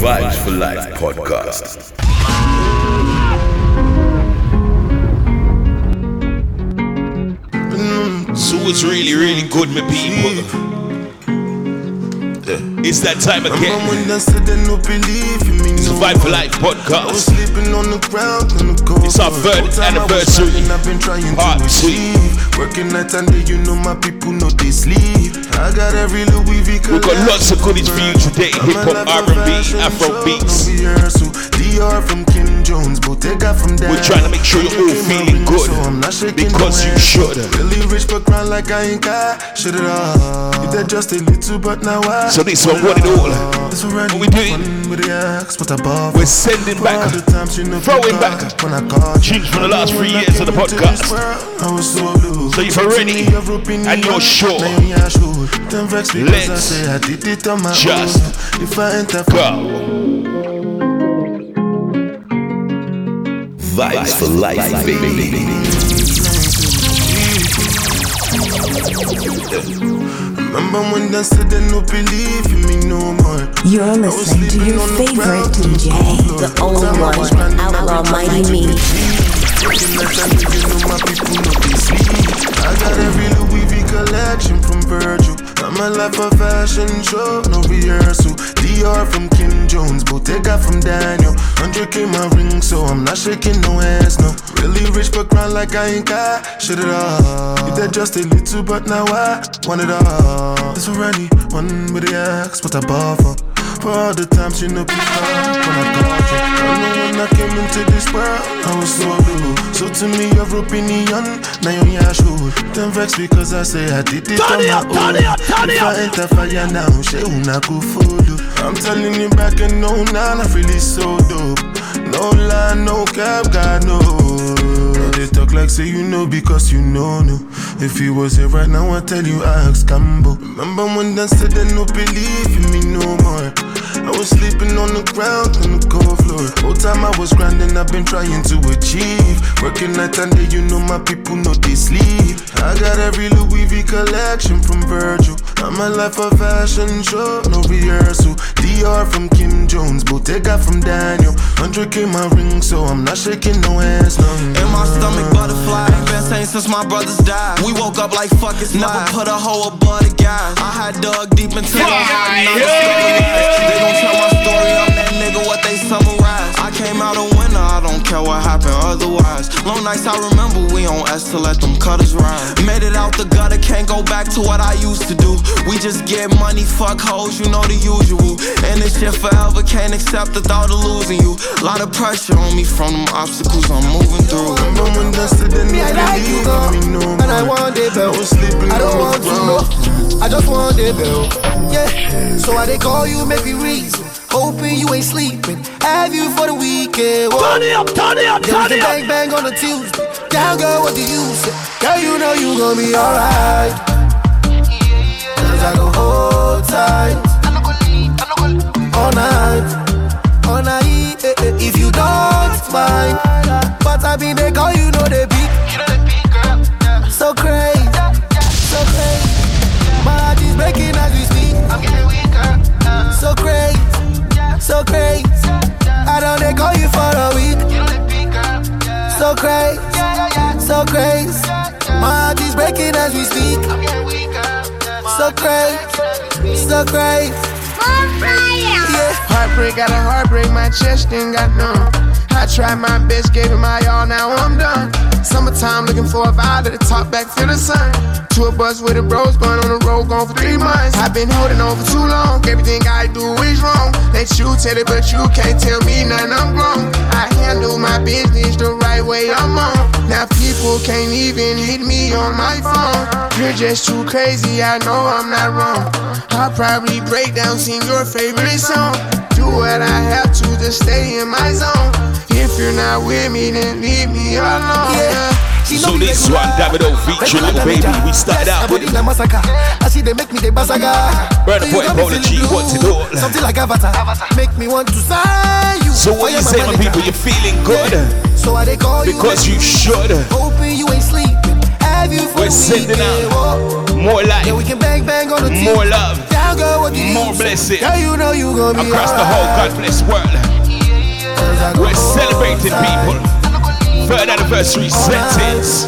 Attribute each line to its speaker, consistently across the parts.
Speaker 1: Vibes for Life podcast.
Speaker 2: Mm, so it's really, really good, my people. Mm. It's that time again.
Speaker 3: when I said they no believe in me no
Speaker 2: for? Life
Speaker 3: I was
Speaker 2: podcast.
Speaker 3: sleeping on the ground on the cold
Speaker 2: It's our third
Speaker 3: Whole time I was
Speaker 2: anniversary.
Speaker 3: I've been trying
Speaker 2: Part
Speaker 3: to achieve. Working night and day, you know my people know they sleep. I got every Louis V
Speaker 2: We've got lots of goodies for you today. Hip hop, R&B, Afro beats.
Speaker 3: Dior from Kim Jones, Bottega from Dan.
Speaker 2: We're trying to make sure you're all feeling good
Speaker 3: So I'm not shaking
Speaker 2: because you should.
Speaker 3: Really rich but grind like I ain't got shit at all. You did just a little, but now I.
Speaker 2: So this one, what it all?
Speaker 3: This already
Speaker 2: What we doing?
Speaker 3: with the axe, but I
Speaker 2: We're sending back,
Speaker 3: all the times you know
Speaker 2: throwing back
Speaker 3: got when I called you.
Speaker 2: tunes from the last three years of the podcast.
Speaker 3: this world, I was so
Speaker 2: if you're ready
Speaker 3: To me, European
Speaker 2: and you're sure,
Speaker 3: now you ain't
Speaker 1: Vibes for Life, baby.
Speaker 3: Remember when they said they no believe in me no more.
Speaker 4: You're listening to your favorite DJ, the only
Speaker 3: Time I was
Speaker 4: one, Outlaw Mighty Me.
Speaker 3: Working night and you know my people know they sleep. I got every Louis V collection from Virgil. I'm a life of fashion show, no rehearsal. Dior from Kim Jones, Bottega from Daniel. 100k my ring, so I'm not shaking no ass, no. Really rich but grind like I ain't got shit at all. You did just a little, but now I want it all. It's already one with the axe, what I bought for. All the times you know people when I called you. I know when I came into this world, I was so blue. So to me, your opinion, now you're yeah, sure. Don't vex because I say I did it on my own. If I enter fire now, she una go follow. I'm telling you back and no, nah, I feel it so dope. No lie, no cap, God no. They talk like say you know because you know no. If he was here right now, I tell you I ask Cambo. Remember when they said they no believe in me no more. I was sleeping on the ground on the cold floor. Whole time I was grinding, I've been trying to achieve. Working night and day, you know my people know they sleep. I got every Louis V collection from Virgil. I'm a life of fashion show, no rehearsal. Dior from Kim Jones, Bottega from Daniel. 100k my ring, so I'm not shaking no hands, no.
Speaker 5: In my stomach, butterfly. Ain't been since my brothers died. We woke up like fuck it's Never put a hoe above the guys. I had dug deep into the heart They gon' tell my story, I'm that nigga, what they summarize. Care what happened otherwise. Long nights, I remember we on S to let them cutters ride. Made it out the gutter, can't go back to what I used to do. We just get money, fuck hoes, you know the usual. And this shit forever, can't accept the thought of losing you. Lot of pressure on me from them obstacles I'm moving through.
Speaker 3: Remember when they said they no
Speaker 6: Me, I like you,
Speaker 3: believe
Speaker 6: girl.
Speaker 3: in me no.
Speaker 6: And I want the
Speaker 3: I
Speaker 6: bell.
Speaker 3: was sleeping
Speaker 6: I don't
Speaker 3: on
Speaker 6: want
Speaker 3: the
Speaker 6: to
Speaker 3: ground.
Speaker 6: know. I just want the bell. Yeah. So I they call you, make me reason. Hoping you ain't sleeping. Have you for the weekend. Turn it up, turn it up, turn it up. Bang bang on a Tuesday. Down girl, what do you say? Girl, you know you gon' be alright. Cause I go hold tight. All night. All night. eh, eh, If you don't mind. But I been they call you know they beat. Breaking as we speak. I'm getting weaker. So crazy, so crazy. I don't they call you for a week. So crazy, so crazy. My heart is breaking as we speak. I'm getting weaker. So crazy, so crazy. Yeah.
Speaker 7: Heartbreak got a heartbreak, my chest ain't got none. I tried my best, gave it my all, now I'm done. Summertime looking for a vibe to the top back to the sun. Tour bus with the bros, going on the road, gone for three months. I've been holding on for too long, everything I do is wrong. Let you tell it, but you can't tell me nothing, I'm grown. I handle my business the right way, I'm on. Now people can't even hit me on my phone. You're just too crazy, I know I'm not wrong. I'll probably break down, sing your favorite song. Do what I have to to stay in my zone. If you're not with me, then leave me alone.
Speaker 6: Yeah.
Speaker 2: So
Speaker 6: know me
Speaker 2: this
Speaker 6: regular.
Speaker 2: one, Davido featuring
Speaker 6: Regular
Speaker 2: Lil Baby. We started out with
Speaker 6: body like massacre. I see they make me the basaga.
Speaker 2: Burna
Speaker 6: So
Speaker 2: Boy,
Speaker 6: you got me
Speaker 2: G,
Speaker 6: blue.
Speaker 2: what's it all?
Speaker 6: Something like Avatar. Make me want to sign you.
Speaker 2: So what you say, my people? You're feeling good
Speaker 6: So I they call you
Speaker 2: because you should.
Speaker 6: hoping you ain't sleeping. Have you for
Speaker 2: We're
Speaker 6: the
Speaker 2: sending
Speaker 6: weekend.
Speaker 2: out
Speaker 6: Whoa.
Speaker 2: more
Speaker 6: Yeah, we
Speaker 2: life,
Speaker 6: can bang bang on the
Speaker 2: more love. More
Speaker 8: say?
Speaker 2: blessing.
Speaker 8: Yeah, you know you gonna be
Speaker 2: Across the whole God bless world. We're celebrating people. Third anniversary sentence.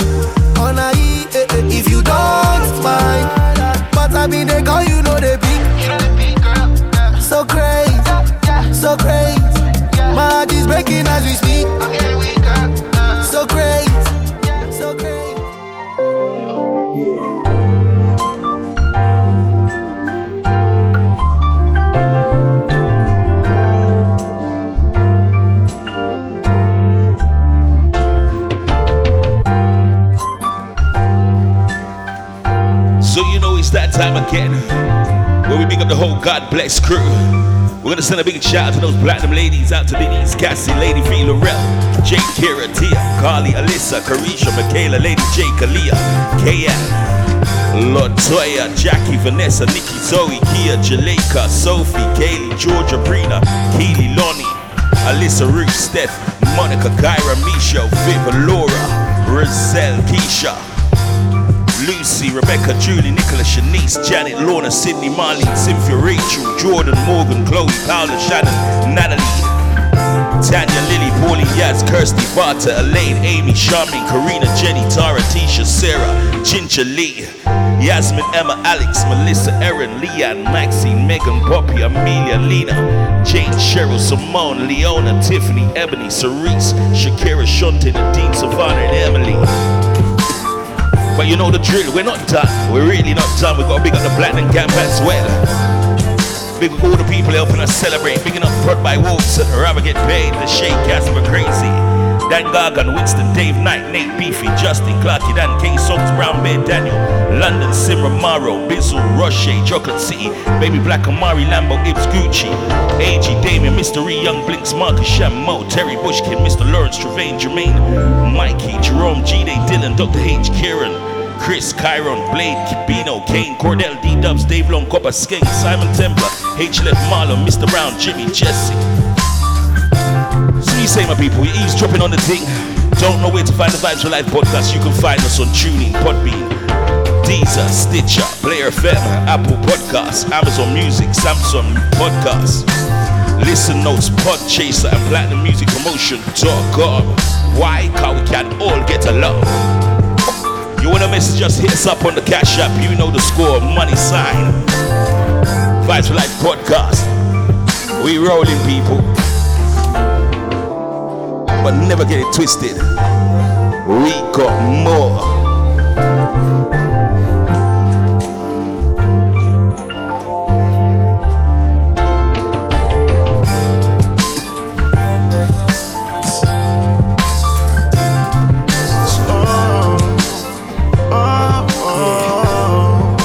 Speaker 8: On a E, eh, eh, if you don't mind. But I mean, they call you know they beat. So crazy, so crazy. My heart is breaking as we speak.
Speaker 2: Time again where we big up the whole God bless crew. We're gonna send a big shout out to those platinum ladies, out to Denise, Cassie, Lady Fee, Laurel, Jake, Kira, Tia, Carly, Alyssa, Carisha, Michaela, Lady J, Kalia, Kaya, Latoya, Jackie, Vanessa, Nikki, Zoe, Kia, Jaleka, Sophie, Kaylee, Georgia, Brina, Keely, Lonnie, Alyssa, Ruth, Steph, Monica, Kyra, Misha, Viv, Laura, Roselle, Keisha. Lucy, Rebecca, Julie, Nicola, Shanice, Janet, Lorna, Sydney, Marlene, Cynthia, Rachel, Jordan, Morgan, Chloe, Paula, Shannon, Natalie, Tanya, Lily, Paulie, Yaz, Kirsty, Barta, Elaine, Amy, Charmaine, Karina, Jenny, Tara, Tisha, Sarah, Ginger Lee, Yasmin, Emma, Alex, Melissa, Erin, Leanne, Maxine, Megan, Poppy, Amelia, Lena, Jane, Cheryl, Simone, Leona, Tiffany, Ebony, Cerise, Shakira, Shante, Nadine, Savannah, and Emily. But you know the drill, we're not done. We're really not done. We've got to big up the Platinum Camp as well. Big up all the people helping us celebrate. Bigging up Prod by Wolves, Rather Get Paid, The Shake, Casper Crazy. Dan Gargan, Winston, Dave Knight, Nate Beefy, Justin, Clarky Dan, K Songs, Brown Bear, Daniel, London, Simra, Morrow, Bizzle, Roche, Chocolate City, Baby Black, Amari, Lambo, Ibs, Gucci, AG, Damien. E, Young Blinks, Marcus, Sham, Mo, Terry Bushkin, Mr. Lawrence, Trevane, Jermaine, Mikey, Jerome, G Day, Dylan, Dr. H, Kieran, Chris, Kyron, Blade, Kibino, Kane, Cordell, D Dubs, Dave Long, Copper, Skink, Simon Templar, H Left Marlon, Mr. Brown, Jimmy, Jesse. Say, my people, you're eavesdropping on the thing. Don't know where to find the Vibes for Life podcast. You can find us on TuneIn, Podbean, Deezer, Stitcher, Player FM, Apple Podcasts, Amazon Music, Samsung Podcasts, Listen Notes, Podchaser, and Platinum Music Promotion.com. Why? Cause we can all get along. You wanna message us, hit us up on the Cash App. You know the score, money sign. Vibes for Life podcast. We rolling people. But never get it twisted. We got more.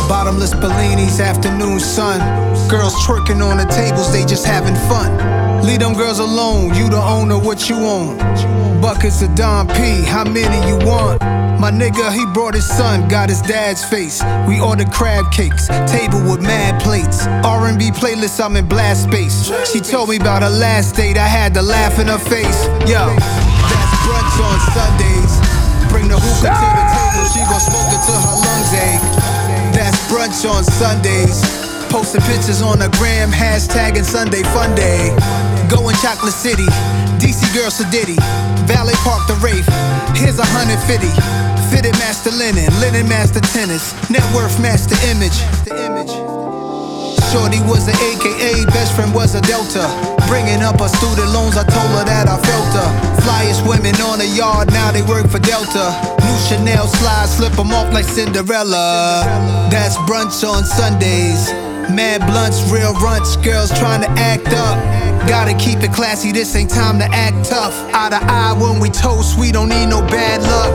Speaker 9: Bottomless Bellinis, afternoon sun. Girls twerking on the tables, they just having fun. Leave them girls alone, you the owner, what you own. Buckets of Dom P, how many you want? My nigga, he brought his son, got his dad's face. We ordered crab cakes, table with mad plates. R&B playlist, I'm in blast space. She told me about her last date, I had to laugh in her face. Yo, that's brunch on Sundays. Bring the hookah to the table, she gon' smoke it till her lungs ache. That's brunch on Sundays. Posting pictures on the gram, hashtagging Sunday Fun Day. Going Chocolate City, DC Girl Sedity, Valley Park the Wraith. Here's a hundred fifty. Fitted master linen, linen master tennis, net worth master image. Shorty was an AKA, best friend was a Delta. Bringing up her student loans, I told her that I felt her. Flyest women on the yard, now they work for Delta. New Chanel slides, slip them off like Cinderella. That's brunch on Sundays. Mad blunts, real runts, girls trying to act up. Gotta keep it classy, this ain't time to act tough. Eye to eye when we toast, we don't need no bad luck.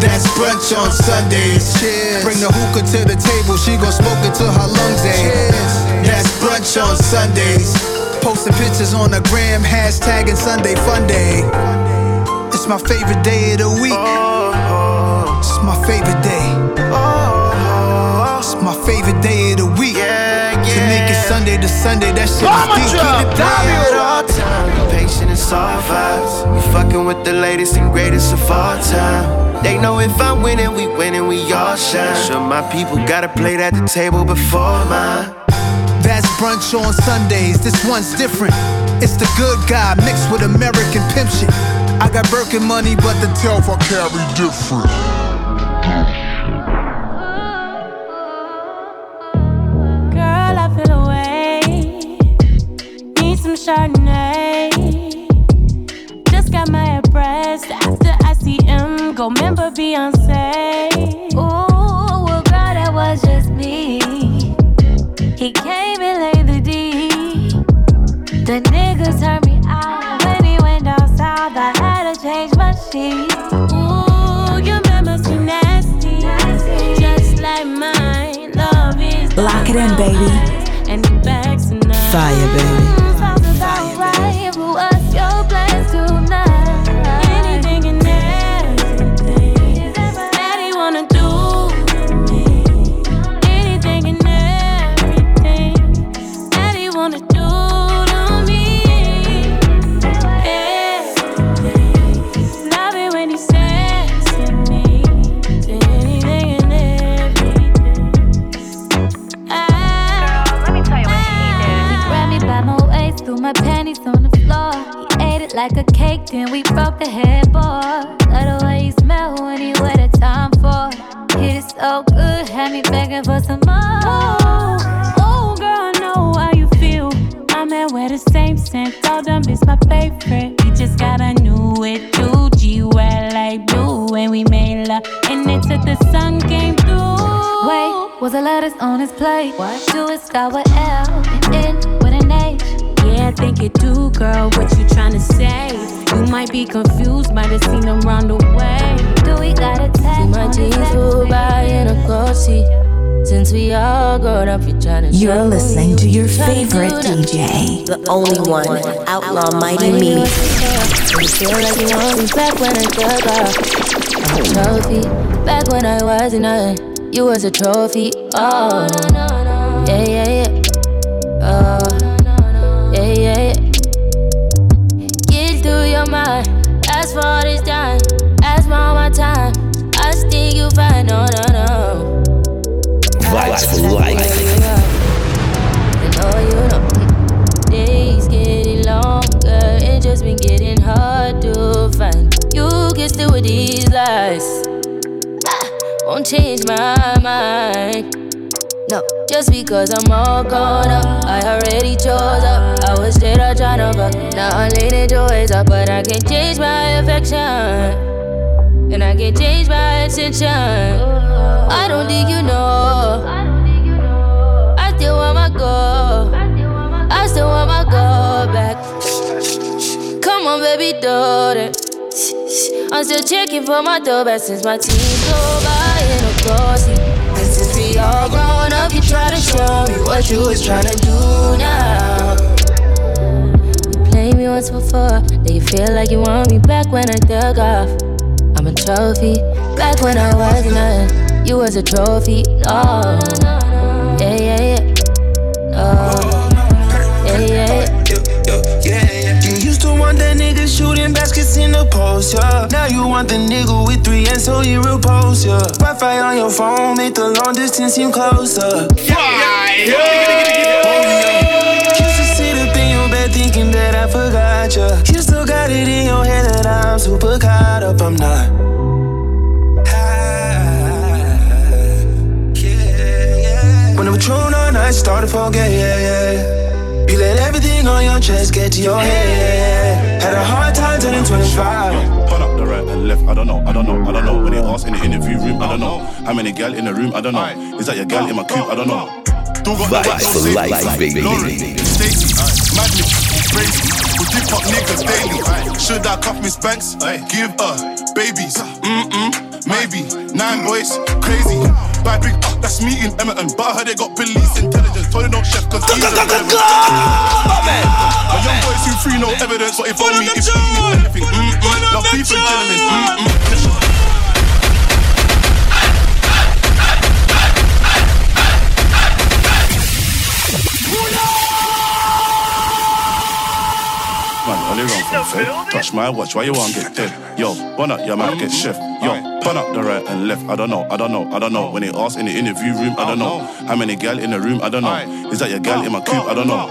Speaker 9: That's brunch on Sundays. Cheers. Bring the hookah to the table, she gon' smoke it till her lungs ache. That's brunch on Sundays. Posting pictures on the gram, hashtagging Sunday Fun Day. It's my favorite day of the week. Oh, oh. It's my favorite day. Sunday to Sunday, that shit is deep. Keep it playing.
Speaker 10: at all times. Patient and soft vibes. We fucking with the latest and greatest of all time. They know if I'm winning, we winning, we all shine. Sure, my people gotta play at the table before mine.
Speaker 9: That's brunch on Sundays. This one's different. It's the good guy mixed with American pimp shit. I got Birkin money, but the telf I carry different.
Speaker 11: Chardonnay. Just got my breast after ICM. Go member Beyonce. Ooh, well, girl, that was just me. He came and laid the D. The niggas turned me out when he went down south. I had to change my sheets. Ooh, your memory's nasty, just like mine. Love is
Speaker 12: Lock it in, baby.
Speaker 11: and the bags.
Speaker 12: Fire, baby.
Speaker 11: We broke the headboard. Love the way he smell when he wear the time for. Hit it so good, had me begging for some more. Oh, girl, I know how you feel. My man wear the same scent, all them is my favorite. He just got a new it, too. G well like blue, and we made love, and it took the sun came through. Wait, was the letters on his plate? What? Do it start with L and end with an H? Yeah, I think it do, girl. What you tryna say? You might be confused, might have seen him round the way. Do we got a tag?
Speaker 13: See my jeans full by in a coat seat. Since we all grown up, you tryna
Speaker 12: You're listening
Speaker 13: me
Speaker 12: to your
Speaker 13: what you tryna
Speaker 12: favorite
Speaker 13: do now.
Speaker 12: DJ.
Speaker 14: The only one, Outlaw Mighty Me.
Speaker 13: You feel like you want me back when I took off. I'm a trophy. Back when I wasn't nothing, you was a trophy. Oh, oh yeah, yeah, yeah. Oh, Get through your mind. Ask for all this time. Ask for all my time. I think you find no, no, no.
Speaker 2: Vibes for life.
Speaker 13: You know, you know. Days getting longer, it just been getting hard to find. You can still with these lies. Ah, Won't change my mind. No, just because I'm all grown up, I already chose up. I was straight up tryna fuck. Now I'm leaning towards up, but I can't change my affection. And I can't change my attention. I don't think you know. I still want my go. I still want my go back. Come on, baby, it. I'm still checking for my throwback since my go by in a glossy. All grown up, you try to show me what you was trying to do now. You played me once before, then you feel like you want me back when I dug off. I'm a trophy, back when I was nothing. You was a trophy, no. Yeah, yeah, yeah. Oh,
Speaker 15: nigga shooting baskets in the post, yeah. Now you want the nigga with three and so you repose, yeah. Wi-Fi on your phone make the long distance seem closer. Yeah, oh, yeah, yeah. Used to sit up in your bed thinking that I forgot ya. You still got it in your head that I'm super caught up, I'm not. When the patrol on, I started forget, yeah, yeah. You let everything on your chest get to your head. Had a hard time turning 25.
Speaker 16: Turn up the right and left, I don't know, I don't know, I don't know. When they ask in the interview room, I don't know. How many gal in the room, I don't know. Is that your gal in my coupe, I don't know.
Speaker 2: Vibes for life, baby.
Speaker 17: Stacy, madness, crazy. We dip up niggas daily. Should I cuff Miss Banks? Give her babies. Mm-mm, maybe. Nine boys, crazy. Bad big up, ah, that's me in Emerton. But I heard they got police intelligence. Told them don't chef cause he's a irrelevant. My young boys who free no evidence. But if only if he is anything. Mm-mm, love people. Mm-mm.
Speaker 16: Man, only wrong from Fed. Touch my watch, why you want get dead? Yo, one up, your man get chef. Yo,
Speaker 18: Run up the right and left. I don't know, I don't know, I don't know. When they ask in the interview room, I don't know. How many gal in the room, I don't know. Is that your gal in my coupe, I don't know.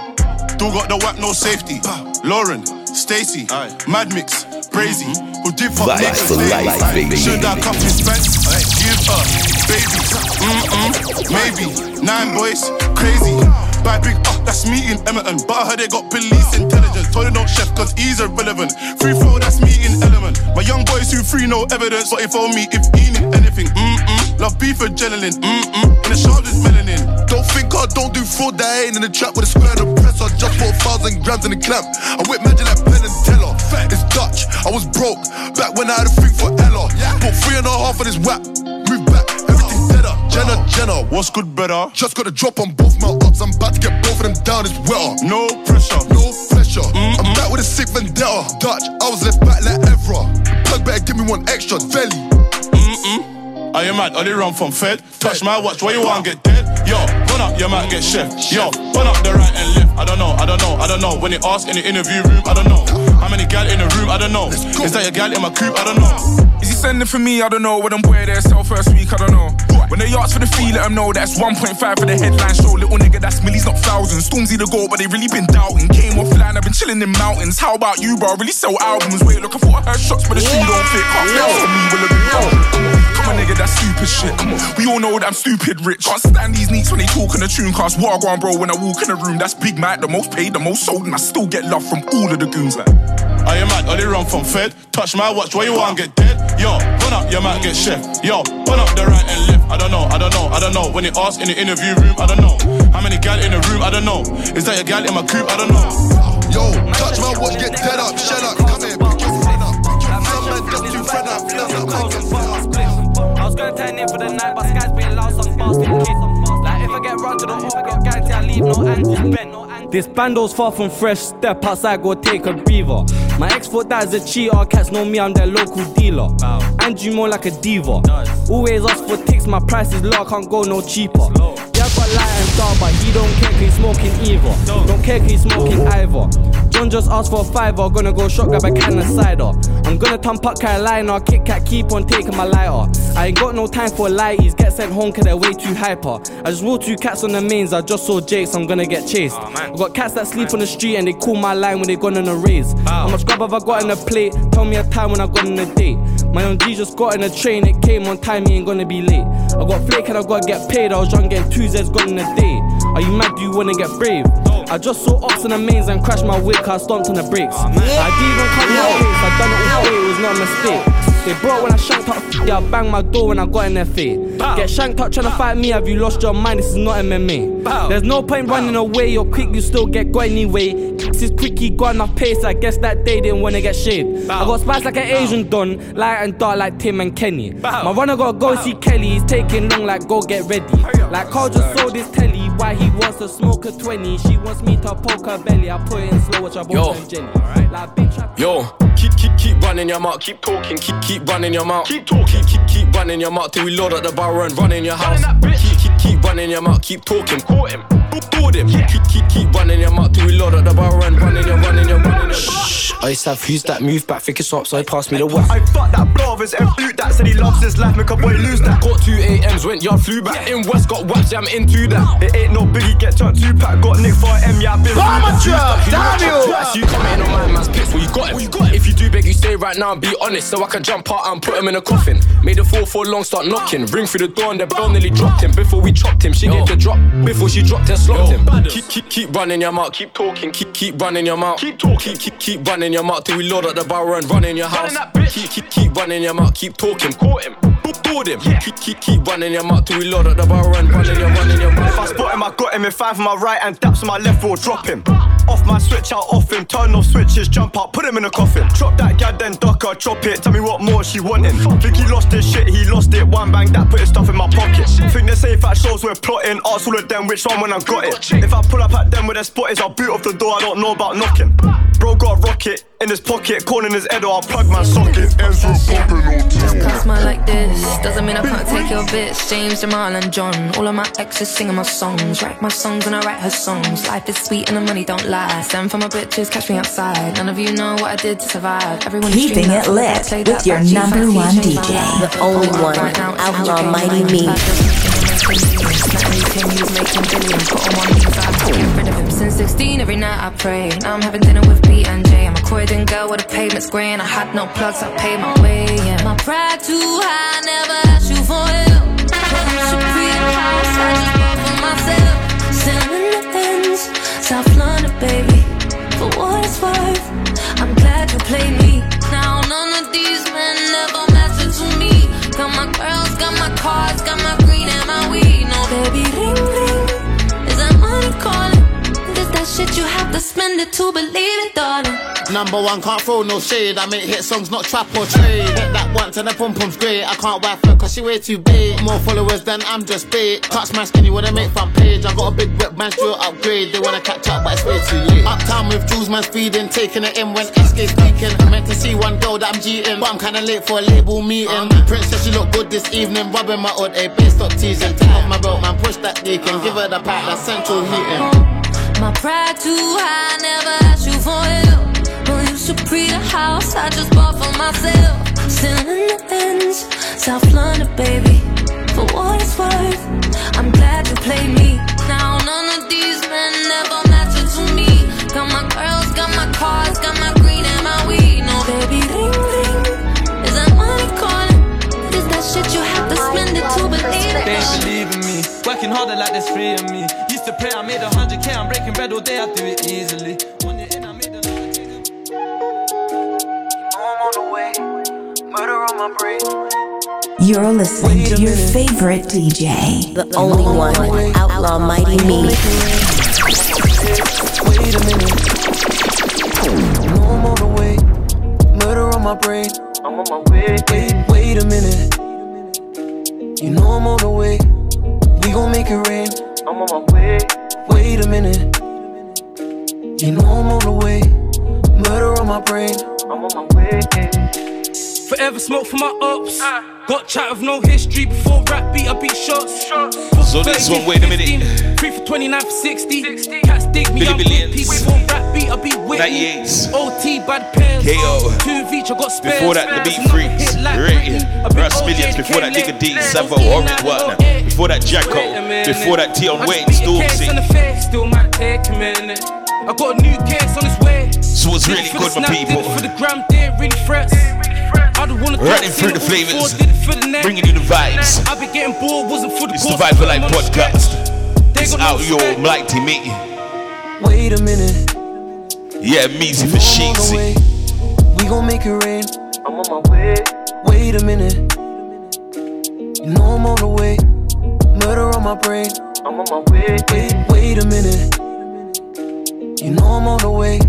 Speaker 17: Still got the whack, no safety. Lauren, Stacy, Mad Mix, Brazy, mm-hmm. who did fuck niggas
Speaker 2: for life,
Speaker 17: daily.
Speaker 2: baby.
Speaker 17: Should I come to Spence? Give her, baby, mm-mm, maybe. Nine boys, crazy. Bad big, uh, that's me in Emerton. But I heard they got police intelligence. Told they don't chef cause he's irrelevant. Free throw, that's me in element. My young boys who free no evidence. But if on me, if he need anything, mm-mm. Love beef adrenaline, mm-mm. In the sharpest melanin.
Speaker 19: Don't think I don't do fraud, that ain't in the trap with a square and a press. I just bought thousand grams in the clamp. I whip magic like Penn and Teller. It's Dutch, I was broke back when I had a thing for Ella. Bought three and a half of this whack. Move back, up. Jenna, Jenna,
Speaker 17: what's good, better?
Speaker 19: Just got a drop on both my ups. I'm about to get both of them down, it's wetter.
Speaker 17: No pressure,
Speaker 19: no pressure. I'm back with a sick vendetta. Dutch, I was left back like Evra. Plug better give me one extra, Velly.
Speaker 17: Mm-mm. Are you mad? Only run from Fed. Touch my watch, where you want to get dead? Yo, run up, you might get chef. Yo, run up the right and left. I don't know, I don't know, I don't know. When they ask in the interview room, I don't know. How many gal in the room? I don't know. Is that your gal in my coupe? I don't know.
Speaker 20: Is he sending for me? I don't know. When I'm boy there, sell first week, I don't know. When they ask for the fee, let them know that's 1.5 for the headline show. Little nigga, that's millies, not thousands. Stormzy the goal, but they really been doubting. Came offline, I've been chilling in mountains. How about you, bro? Really sell albums. Wait, look, I thought I heard shots, but the shoe don't fit. Can't fail for me, will have been Come on, nigga, that's stupid shit. We all know that I'm stupid rich. Can't stand these neeks when they talk in the tune cast. Wagwan, bro, when I walk in the room, that's Big Mac, the most paid, the most sold, and I still get love from all of the goons. Like,
Speaker 17: Are you mad? Only run from Fed. Touch my watch, where you want to get dead? Yo, run up, you might get chef. Yo, run up the right and left. I don't know, I don't know, I don't know. When they ask in the interview room, I don't know. How many gal in the room? I don't know. Is that a gal in my coupe? I don't know.
Speaker 19: Yo, touch my watch, get dead up, shut up, come here, pick your friend up. Some man just friend up, feel like man get
Speaker 21: I was gonna turn in for the night, but Sky's been loud, some bars been kids. Like if I get run to the hoop, I got guarantee I leave no angles bent.
Speaker 22: This bando's far from fresh, step outside, go take a breather. My ex thought that is a cheater, cats know me, I'm their local dealer. And you more like a diva. Always ask for ticks, my price is low, I can't go no cheaper. Yeah, got light and dark, but he don't care 'cause he's smoking either. Don't care 'cause he's smoking either. John just asked for a fiver, gonna go shot, grab a can of cider. I'm gonna thump up Carolina, Kit Kat, keep on taking my lighter. I ain't got no time for lighties, get sent home cause they're way too hyper. I just roll two cats on the mains, I just saw Jake's, so I'm gonna get chased. I got cats that sleep on the street and they call my line when they gone on a raise. How much grub have I got in a plate? Tell me a time when I got on a date. My own G just got in a train, it came on time, he ain't gonna be late. I got flake and I gotta get paid, I was young getting two Z's in a day. Are you mad? Do you wanna get brave? I just saw ops in the mains and crashed my whip, I stomped on the brakes. I didn't even cut my face, I done it all way, it was not a mistake. They brought when I shanked up, yeah, I banged my door when I got in their face. Get shanked up trying to fight me, have you lost your mind? This is not MMA. There's no point running away, you're quick, you still get got anyway. This is quick, he got enough pace, I guess that day didn't wanna get shaved. I got spice like an Asian don, light and dark like Tim and Kenny. My runner gotta go see Kelly, he's taking long like go get ready. Like Carl just sold his telly, why he wants to smoke a 20. She wants me to poke her belly, I put it in slow, which I
Speaker 23: Yo.
Speaker 22: bought and Jenny. Like bitch,
Speaker 23: Yo, keep keep keep running your mouth, keep talking, keep keep running your mouth, keep talking, keep keep keep running your mouth till we load up the barrel and run in your house. Keep keep keep running your mouth, keep talking, caught him, board him. Keep keep keep running your mouth till we load up the barrel and run in your run in your run your. Shh. I used to have who's that move back, think it's up, so he passed me the whack.
Speaker 24: I fucked that blow of his M flute that said he loves his life, make a boy lose that.
Speaker 23: Got two AMs, went yard, flew back. In West, got whacked, yeah, I'm into that.
Speaker 24: It ain't no biggie, get turned two pack, got Nick for an M, yeah, I been
Speaker 23: Bomber damn you! Twice you commenting on my man's pics, well you got him. If you do beg, you stay right now and be honest, so I can jump out and put him in a coffin. Made the 4-4 long start knocking, ring through the door and the bell nearly dropped him. Before we chopped him, she get the drop. Before she dropped and slopped him. Keep keep keep running your mouth, keep talking, keep keep running your mouth, keep talking, keep keep keep running your mouth till we load up the barrel and run in your house. Keep keep keep running your mouth, keep talking, caught him. Board him. Keep, keep, keep running your mouth till we load up the barrel and run in your, run in your mouth.
Speaker 24: If I spot him, I got him in five on my right and daps on my left, will drop him. Off my switch, out off him, turn off switches, jump out, put him in a coffin. Drop that gal, then duck her, chop it. Tell me what more she wanting. Think he lost his shit, he lost it. One bang, that put his stuff in my pocket. Think they safe at shows we're plotting. Ask all of them which one when I got it. If I pull up at them where their spot is, I'll boot off the door. I don't know about knocking. Bro got a rocket in his pocket, corn in his head, or I'll plug my socket. Enzo
Speaker 25: Just cause smile like this doesn't mean I can't take your bits. James, Jamal, and John. All of my exes singing my songs. Write my songs and I write her songs. Life is sweet and the money don't lie.
Speaker 11: fly. Send for my bitches, catch me outside. None of you know what I did to survive. Everyone
Speaker 25: Keeping it lit with your number one DJ, the only one, Outlaw Mighty Me.
Speaker 11: Since 16, every night I pray. Now I'm having dinner with B and J. I'm a girl with a pavement's I had no plugs. I my way. My pride too high, never asked you for help. I just for myself. Selling the ends, South London, baby. For what it's worth, I'm glad you played me. Now none of these shit you have to spend it to believe it, darling?
Speaker 26: Number one, can't throw no shade. I make hit songs, not trap or trade. Hit that once and the pum pum's great. I can't wife her cause she way too big. More followers than I'm just bait. Touch my skin, you wanna make front page. I got a big whip, man, still upgrade. They wanna catch up, but it's way too late. Uptown with jewels, man, speeding. Taking it in when SK speaking. I meant to see one girl that I'm cheating. But I'm kinda late for a label meeting. Uh-huh. Prince said she look good this evening. Rubbing my odd, a base stop teasing. Take off my belt, man, push that deacon. Give her the pack, that's central heating.
Speaker 11: My pride too high, never asked you for help. Well, you should pre the house I just bought for myself. Still in the ends, South London, baby. For what it's worth, I'm glad you played me. Now none of these men never matter to me. Got my girls, got my cars, got my green and my weed. No, baby, ring ring. Is that money calling? Is that shit you have to spend it to believe it?
Speaker 12: They ain't believing me. Working harder like there's three of me. Used to pray I made a hundred K. I'm breaking bread all day. I do it easily. On it in, I made
Speaker 27: I'm on the way. Murder on my brain.
Speaker 25: You're listening to your favorite DJ, the only one, Outlaw Mighty Me.
Speaker 27: Wait a minute. No, I'm on the way. Murder on my brain. I'm on my way. Wait, wait a minute. You know I'm on the way. We gon' make it rain. I'm on my way. Wait a minute. You know I'm on the way. Murder on my brain. I'm on my way.
Speaker 12: Forever smoke for my ops. Got chat with no history before rap beat. I beat shots.
Speaker 2: So this one, wait a minute.
Speaker 12: Free for 29 for 60. Cats dig me
Speaker 2: Billy
Speaker 12: up.
Speaker 2: Billions.
Speaker 12: Before rap beat, I beat Whitney.
Speaker 2: 98s.
Speaker 12: OT bad pairs.
Speaker 2: KO.
Speaker 12: Two of each, I got spares.
Speaker 2: Before that, the beat
Speaker 12: Another
Speaker 2: freaks.
Speaker 12: hit like I beat
Speaker 2: Russ
Speaker 12: OJ,
Speaker 2: Millions. Before that,
Speaker 12: King
Speaker 2: nigga D.
Speaker 12: Leg.
Speaker 2: Savo.
Speaker 12: OT,
Speaker 2: Orange
Speaker 12: now
Speaker 2: Wagner. Before that, Jacko.
Speaker 12: Wait a.
Speaker 2: Before that, Tion
Speaker 12: I just
Speaker 2: Wayne.
Speaker 12: beat a case on the
Speaker 2: Stormzy.
Speaker 12: still might take a minute. I got a new case on its way.
Speaker 2: So it's really
Speaker 12: for
Speaker 2: good
Speaker 12: the
Speaker 2: for
Speaker 12: snap,
Speaker 2: people.
Speaker 12: Did it for the gram, did really threats. I don't wanna
Speaker 2: Running
Speaker 12: talk,
Speaker 2: through the
Speaker 12: it
Speaker 2: flavors.
Speaker 12: before, did it for the neck.
Speaker 2: Bringing you the vibes.
Speaker 12: I be getting bored, wasn't for the
Speaker 2: It's the
Speaker 12: course,
Speaker 2: Vibe for
Speaker 12: put
Speaker 2: Life
Speaker 12: them on
Speaker 2: podcast.
Speaker 12: They
Speaker 2: It's
Speaker 12: no
Speaker 2: out your
Speaker 12: respect.
Speaker 2: mighty me.
Speaker 27: Wait a minute.
Speaker 2: Yeah, Meezy for
Speaker 27: I'm on the
Speaker 2: Sheezy.
Speaker 27: way. We gon' make it rain. I'm on my way. Wait a minute. You know I'm on the way. Murder on my brain. I'm on my way. Wait, wait a minute. You know I'm on the way.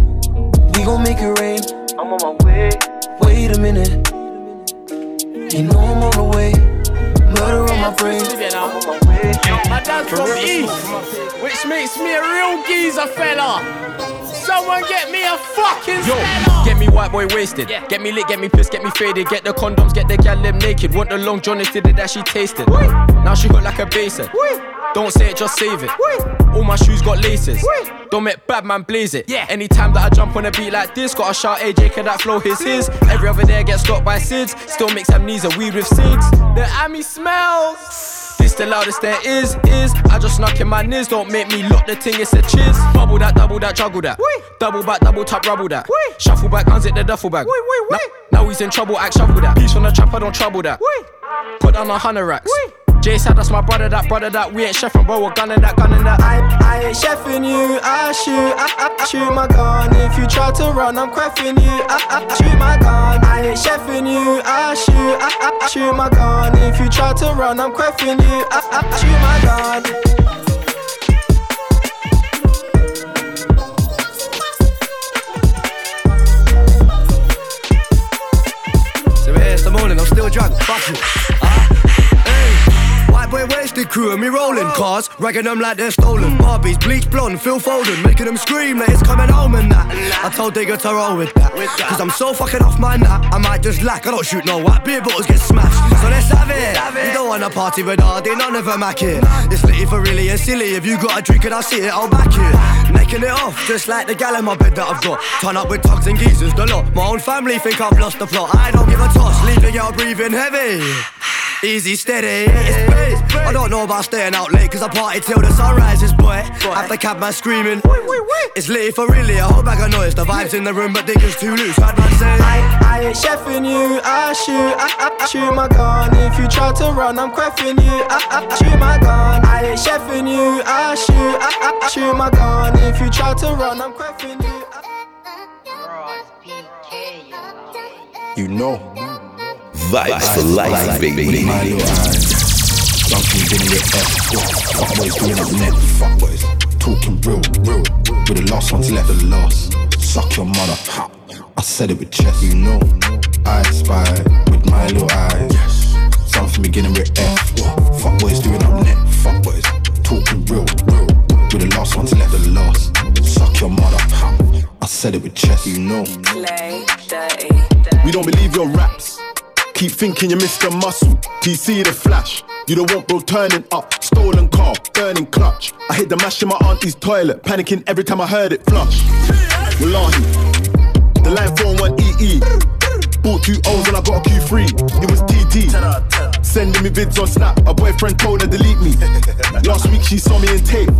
Speaker 27: We gon' make it rain. I'm on my way. Wait a minute. You know I'm on the way. Murder on my brain. My
Speaker 28: dad's from East, which makes me a real geezer fella. Someone get me a fucking
Speaker 23: Yo,
Speaker 28: Stella.
Speaker 23: get me white boy wasted. Get me lit, get me pissed, get me faded. Get the condoms, get the gal them naked. Want the long john did it that she tasted. Now she hooked like a basin. Don't say it, just save it. All my shoes got laces. Don't make bad man blaze it. Yeah. Anytime that I jump on a beat like this, gotta shout AJ, can that flow his his. Every other day I get stopped by SIDS. Still mix amnesia, weed with SIDS.
Speaker 28: The Ami smells.
Speaker 23: This the loudest there is, is. I just snuck in my niz, don't make me lock the thing, it's a chiz. Bubble that, double that, juggle that. Double back, double tap, rubble that. Shuffle back, unzip the duffel bag. Now, now he's in trouble, act shuffle that. Peace on the trap, I don't trouble that. Put down a hundred racks. Jay said that's my brother, that brother, that we ain't chefing, bro. We're gunning that, gunning that.
Speaker 27: I, I ain't chefing you, I shoot, I, I, I shoot my gun. If you try to run, I'm creffing you, I, I, I shoot my gun. I ain't chefing you, I shoot, I, I, I shoot my gun. If you try to run, I'm creffing you, I, I, I shoot my gun.
Speaker 29: So here's the morning, I'm still drunk, fuck it. Hey. Boy wasted crew and me rolling cars. ragging them like they're stolen. Barbies, bleach blonde, Phil Foden, making them scream that it's coming home and that. I told Digger to roll with that. Cause I'm so fucking off my nut, I might just lack. I don't shoot no white beer bottles get smashed. So let's have it. You don't wanna party with Hardy, none of them hack it. It's litty for really and silly. If you got a drink and I see it, I'll back it. Making it off, just like the gal in my bed that I've got. Turn up with tugs and geezers, the lot. My own family think I've lost the plot. I don't give a toss, leave y'all breathing heavy. Easy, steady, it's pace. I don't know about staying out late, cause I party till the sun rises, boy. After cab man screaming, it's lit for really, a whole bag of noise. The vibes in the room, but diggers too loose. Bad man say,
Speaker 27: I, I ain't chefing you, I shoot, I, I, I shoot my gun. If you try to run, I'm creffing you, I, I, I shoot my gun. I ain't chefing you, I shoot, I, I, I shoot my gun. If you try to run, I'm creffing you.
Speaker 17: You know.
Speaker 2: Vibes for life, baby.
Speaker 17: Duncan getting your F. Fuck boys doing up net. Fuck boys talking real, real. With the last ones left, the last. Suck your mother. I said it with chest, you know. I spy with my little eyes. Yes. Something beginning with F. Fuck boys doing up net. Fuck boys talking real, real. With the last ones left, the last. Suck your mother. I said it with chest, you know. We don't believe your raps. Keep thinking you're Mr. Muscle. TC the flash. You don't want bro turning up. Stolen car, burning clutch. I hit the mash in my auntie's toilet. Panicking every time I heard it flush. Wallahi. The line phone went EE. Bought two O's and I got a Q3. It was TT. Sending me vids on Snap. A boyfriend told her delete me. Last week she saw me in tape.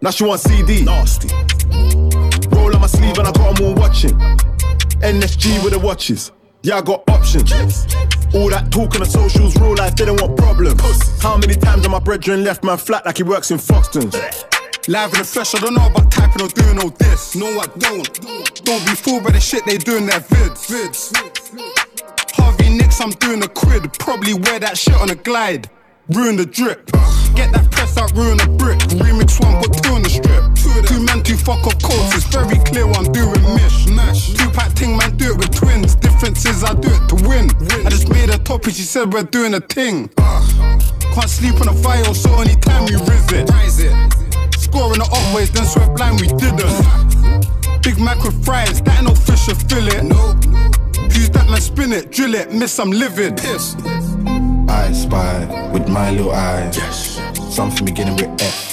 Speaker 17: Now she want CD. Nasty. Roll on my sleeve and I got them all watching. NSG with the watches. Yeah, I got options. All that talk on the socials, real life, don't want problems. How many times have my brethren left man flat like he works in Foxton's?
Speaker 30: Live in the flesh, I don't know about typing or doing all this. No, I don't. Don't be fooled by the shit they do in their vids. vids. Harvey Nicks, I'm doing a quid. Probably wear that shit on a glide. Ruin the drip. Get that press out, ruin the brick. Remix one, put two on the strip. Two man, two fuck off coats. It's very clear I'm doing. Mish. Two pack ting, man, do it with twins. Difference is I do it to win. I just made a topic, she said we're doing a thing. Can't sleep on a fire, so anytime we riz it. Scoring the up ways, then sweat blind, we didn't. Big Mac with fries, that ain't no fish or fillet. Who's that man, spin it, drill it, miss, I'm livid. Piss.
Speaker 17: I spy with my little eyes. Yes. Something beginning with F.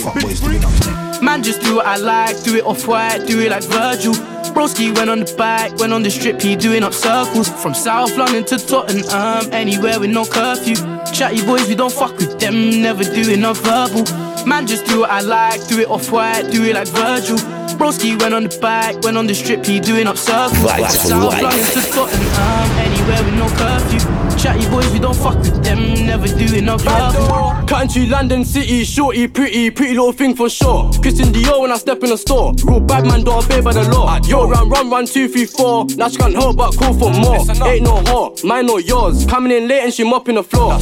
Speaker 17: Fuck boys doing up.
Speaker 27: Man, just do what I like, do it off white, do it like Virgil. Broski went on the bike, went on the strip, he doing up circles. From South London to Tottenham, anywhere with no curfew. Chatty boys, we don't fuck with them, never doing no verbal. Man, just do what I like, do it off white, do it like Virgil. Broski went on the bike, went on the strip, he doing up circles.
Speaker 2: Vibes
Speaker 27: From
Speaker 2: for
Speaker 27: South
Speaker 2: life.
Speaker 27: London to Tottenham, anywhere with no curfew. Chatty boys, we don't fuck with them, never doing no verbal.
Speaker 31: Country, London City, shorty, pretty, pretty little thing for sure. Christian Dior when I step in the store. Real bad man, don't obey by the law. Yo, run, run, run, two, three, four. Now she can't help but call for more. Ain't no heart, mine or yours. Coming in late and she mopping the floor.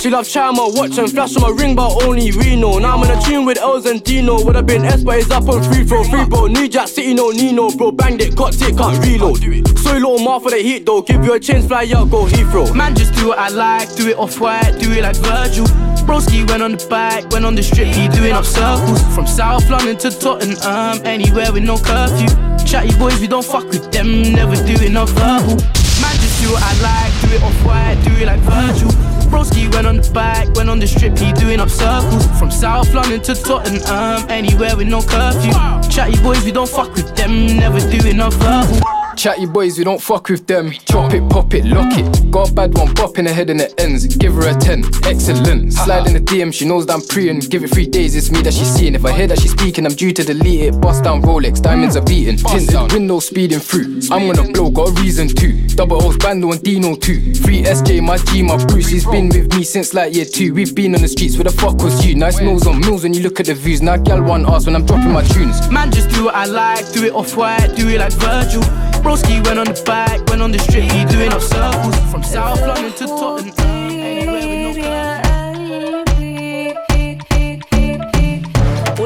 Speaker 31: She love trying my watch and flash on my ring, but only we know. Now I'm in a tune with Els and Dino. Would have been S, but it's up on free throw, free bro. New Jack City, no Nino, bro. Banged it, got it, can't reload. So you little more for the heat though. Give you a chance, fly out, go Heathrow.
Speaker 27: Man, just do what I like, do it off white, do it like Virgil. Broski went on the bike, went on the strip, he doing up circles. From South London to Tottenham, anywhere with no curfew. Chatty boys, we don't fuck with them, never doing no verbal. Man, just do what I like, do it off white, do it like Virgil. Broski went on the bike, went on the strip, he doing up circles. From South London to Tottenham, anywhere with no curfew. Chatty boys, we don't fuck with them, never doing no verbal.
Speaker 23: Chatty boys, we don't fuck with them. Chop it, pop it, lock it. Got a bad one, pop in the head and it ends. Give her a 10, excellent. Slide in the DM, she knows that I'm pre and give it three days, it's me that she's seeing. If I hear that she's speaking, I'm due to delete it. Bust down Rolex, diamonds are beating. Tinted, window speeding through. I'm gonna blow, got a reason to. Double O's, Bando and Dino too. Free SJ, my G, my Bruce. He's been with me since like year two. We've been on the streets, where the fuck was you? Nice mills on mills when you look at the views. Now gal one ask when I'm dropping my tunes.
Speaker 27: Man, just do what I like, do it off white, do it like Virgil. Broski went on the bike, went on the strip, he doing up circles. From South London to Tottenham, anywhere with uh. no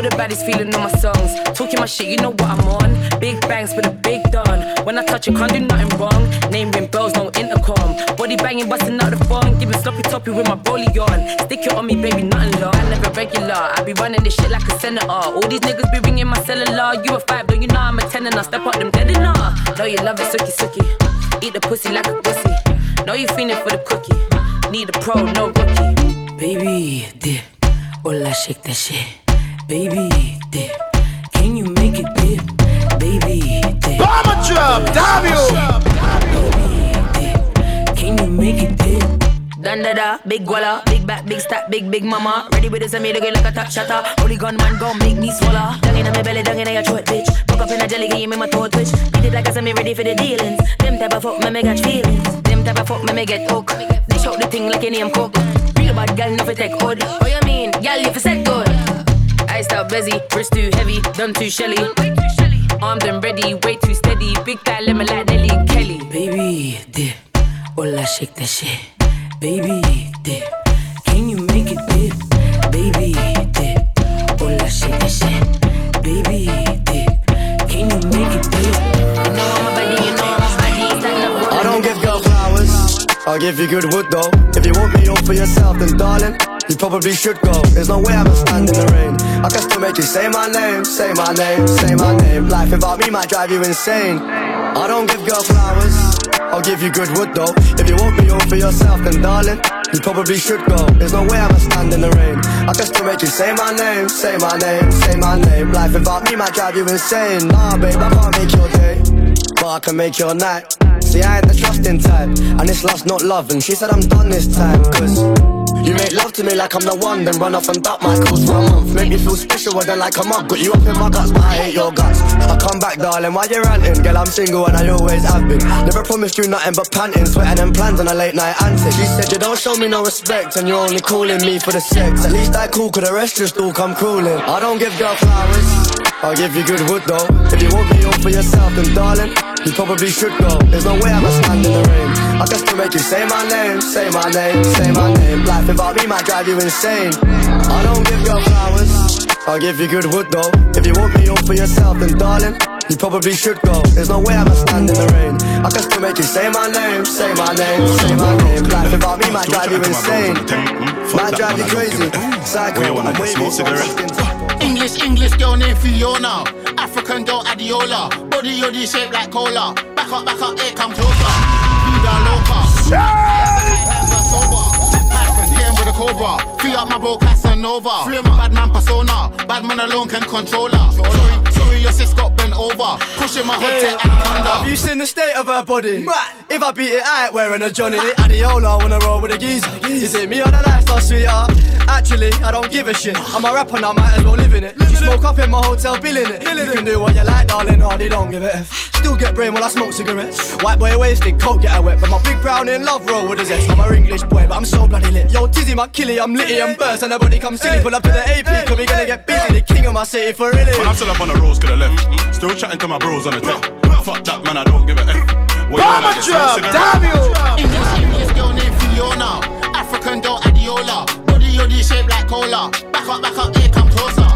Speaker 32: All the baddies feeling on my songs. Talking my shit, you know what I'm on. Big bangs with a big done. When I touch you, can't do nothing wrong. Name ring bells, no intercom. Body banging, busting out the phone. Giving sloppy toppy with my rollie on. Stick it on me, baby, nothing long. I never regular. I be running this shit like a senator. All these niggas be ringing my cellular. You a five, don't you know I'm a ten and I step up them dead enough. Know you love it, sucky sucky. Eat the pussy like a pussy. Know you feeling for the cookie. Need a pro, no rookie. Baby, dip. Hola, shake that shit. Baby, dip. Can you make it dip? Baby, dip.
Speaker 33: Bomber drop, damn
Speaker 32: Baby. Can you make it dip? Dun da da, big guala, big back, big stack, big big mama. Ready with this and me looking like a top shatter. Holy gun man gon' make me swallow. Dung in my belly, dung in your throat, bitch. Broke up in a jelly game, make my throat twitch. Beat it like I said me ready for the dealings. Them type of fuck me me catch feelings. Them type of fuck me me get hooked. Dish out the thing like your name cook. Real bad girl, no fi take hold. What you mean, girl, if you said good. Iced out busy, wrist too heavy, done too shelly. Armed and ready, way too steady. Big fat lemon like Nelly Kelly. Baby, dip. Hola, shake that shit. Baby, dip. Can you make it dip? Baby, dip. Hola, shake that shit. Baby, dip. Can you make it dip? You know I'm you know I'm a baddie. Stand up,
Speaker 29: I don't give girl flowers. I'll give you good wood though. If you want me all for yourself, then darling, you probably should go. There's no way I'ma stand in the rain. I can still make you say my name, say my name, say my name. Life without me might drive you insane. I don't give girl flowers. I'll give you good wood though. If you want me all for yourself, then darling, you probably should go. There's no way I'ma stand in the rain. I can still make you say my name, say my name, say my name. Life without me might drive you insane. Nah, babe, I can't make your day, but I can make your night. See, I ain't the trusting type, and this love's not love. And she said I'm done this time, cause you make love to me like I'm the one, then run off and duck my calls for a month. Make me feel special, then like a mug. Got you up in my guts, but I hate your guts. I come back, darling, why you ranting? Girl, I'm single and I always have been. Never promised you nothing but panting, sweating and plans on a late night antic. She said you don't show me no respect, and you're only calling me for the sex. At least I cool, cause the rest just all come crawling. I don't give girl flowers. I'll give you good wood though. If you want me all for yourself, then darling, you probably should go. There's no way I'ma stand in the rain. I can still make you say my name, say my name, say my name. Life without me might drive you insane. I don't give girl flowers. I'll give you good wood though. If you want me all for yourself, then darling, you probably should go. There's no way I'ma stand in the rain. I can still make you say my name, say my name, say my name. Life without me might drive you insane. Might drive you crazy. Psycho, I'm so I'm just
Speaker 26: English, English girl named Fiona. African girl Adiola. Body yoddy shaped like cola. Back up, back up, here come closer. Vida loca. Python, with a cobra. Free up my bro Casanova. Free up my bad man persona. Bad man alone can control her. Sorry, sorry, your sis got bent over. Pushing my tech and thunder.
Speaker 29: Have you seen the state of her body? If I beat it, I ain't wearing a Johnny. Adiola wanna roll with a geezer. Is it me or the lifestyle, sweetheart? Actually, I don't give a shit. I'm a rapper now, might as well live in it. You smoke up in my hotel, billing it. You can do what you like, darling, hardy don't give a F. Still get brain while I smoke cigarettes. White boy wasted, coke get a wet. But my big brown in love roll with a zest. I'm a English boy, but I'm so bloody lit. Yo, Tizzy, my killie, I'm litty and burst. And nobody come silly. Pull up to the AP, cause we gonna get busy. The king of my city for really.
Speaker 17: When I'm still up on the roads, could have left. Still chatting to my bros on the tech. Fuck that, man, I don't give a F. What you wanna get, smoke cigarette?
Speaker 26: English, English girl named Fiona. African girl Adiola. Body yoddy shaped like cola. Back up, back up, here come closer.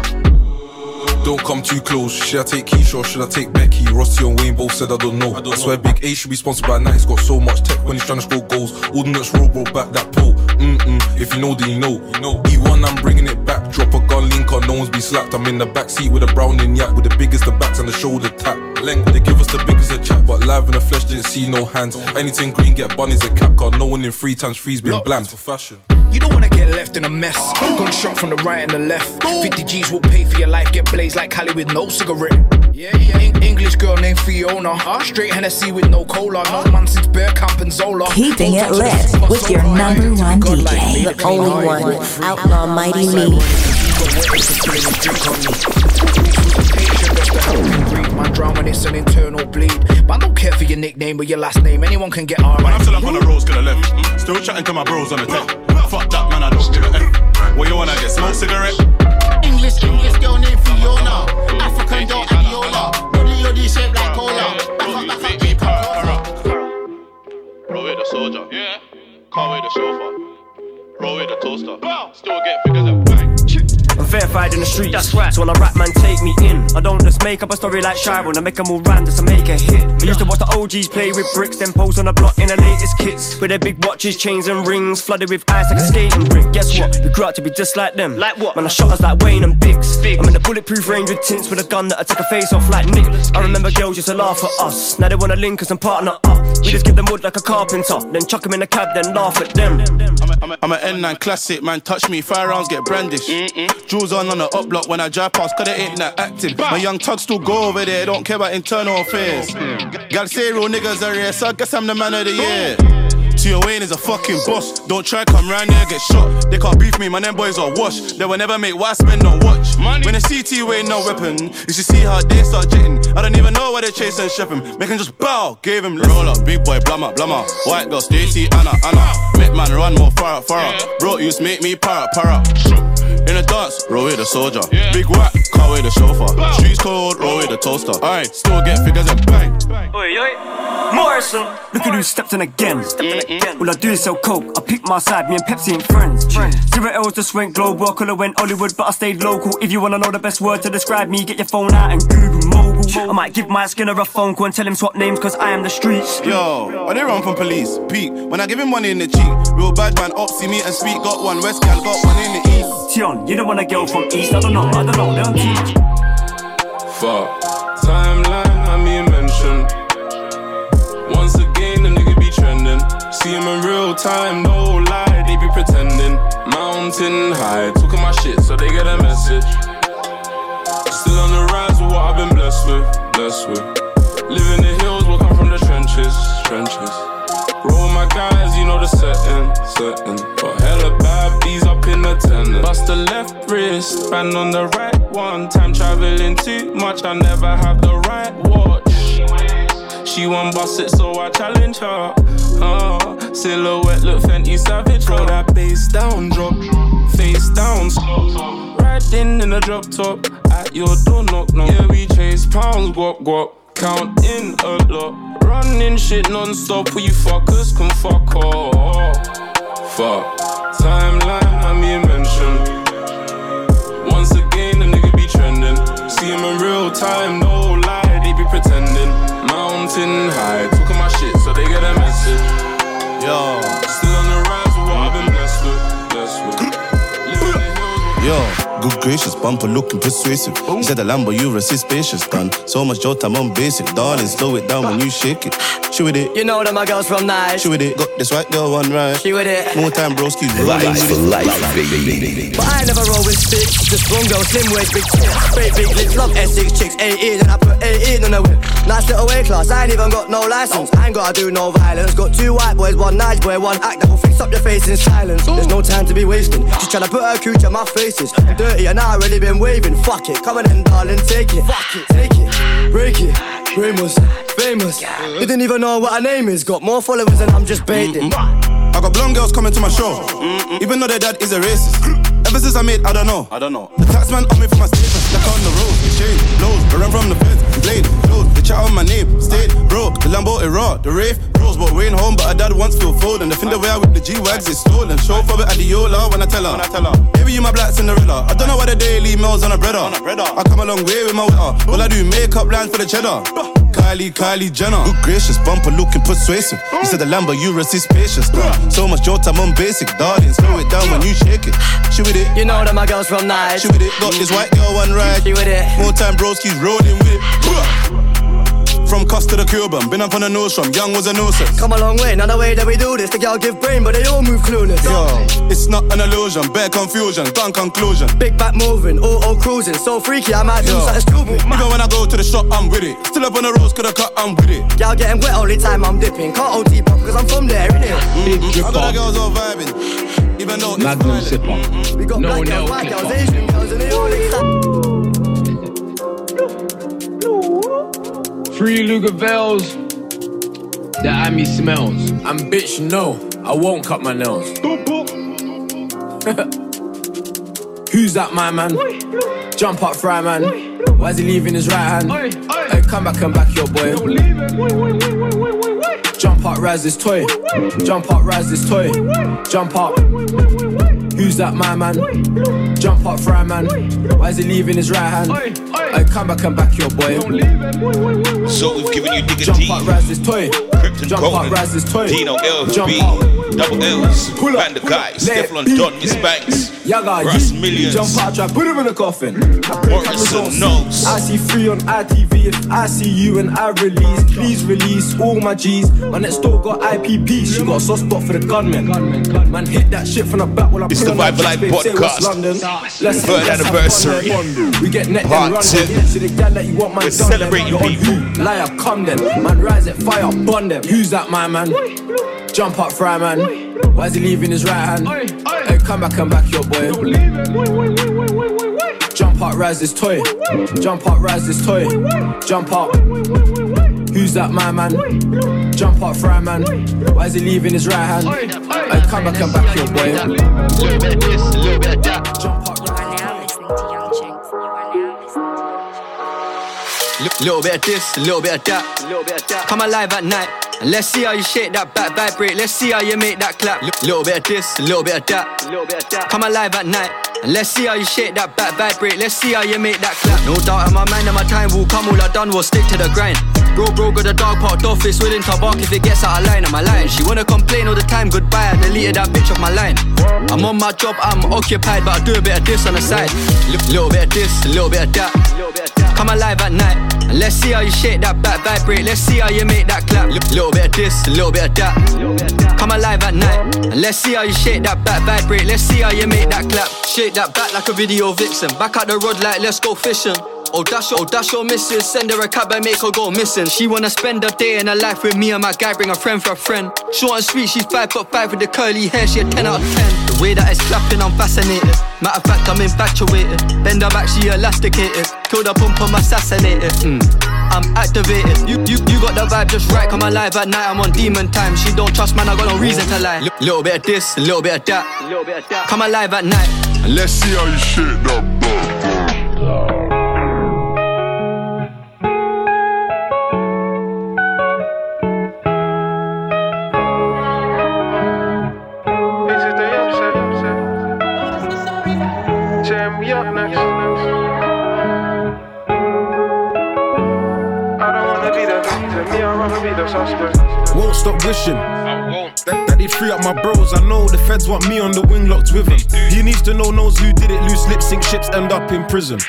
Speaker 20: Don't come too close. Should I take Keisha or should I take Becky? Rossi and Wayne both said I don't know. I, swear Big A should be sponsored by Nike. He's got so much tech when he's trying to score goals. Ordnance roll, bro, back that pole. Mm-mm. If you know, then you know. You know. E1, I'm bringing it back. Drop a gun link on, no one's be slapped. I'm in the back seat with a browning yak with the biggest of backs and the shoulder tap. Length, they give us the biggest of chat, but live in the flesh didn't see no hands. Anything green, get bunnies a cap card. No one in three times three's been bland for fashion.
Speaker 34: You don't wanna get left in a mess. Gunshot from the right and the left. 50 G's will pay for your life. Get blazed like with no cigarette. Yeah, yeah. En- English girl named Fiona. Straight Hennessy with no cola. No man since Bear Camp and Zola.
Speaker 4: Keeping it lit with your number one DJ, the only one, Outlaw Mighty Me.
Speaker 34: Man, drown when it's an internal bleed. But I don't care for your nickname or your last name. Anyone can get alright.
Speaker 17: When I'm still up on the roads, could have left. Still chatting to my bros on the tech. Fuck that, man, I don't give a F. What you wanna get, smoke cigarette?
Speaker 26: English, English girl named Fiona. African girl Adiola. Body yoddy shaped like cola. Back up, back up, come closer.
Speaker 24: Roll with the soldier. Yeah. Car with the chauffeur. Roll with the toaster. Still get figures bang.
Speaker 29: I'm verified in the streets. That's right. So when I rap, man, take me in. I don't just make up a story like Sharon. I make them all rhyme just to make a hit. I used to watch the OGs play with bricks, then pose on the block in the latest kits. With their big watches, chains, and rings, flooded with ice like a skating rink. Guess what? We grew up to be just like them. Like what? Man, I shot us like Wayne and Biggs. I'm in the bulletproof range with tints with a gun that I take a face off like Nick. I remember girls used to laugh at us. Now they wanna link us and partner up. We just give them wood like a carpenter, then chuck them in the cab, then laugh at them.
Speaker 17: I'm an N9 classic, man. Touch me, firearms get brandished. Jewels on on the up block when I drive past, cause they ain't that active. My young tugs still go over there, don't care about internal affairs. Say real niggas are rare, so I guess I'm the man of the year. Tion Wayne is a fucking boss. Don't try come round here get shot. They can't beef me, man. Them boys are wash. They will never make wise men not watch. When they see T Wayne no weapon, you should see how they start jitting. I don't even know where they chase and shep him. Make him just bow, gave him roll up, big boy, blummer, blummer. White girl, Stacy, Anna, Anna. Make man run more far up, far up. Bro, you to make me para, para. In the dance, roll with the soldier. Big whack, car with the chauffeur. Streets cold, roll with the toaster. Alright, still get figures and bang.
Speaker 29: Oi, oi. Morrisson, look at who stepped in again. All I do is sell coke. I pick my side, me and Pepsi ain't friends. Zero L's just went global. I could've went Hollywood, but I stayed local. If you wanna know the best word to describe me, get your phone out and Google mogul. I might give my skinner a phone call and tell him swap names, cause I am the streets.
Speaker 17: Yo, when they run from police, peak. When I give him money in the cheek, real bad man, up, see me and speak. Got one, West Gal got one in the east.
Speaker 29: You don't want a girl from East. I don't know, I don't know, they don't teach.
Speaker 35: Fuck. Timeline, I mean mention. Once again, the nigga be trending. See him in real time, no lie, they be pretending. Mountain high, talking my shit so they get a message. Still on the rise with what I've been blessed with, blessed with. Live in the hills, will come from the trenches, trenches. Roll my guys, you know the setting, setting. But hella bees up in the tenant. Bust the left wrist, band on the right one. Time traveling too much, I never have the right watch. She won't bust it, so I challenge her. Uh, silhouette look Fenty Savage. Throw that bass down, drop, face down, slow. Riding in a drop top, at your door, knock, knock. Yeah, we chase pounds, guap, guap. Counting a lot, running shit non-stop. Who you fuckers can fuck off. Fuck. Timeline, I'm mean mention. Once again, the nigga be trending. See him in real time, no lie, they be pretending. Mountain high, talking my shit, so they get a message.
Speaker 17: Yo.
Speaker 35: Still on the rise with what I've been blessed with, blessed with.
Speaker 17: Yo, good gracious, bumper looking persuasive. You said the Lambo, you resist spacious, done. So much jolt, I'm on basic. Darling, slow it down when you shake it. She with it.
Speaker 29: You know that my girls from nice.
Speaker 17: She with it. Got this white girl one right.
Speaker 29: She with it.
Speaker 17: More time, broski. rolling
Speaker 1: Life
Speaker 17: with
Speaker 1: for
Speaker 17: it.
Speaker 1: life, baby.
Speaker 29: But I never roll with sticks. Just one girl, slim waist, big tits. Straight big lips, love Essex chicks. 18 and I put 18 on the whip. Nice little weight class, I ain't even got no license. I ain't gotta do no violence. Got two white boys, one nice boy, one act that will fix up your face in silence. There's no time to be wasting. She's tryna put her cooch on my faces. I'm dirty and I already been waving. Fuck it, come on then, darling, take it. Fuck it, take it, break it. Famous, famous. You didn't even know what her name is. Got more followers than I'm just baiting.
Speaker 17: I got blonde girls coming to my show, even though their dad is a racist. Ever since I made, I don't know. I don't know. The taxman on me for my status, like on the road, exchange blows. I run from the feds, blade, clothes. They chat on my name, stayed broke. The Lambo is raw, the rave bros, but we ain't home. But her dad once feel fold, and the thing the way I whip the G wags is stolen. Show for it at the Yola when I tell her. When I tell her, baby you my black Cinderella. I don't know why the daily mails on a breader. I come a long way with my wetter. All I do makeup lines for the cheddar. Kylie, Kylie Jenner. Good gracious, bumper looking persuasive. You said the Lambo, you resist patience. So much jolt, I'm on basic. Darling, slow it down when you shake it. She with it.
Speaker 29: You know that my girls from nice.
Speaker 17: She with it. Got this white girl one ride.
Speaker 29: She with it.
Speaker 17: More time, broski's rolling with it. From Costa to the Cuban, been up on the nose from young was a nuisance.
Speaker 29: Come a long way, not the way that we do this. The girl give brain, but they all move clueless.
Speaker 17: Yo, it's not an illusion, bare confusion, done conclusion.
Speaker 29: Big back moving, all auto cruising, so freaky I might do something stupid.
Speaker 17: Even when I go to the shop, I'm with it. Still up on the roads, could have cut, I'm with it.
Speaker 29: Y'all getting wet only time I'm dipping. Can't OT pop because I'm from there, innit? Mm-hmm.
Speaker 17: I got the girls all vibing, even though it's
Speaker 36: Magnum
Speaker 17: violent.
Speaker 36: sipper.
Speaker 29: We got
Speaker 36: No
Speaker 29: black
Speaker 36: nail
Speaker 29: girls, white girls,
Speaker 36: clipper.
Speaker 29: Asian girls, and they all excited.
Speaker 36: Free Lugavels. The Amy smells. And bitch, no, I won't cut my nails. Who's that, my man? Jump up, fry man. Why is he leaving his right hand? Hey, come back and back your boy. Jump up, rise this toy. Jump up, rise this toy. Jump up.
Speaker 23: Who's that, my man? Jump up, fry man. Why is he leaving his right hand? I come back and back your boy.
Speaker 2: So we've given you Digger
Speaker 23: Jump up, rise this toy. Jump up,
Speaker 2: Conan,
Speaker 23: rise this toy.
Speaker 2: Dino
Speaker 23: Jump
Speaker 2: LB,
Speaker 23: up.
Speaker 2: Double L's,
Speaker 23: Pull up,
Speaker 2: Van the
Speaker 23: pull
Speaker 2: Guy,
Speaker 23: up.
Speaker 2: Stefflon Don, Miss Banks,
Speaker 23: Yaga,
Speaker 2: Russ. Millions.
Speaker 23: Jump out, try put him in a coffin.
Speaker 2: Morrisson knows.
Speaker 23: I see free on ITV. If I see you and I release, please release all my G's. My next door got IPP. She got a soft spot for the gunman. Man, hit that shit from the back while I
Speaker 2: It's the Vibe Live
Speaker 23: jeans, babe, say
Speaker 2: podcast.
Speaker 23: London. Let's
Speaker 2: Third anniversary.
Speaker 23: We get net
Speaker 2: Part
Speaker 23: then run
Speaker 2: two.
Speaker 23: then. See the gal that you want, man.
Speaker 2: We're
Speaker 23: done
Speaker 2: celebrating
Speaker 23: on
Speaker 2: people.
Speaker 23: who? Liar, come then. Man, rise it, fire, bun them. Who's that, my man? Jump up, fry man. Why is he leaving his right hand? Hey, come back and back your boy. Jump up, rise this toy. Jump up, rise this toy. Jump up. Who's that, my man? Jump up, fry man. Why is he leaving his right hand? Hey, come back and back your boy.
Speaker 29: A little bit of this, little bit of that.
Speaker 23: Jump
Speaker 29: Little bit of this, a little bit of that. Come alive at night. And let's see how you shake that back vibrate. Let's see how you make that clap. Little bit of this, a little bit of that. Come alive at night. And let's see how you shake that back vibrate. Let's see how you make that clap. No doubt in my mind and my time will come. All I done was stick to the grind. Bro, bro, got a dog parked off. It's willing to bark if it gets out of line. Am I lying? She wanna complain all the time. Goodbye, I deleted that bitch off my line. I'm on my job, I'm occupied, but I do a bit of this on the side. Li- little bit of this, a little bit of that. Come alive at night. And let's see how you shake that back vibrate. Let's see how you make that clap. Li- little bit of this, a little bit of that. Come alive at night. And let's see how you shake that back vibrate. Let's see how you make that clap. Shake that back like a video vixen. Back out the road like let's go fishing. Oh dash, oh dash your missus. Send her a cab and make her go missing. She wanna spend a day in her life with me and my guy. Bring a friend for a friend. Short and sweet, she's 5 foot 5 with the curly hair. She a 10 out of 10 The way that it's clapping, I'm fascinated. Matter of fact, I'm infatuated. Bend her back, she elasticated. Kill the pump, I'm assassinated. Mm. I'm activated. You, you, you got the vibe just right Come alive at night, I'm on demon time. She don't trust man, I got no reason to lie. Li- Little bit of this, a little bit of that. Come alive at night. Let's see how you shake that
Speaker 37: This
Speaker 27: Won't stop wishing. That, that they free up my bros. I know the feds want me on the wing locked with him. He needs to know, knows who did it. Loose lip sync ships end up in prison.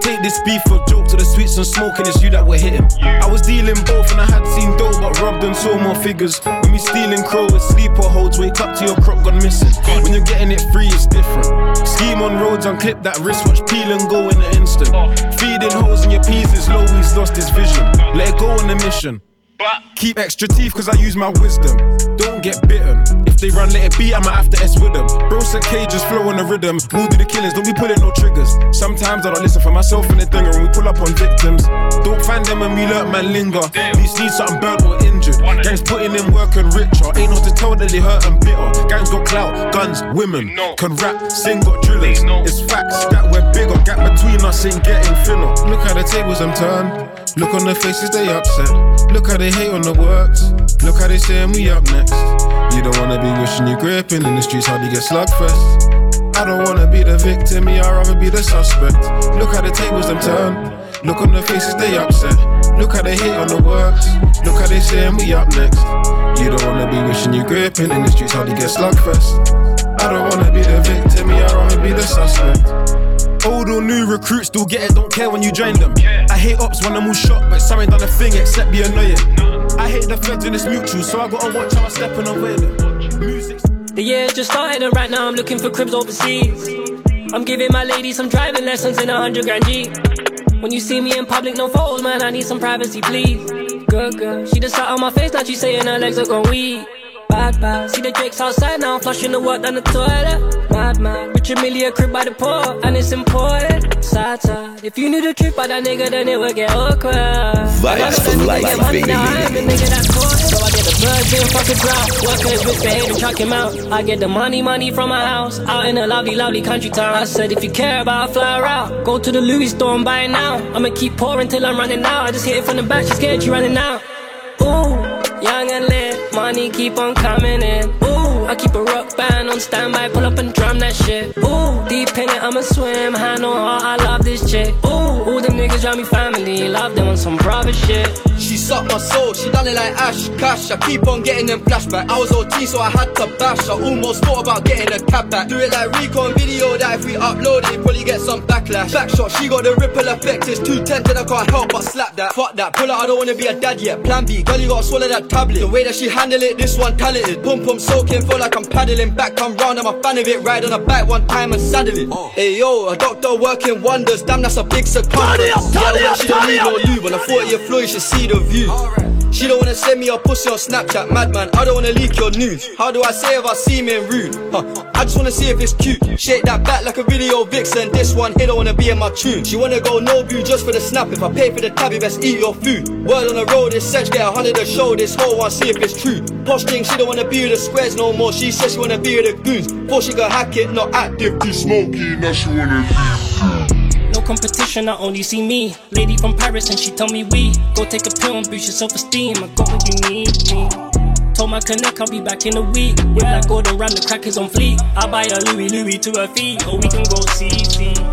Speaker 27: Take this beef for joke to the sweets and smoking. It's you that were hitting. I was dealing both and I had seen dough, but robbed and saw more figures. When we stealing crow with sleeper holds, wake up to your crop gone missing. When you're getting it free, it's different. Scheme on roads unclip that wristwatch, peel and go in an instant. Feeding holes in your peas is low, he's lost his vision. Let it go on the mission. Keep extra teeth cause I use my wisdom. Don't get bitten. If they run, let it be, I'ma have to S with them. Bro said cages flow on the rhythm. We'll do the killings, don't be pulling no triggers. Sometimes I don't listen for myself in the dinger and we pull up on victims. Don't find them when we learn man linger. These need something burnt or injured. Gangs putting in work and richer. Ain't no to tell that they hurt and bitter. Gangs got clout, guns, women. Can rap, sing, got drillers. It's facts that we're bigger. Gap between us ain't getting thinner. Look how the tables them turned. Look on the faces, they upset. Look how they hate on the works. Look how they saying we up next. You don't wanna be wishing you gripping in the streets, you get slugfest? I don't wanna be the victim, me, I'd rather be the suspect. Look how the tables them turn. Look on their faces, they upset. Look how they hate on the works. Look how they saying we up next. You don't wanna be wishing you gripping in the streets, you get slugfest? I don't wanna be the victim, me, I'd rather be the suspect. Old or new recruits still get it, don't care when you join them. I hate ops when I'm all shot, but something done a thing except be annoying. I hate the feds and it's mutual, so I gotta watch how I step and away them.
Speaker 38: The year's just started and right now I'm looking for cribs overseas. I'm giving my lady some driving lessons in a hundred grand G. When you see me in public, no photos, man, I need some privacy, please. Good girl, she just sat on my face, now she saying her legs are gone weak. Bad, bad, see the drakes outside now, flushing the water down the toilet. Mad, man, rich a million crib by the poor, and it's important. Sad, sad, if you knew the truth about that nigga, then it would get awkward.
Speaker 39: Vibes for life, baby.
Speaker 38: The nigga that's poor, so I get the birds in fucking drought. Workers risk ahead and chuck him out. I get the money, money from my house, out in a lovely, lovely country town. I said, if you care about fly route, go to the Louis store and buy it now. I'ma keep pouring till I'm running out. I just hit it from the back, she's scared you running out. Ooh, young and lit. Money keep on coming in. Ooh, I keep a rock band on standby, pull up and drum that shit. Ooh, deep in it, I'ma swim. Hand on heart, I love this chick. Ooh, all them niggas drive me family, love them on some brother shit.
Speaker 29: She sucked my soul, she done it like Ash Cash. I keep on getting them flashback. I was OT, so I had to bash. I almost thought about getting a cab back. Do it like Rico on video that if we upload it, probably get some backlash. Backshot, she got the ripple effect. It's too tempted, I can't help but slap that. Fuck that, pull out, I don't wanna be a dad yet. Plan B, girl, you gotta swallow that tablet. The way that she handle it, this one talented. Pum pum soaking, feel like I'm paddling back. Come round, I'm a fan of it. Ride on a bike one time and saddle it. Uh. Hey yo, a doctor working wonders. Damn, that's a big circumference.
Speaker 40: Turn it up, turn it up, turn
Speaker 29: need
Speaker 40: it
Speaker 29: no
Speaker 40: up.
Speaker 29: a 40 year floor, you should see the view. She don't wanna send me a pussy on Snapchat, madman. I don't wanna leak your news. How do I say if I seem in rude? Huh. I just wanna see if it's cute. Shake that back like a video vixen. This one here don't wanna be in my tune. She wanna go no view just for the snap. If I pay for the tab, you best eat your food. Word on the road, this search get a hundred a show. This whole one see if it's true. Posh thing, she don't wanna be with the squares no more. She says she wanna be with the goons. Before she can hack it, not active. Too smoky, now she wanna
Speaker 38: No competition, I only see me. Lady from Paris, and she tell me we go take a pill and boost your self esteem. I got what you need me. Told my connect I'll be back in a week. With like Gordon Ram, the crack is on fleek. I buy a Louis Louis to her feet, or we can go see.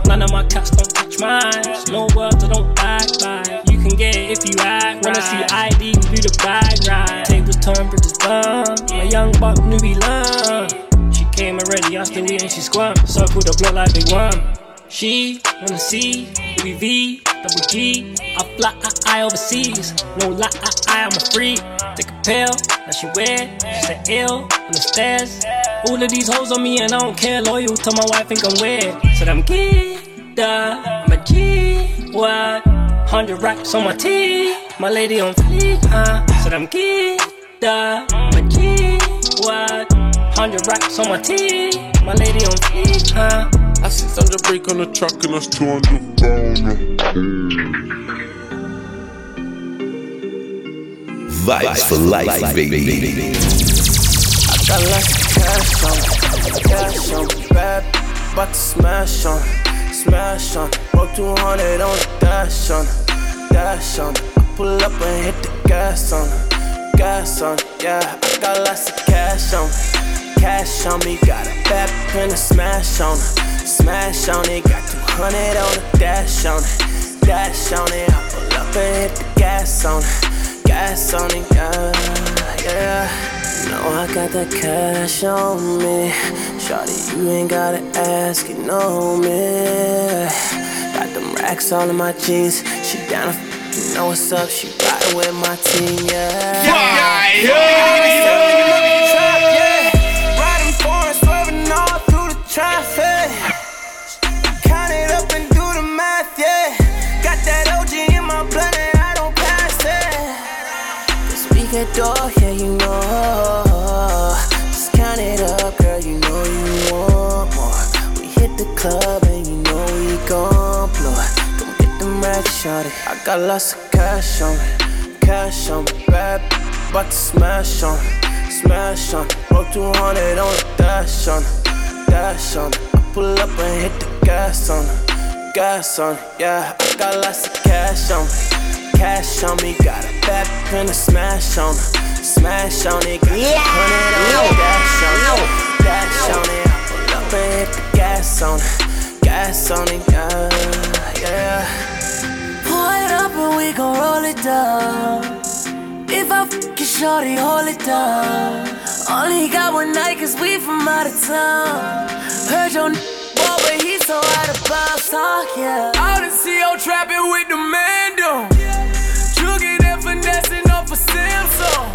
Speaker 38: None of my cats don't touch mine. No words I don't act by. You can get it if you act. Wanna see ID, we do the bag ride. Tables turn, bridges burn. My young buck we learn. She came already, I still eating, she squirm. Circle the block like big worm. She wanna see Louis V, double G. I fly, I, I overseas. No lie, I, I, I'm a freak. Take a pill, now she weird. She said ill on the stairs. All of these hoes on me and I don't care. Loyal to my wife, think I'm weird. Said I'm gidda, I'm a G. What? Hundred racks on my tee. My lady on fleek, huh? Said I'm gidda, I'm a G. What? Hundred racks on my tee. My lady on fleek, huh?
Speaker 37: I 600 break on the truck and that's 200 pound.
Speaker 2: Vibes for life, baby.
Speaker 15: I got lots of cash on, cash on, bad, about to smash on, smash on. Broke 200 on the dash on, dash on. I pull up and hit the gas on, gas on. Yeah, I got lots of cash on, cash on me. Got a bad pen to smash on, it, smash on it. Got 200 on the dash on, it. dash on it. I pull up and hit the gas on, it. gas on it. Yeah, yeah. No, I got that cash on me. Shawty, you ain't gotta ask, you know me. Got them racks all in my jeans. She down to you know what's up. She riding with my team, yeah. Riding door, yeah, you know. Just count it up, girl, you know you want more. We hit the club and you know we gon' blow. Come get them racks, shawty. I got lots of cash on me, cash on me, bad, about to smash on, smash on. Broke 200 on the dash on, dash on. I pull up and hit the gas on, gas on. Yeah, I got lots of cash on me, cash on me. Got a bad pen to smash on, smash on it. Got yeah. hundred on the dash on, it. dash on it. I pull up and hit the gas on, it. gas on it. Yeah, yeah.
Speaker 11: Pour it up and we gon' roll it down. If I fuck you, shorty, hold it down. Only got one night cause we from out of town. Heard your n- boy, but he so out of bounds, talk, yeah.
Speaker 15: Out in CO trapping with the man down. Off a Samsung.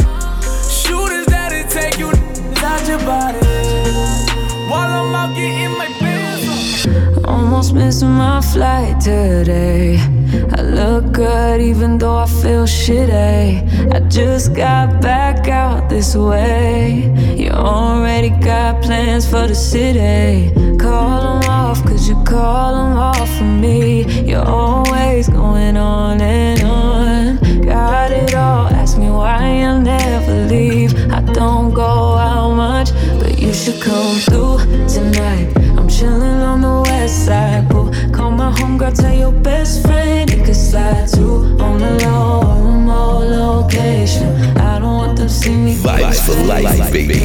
Speaker 15: Shooters that'll take you out your body. While I'm out getting my.
Speaker 11: Almost missing my flight today. I look good even though I feel shitty. I just got back out this way. You already got plans for the city. Call them off, cause you call them off for me. You're always going on and on. Got it all, ask me why I'll never leave. I don't go out much, but you should come through tonight. I'm chillin' on the west side, boo. Call my homegirl, tell your best friend you can slide too on the low, location. I don't want them see me
Speaker 2: Vibes for life
Speaker 1: baby.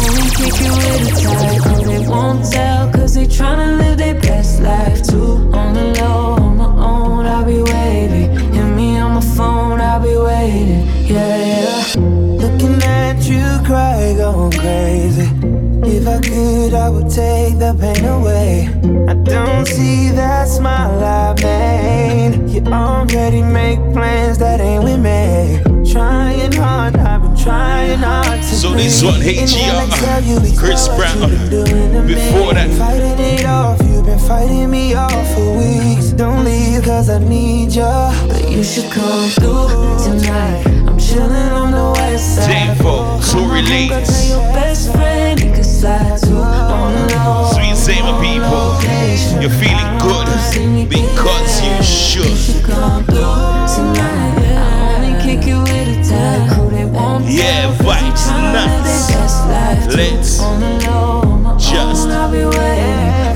Speaker 41: Only kick it with a tie, oh they won't tell Cause they tryna live their best life too On the low, on my own, I'll be
Speaker 10: could, I would take the pain away. I don't see that smile I made. You already make plans that ain't with me Trying hard, I've been trying hard to
Speaker 2: So this one, H.E.R., Chris Brown. Before that,
Speaker 10: Fighting it off, you've been fighting me off for weeks. Don't leave cause I need ya.
Speaker 41: But you should come through tonight I'm chilling on the west side.
Speaker 2: Tory Lanez,
Speaker 41: your best friend he could slide to on the low
Speaker 2: Sweet Zama people. You're feeling good because you should.
Speaker 41: Come through tonight I only kick you with a tag Who they won't
Speaker 2: Yeah, vibes nuts. Let's just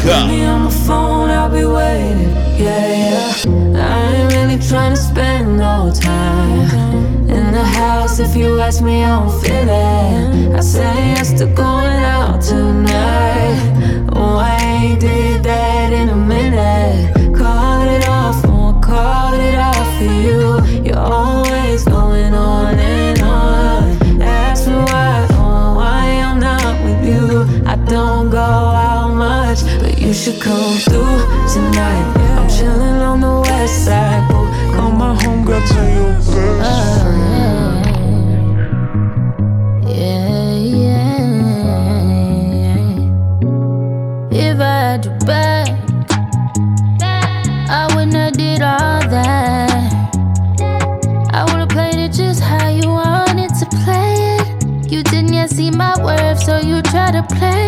Speaker 2: Go.
Speaker 41: Me on my phone, I'll be waiting. Yeah, yeah. I ain't really trying to spend no time in the house. If you ask me, I don't feel it. I say yes to going out tonight. Oh, I ain't did that in a minute. Call it off, won't call it off for you. You're should come through tonight. I'm chilling on the west side, boo. Call my homegirl to you best.
Speaker 11: Uh, yeah, yeah. If I had your back, I wouldn't have did all that. I would've played it just how you wanted to play it. You didn't yet see my worth, so you tried to play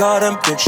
Speaker 11: like
Speaker 42: them pics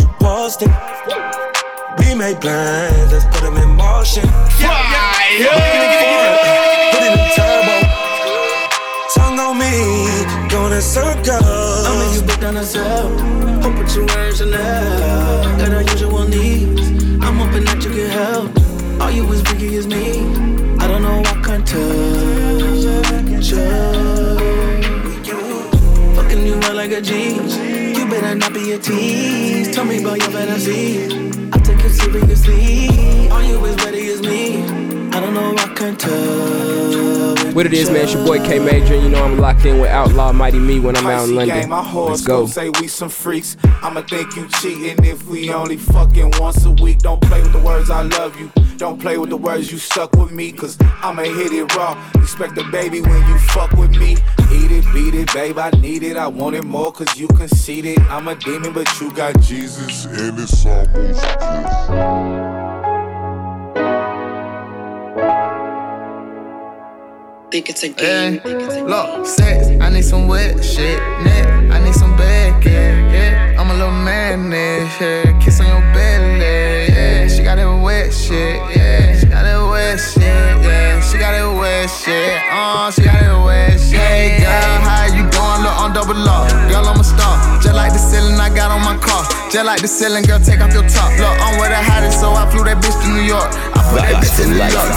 Speaker 15: me about your fantasy. I take you seriously. All you is ready is me. I don't know, I can't touch
Speaker 43: What it is, man? It's your boy K Major. You know I'm locked in with Outlaw Mighty Me when I'm out in London.
Speaker 37: Game,
Speaker 43: Let's go.
Speaker 37: say we some freaks. I'ma think you cheating if we only fucking once a week. Don't play with the words I love you. Don't play with the words you stuck with me, cause I'ma hit it raw. Expect a baby when you fuck with me. Beat it, babe, I need it. I want it more, cause you conceited. I'm a demon, but you got Jesus, and it's almost
Speaker 15: Think it's a
Speaker 6: game. Look, sex, I need some wet shit. Net, I need some bad, yeah, yeah. I'm a little man, yeah. Kiss on your belly, yeah. She got that wet shit, yeah. She got that wet shit, yeah. She got that wet shit, uh, she got that wet shit. Hey, girl, how you doing? Look, on double law. Girl, I'm a star. Just like the ceiling I got on my car. Just like the ceiling, girl, take off your top. Look, I'm where the hottest, so I flew that bitch to New York. I put that bitch in New York.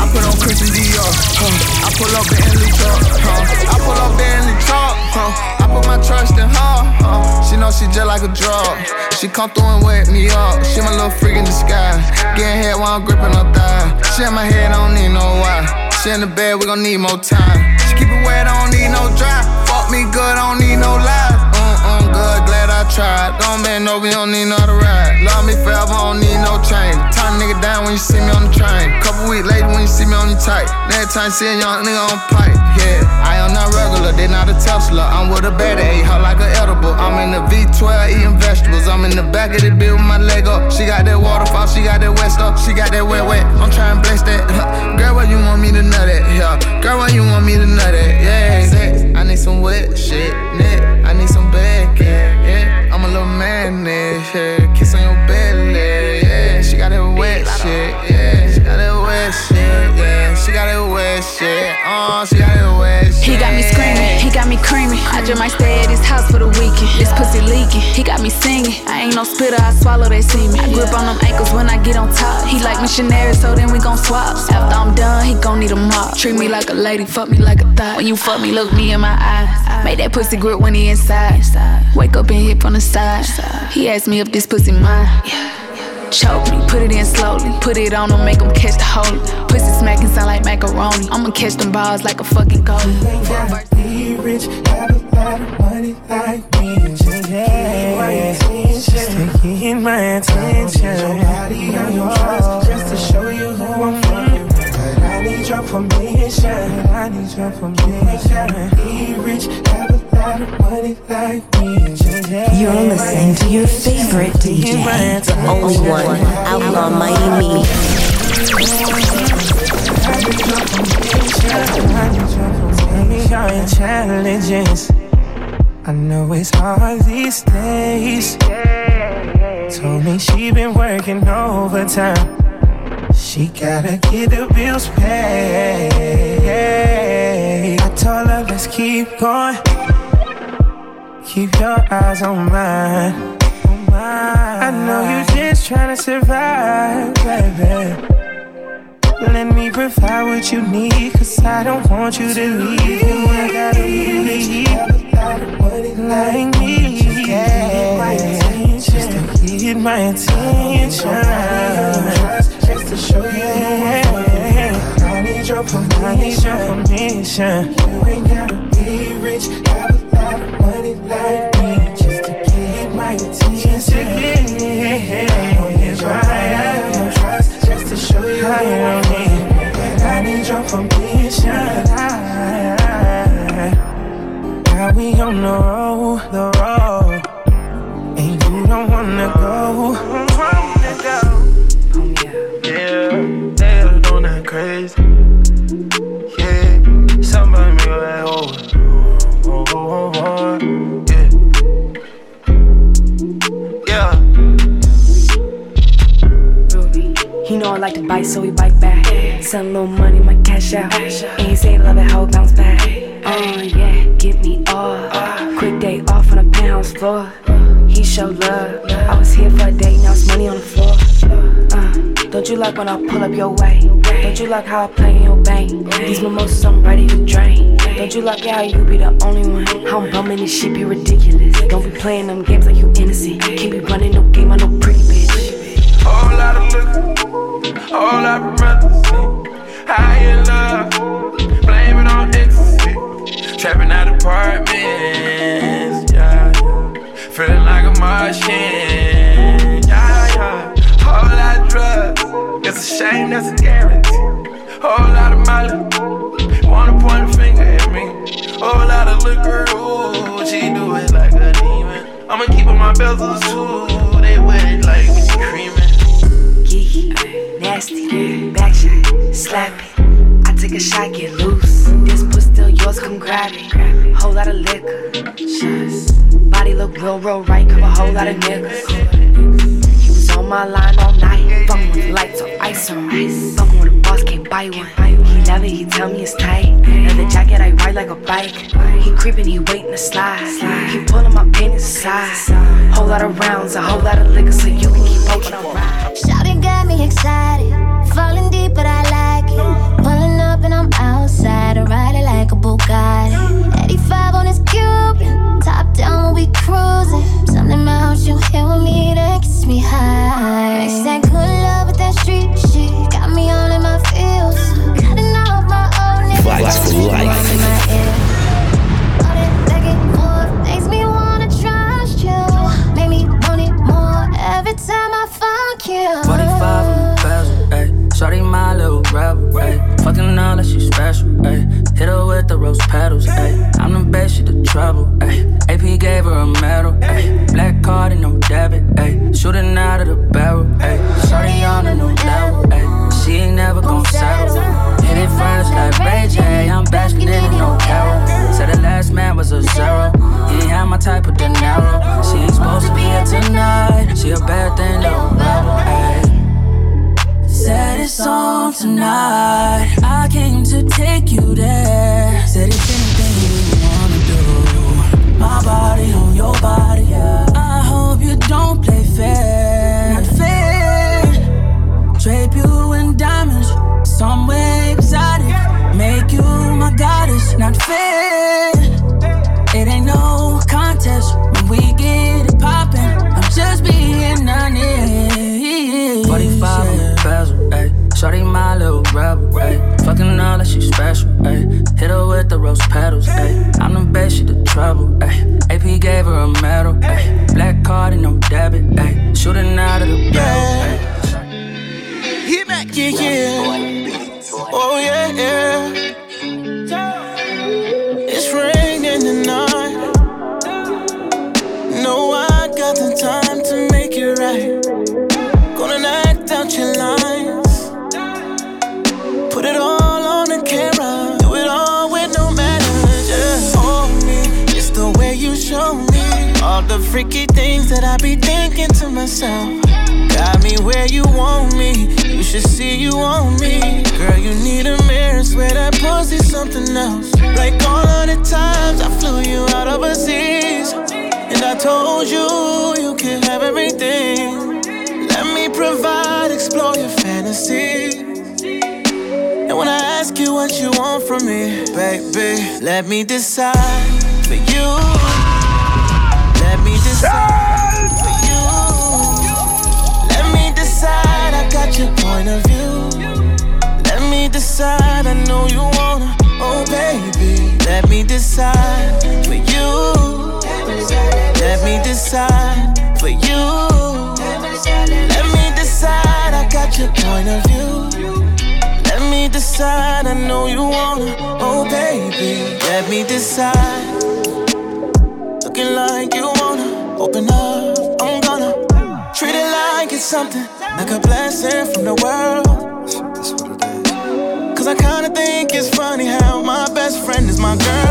Speaker 6: I put on Christian Dior. Huh. I pull up Bentley truck. Huh. I pull up Bentley truck. Huh. I put my trust in her. Huh. She know she just like a drug. She come through and wake me up. She my little freak in disguise. Getting head while I'm gripping her thigh. She in my head, I don't need no why. She in the bed, we gon' need more time. She keep it wet, I don't need no dry. Fuck me good, I don't need no lies. I tried. Don't bend over, you don't need no to ride. Love me forever, I don't need no chain. Turn nigga down when you see me on the train. Couple weeks later when you see me on your tight. Next time see a young nigga on pipe. Yeah, I am not regular, they not a Tesla. I'm with a better, ate her like an edible. I'm in the V12 eating vegetables. I'm in the back of the bill with my leg up. She got that waterfall, she got that wet stuff, she got that wet wet. I'm trying to bless that. Girl, where you want me to nut at? Yeah. Girl, where you want me to nut at? Yeah. Sex, I need some wet shit. Net, I need some bad yeah. I'm a little man, yeah. Kiss on your belly, yeah. She got that wet shit, yeah. She got that wet shit, yeah. She got that wet shit, uh, she got wet shit.
Speaker 44: He got me screaming, he got me creaming. I just might stay at his house for the weekend. This pussy leaking, he got me singing. I ain't no spitter, I swallow, they see me. I grip on them ankles when I get on top. He like missionary, so then we gon' swap. After I'm done, he gon' need a mop. Treat me like a lady, fuck me like a thot. When you fuck me, look me in my eyes. Make that pussy grip when he inside. Wake up and hit from the side. He asked me if this pussy mine. Choke me, put it in slowly. Put it on him, make him catch the holy. Pussy smacking sound like macaroni. I'ma catch them balls like a fucking goalie.
Speaker 27: Be rich, have a lot of money like me. Just Yeah, just to get my attention. Nobody on your trust, just to show you who I'm I need your permission. I need your permission. Be rich, have a lot of money like me.
Speaker 4: You're listening to your favorite DJ, the only one, Outlaw Mighty Me.
Speaker 27: Tell me all your challenges. I know it's hard these days. Told me she been working overtime. She gotta get the bills paid. I told her let's keep going. Keep your eyes on mine. I know you just tryna survive, baby. Let me provide what you need, cause I don't want you to leave. You ain't gotta leave like me. Yeah. Just to get my attention. Just to show you. I need your permission. I need your permission. You ain't gotta be rich, have a lot of money like me. Just to get my attention. Just to get my trust. Just to show you need. I need your permission. Now we on the road, the road, and you don't wanna go.
Speaker 45: He know I like to bite, so he bite back. Send a little money, my cash out. And he say love it, how it bounce back. Oh yeah, get me off. Quick day off on a penthouse floor. He showed love. I was here for a day, now it's money on the floor. Uh, don't you like when I pull up your way? Don't you like how I play in your bank? These mimosas I'm ready to drain. Don't you like how you be the only one? How I'm bumming this shit be ridiculous. Don't be playing them games like you innocent. Can't be running no game on no pretty bitch.
Speaker 15: Whole lot of liquor, whole lot of brothers. High in love, blame it on ecstasy. Trapping out apartments, yeah, yeah. Feeling like a Martian, yeah, yeah. Whole lot of drugs, it's a shame, that's a guarantee. Whole lot of money, wanna point a finger at me. Whole lot of liquor, ooh, she do it like a demon. I'ma keep on my bezels too, they wet like creaming.
Speaker 45: Geeky, nasty, back shot, slap it. I take a shot, get loose. This puss still yours, come grab it. Whole lot of liquor. Body look real, real right, cover a whole lot of niggas. He was on my line all night, fucking with lights on ice on ice. Fucking with a boss, can't buy one. He love it, he tell me it's tight. Leather jacket, I ride like a bike. He creeping, he waiting to slide. He pulling my panties aside. Whole lot of rounds, a whole lot of liquor, so you can keep poking around.
Speaker 46: Got me excited, falling deep, but I like it. Pulling up and I'm outside, I ride it like a Bugatti. 85 on this Cuban, top down when we cruising. Something about you here with me that gets me high. Next that good love with that street shit, got me all in my feels. Cutting off my old niggas.
Speaker 2: Vibes for life.
Speaker 46: I you.
Speaker 47: 45 Shorty my little rebel, ayy. Fucking all that she special, ayy. Hit her with the rose petals, ayy. I'm the best, she the trouble, ayy. AP gave her a medal, ayy. Black card and no debit, ayy. Shooting out of the barrel, ayy. Shorty on a new level, ayy. She ain't never gon' settle. Hit it first like Ray J. I'm basking in no carol. Said the last man was a zero. He ain't had my type of dinero. She ain't supposed to be here tonight. She a bad thing, little rebel, ayy. Said it's on tonight. I came to take you there. Said it's anything you wanna do. My body on your body. I hope you don't play fair. Not fair. Drape you in diamonds, somewhere exotic. Make you my goddess. Not fair. It ain't no contest when we get it poppin'. I'm just being honest. Shorty my little rebel, ayy. Fucking all that she special, ayy. Hit her with the rose petals, ayy. I'm the best, she the trouble, ayy. AP gave her a medal, ayy. Black card and no debit, ayy. Shooting out of the barrel, ayy.
Speaker 15: Hit back, yeah, yeah. Oh, yeah, yeah. The freaky things that I be thinking to myself. Got me where you want me. You should see you want me. Girl, you need a mirror. Swear that pussy's something else. Like all of the times I flew you out overseas. And I told you you can have everything. Let me provide, explore your fantasy. And when I ask you what you want from me, baby, let me decide for you. Let me decide for you. Let me decide, I got your point of view. Let me decide, I know you wanna, oh baby. Let me decide for you. Let me decide for you. Let me decide, I got your point of view. Let me decide, I know you wanna, oh baby. Let me decide. Looking like you open up, I'm gonna treat it like it's something, like a blessing from the world. Cause I kinda think it's funny how my best friend is my girl.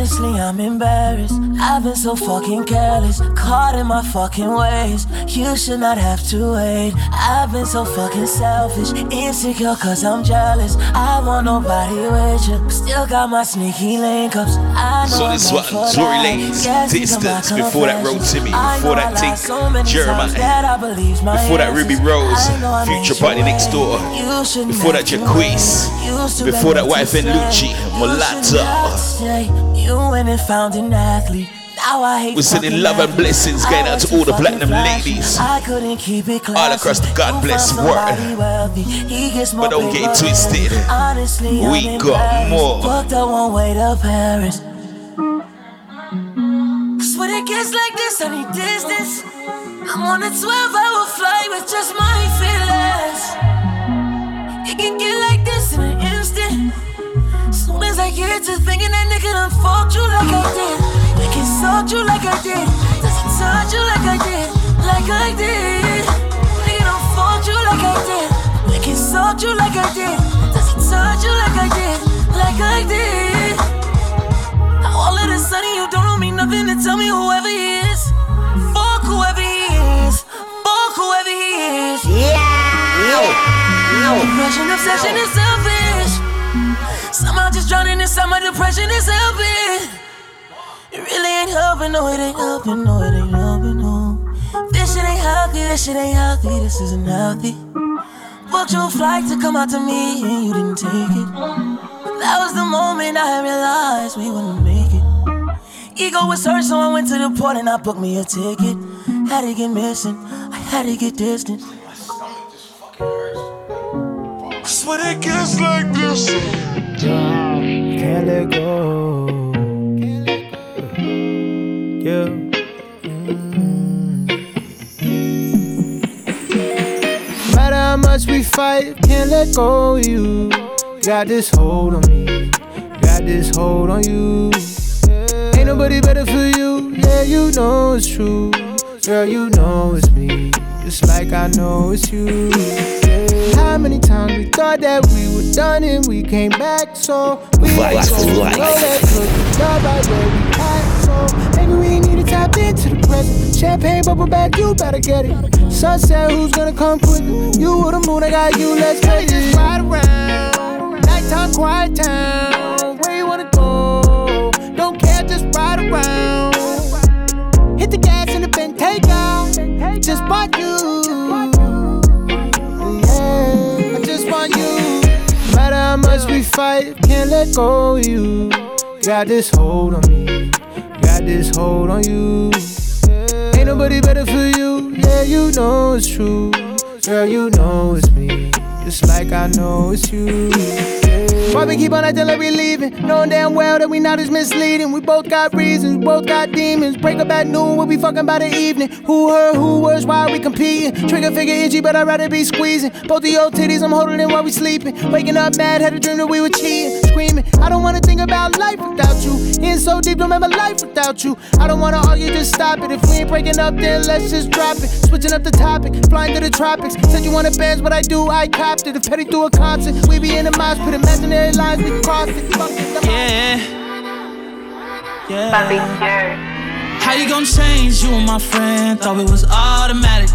Speaker 15: When you
Speaker 45: Honest
Speaker 47: Honestly, I'm embarrassed. I've been so fucking careless, caught in my fucking ways. You should not have to wait. I've been so fucking selfish, insecure cause I'm jealous. I want nobody with you, still got my sneaky link ups. I know
Speaker 2: So this one, Tory Lanez, Distance, before that Road Timmy, before that Tink, Jeremih, before that Ruby Rose, Future PartyNextDoor, before that Jacquees, before that YFN Lucci, Mulata.
Speaker 47: You and found an athlete. Now I hate
Speaker 2: We're sending love and blessings going out to all the platinum ladies
Speaker 47: I couldn't keep it classy.
Speaker 2: all across the God bless world.
Speaker 47: wealthy. He gets more
Speaker 2: But don't get twisted.
Speaker 47: Honestly,
Speaker 2: We
Speaker 47: I'm
Speaker 2: got more.
Speaker 47: Booked a one way to Paris. Cause when it gets like this, I need distance. I'm on a 12 hour flight with just my feelings. It can get like this in an instant. Soon as I get to thinking that nigga done fucked you like I did. It can suck you like I did. Does it touch you like I did? Like I did. Nigga done fucked you like I did. It can suck you like I did. Does it touch you like I did? Like I did. Now all of a sudden you don't know me nothing to tell me whoever he is. Fuck whoever he is. Fuck whoever he is. Yeah. Depression, obsession is selfish. Somehow just drowning inside my depression is helping. It really ain't helping, no, it ain't helping, no, it ain't helping, no. This shit ain't healthy, this shit ain't healthy, this isn't healthy. Booked your flight to come out to me and you didn't take it. That was the moment I realized we wouldn't make it. Ego was hurt, so I went to the port and I booked me a ticket. Had to get missing, I had to get distant.
Speaker 37: Cause when it gets like this,
Speaker 6: Can't let go. Yeah. Matter how much we fight, can't let go of you. Got this hold on me, got this hold on you. Ain't nobody better for you, yeah, you know it's true. Girl, you know it's me, just like I know it's you. Yeah. How many times we thought that we were done and we came back so we
Speaker 48: Vibes
Speaker 6: so
Speaker 48: for life.
Speaker 6: know that could be right where we at so maybe we need to tap into the present. Champagne bubble back, you better get it. Sunset, who's gonna come quicker? You or the moon, I got you, let's get it. Just ride around, nighttime quiet town. Where you wanna go? Don't care, just ride around. Much we fight, can't let go of you. Got this hold on me, got this hold on you. Ain't nobody better for you, yeah, you know it's true. Girl, you know it's me, just like I know it's you. Why we keep on acting like we leaving? Knowing damn well that we not as misleading. We both got reasons, both got demons. Break up at noon, we'll be fucking by the evening. Who her, who worse, why we competing? Trigger figure itchy, but I'd rather be squeezing. Both of your titties, I'm holding in while we sleeping. Waking up mad, had a dream that we were cheating. Screaming, I don't wanna think about life without you. In so deep, don't remember life without you. I don't wanna argue, just stop it. If we ain't breaking up, then let's just drop it. Switching up the topic, flying to the tropics. Said you wanted bands, what I do, I copped it. If Petty through a concert, we be in the mosh pit, imaginary lines, we cross it.
Speaker 49: Yeah. Yeah. How you gonna change? You were my friend, thought it was automatic.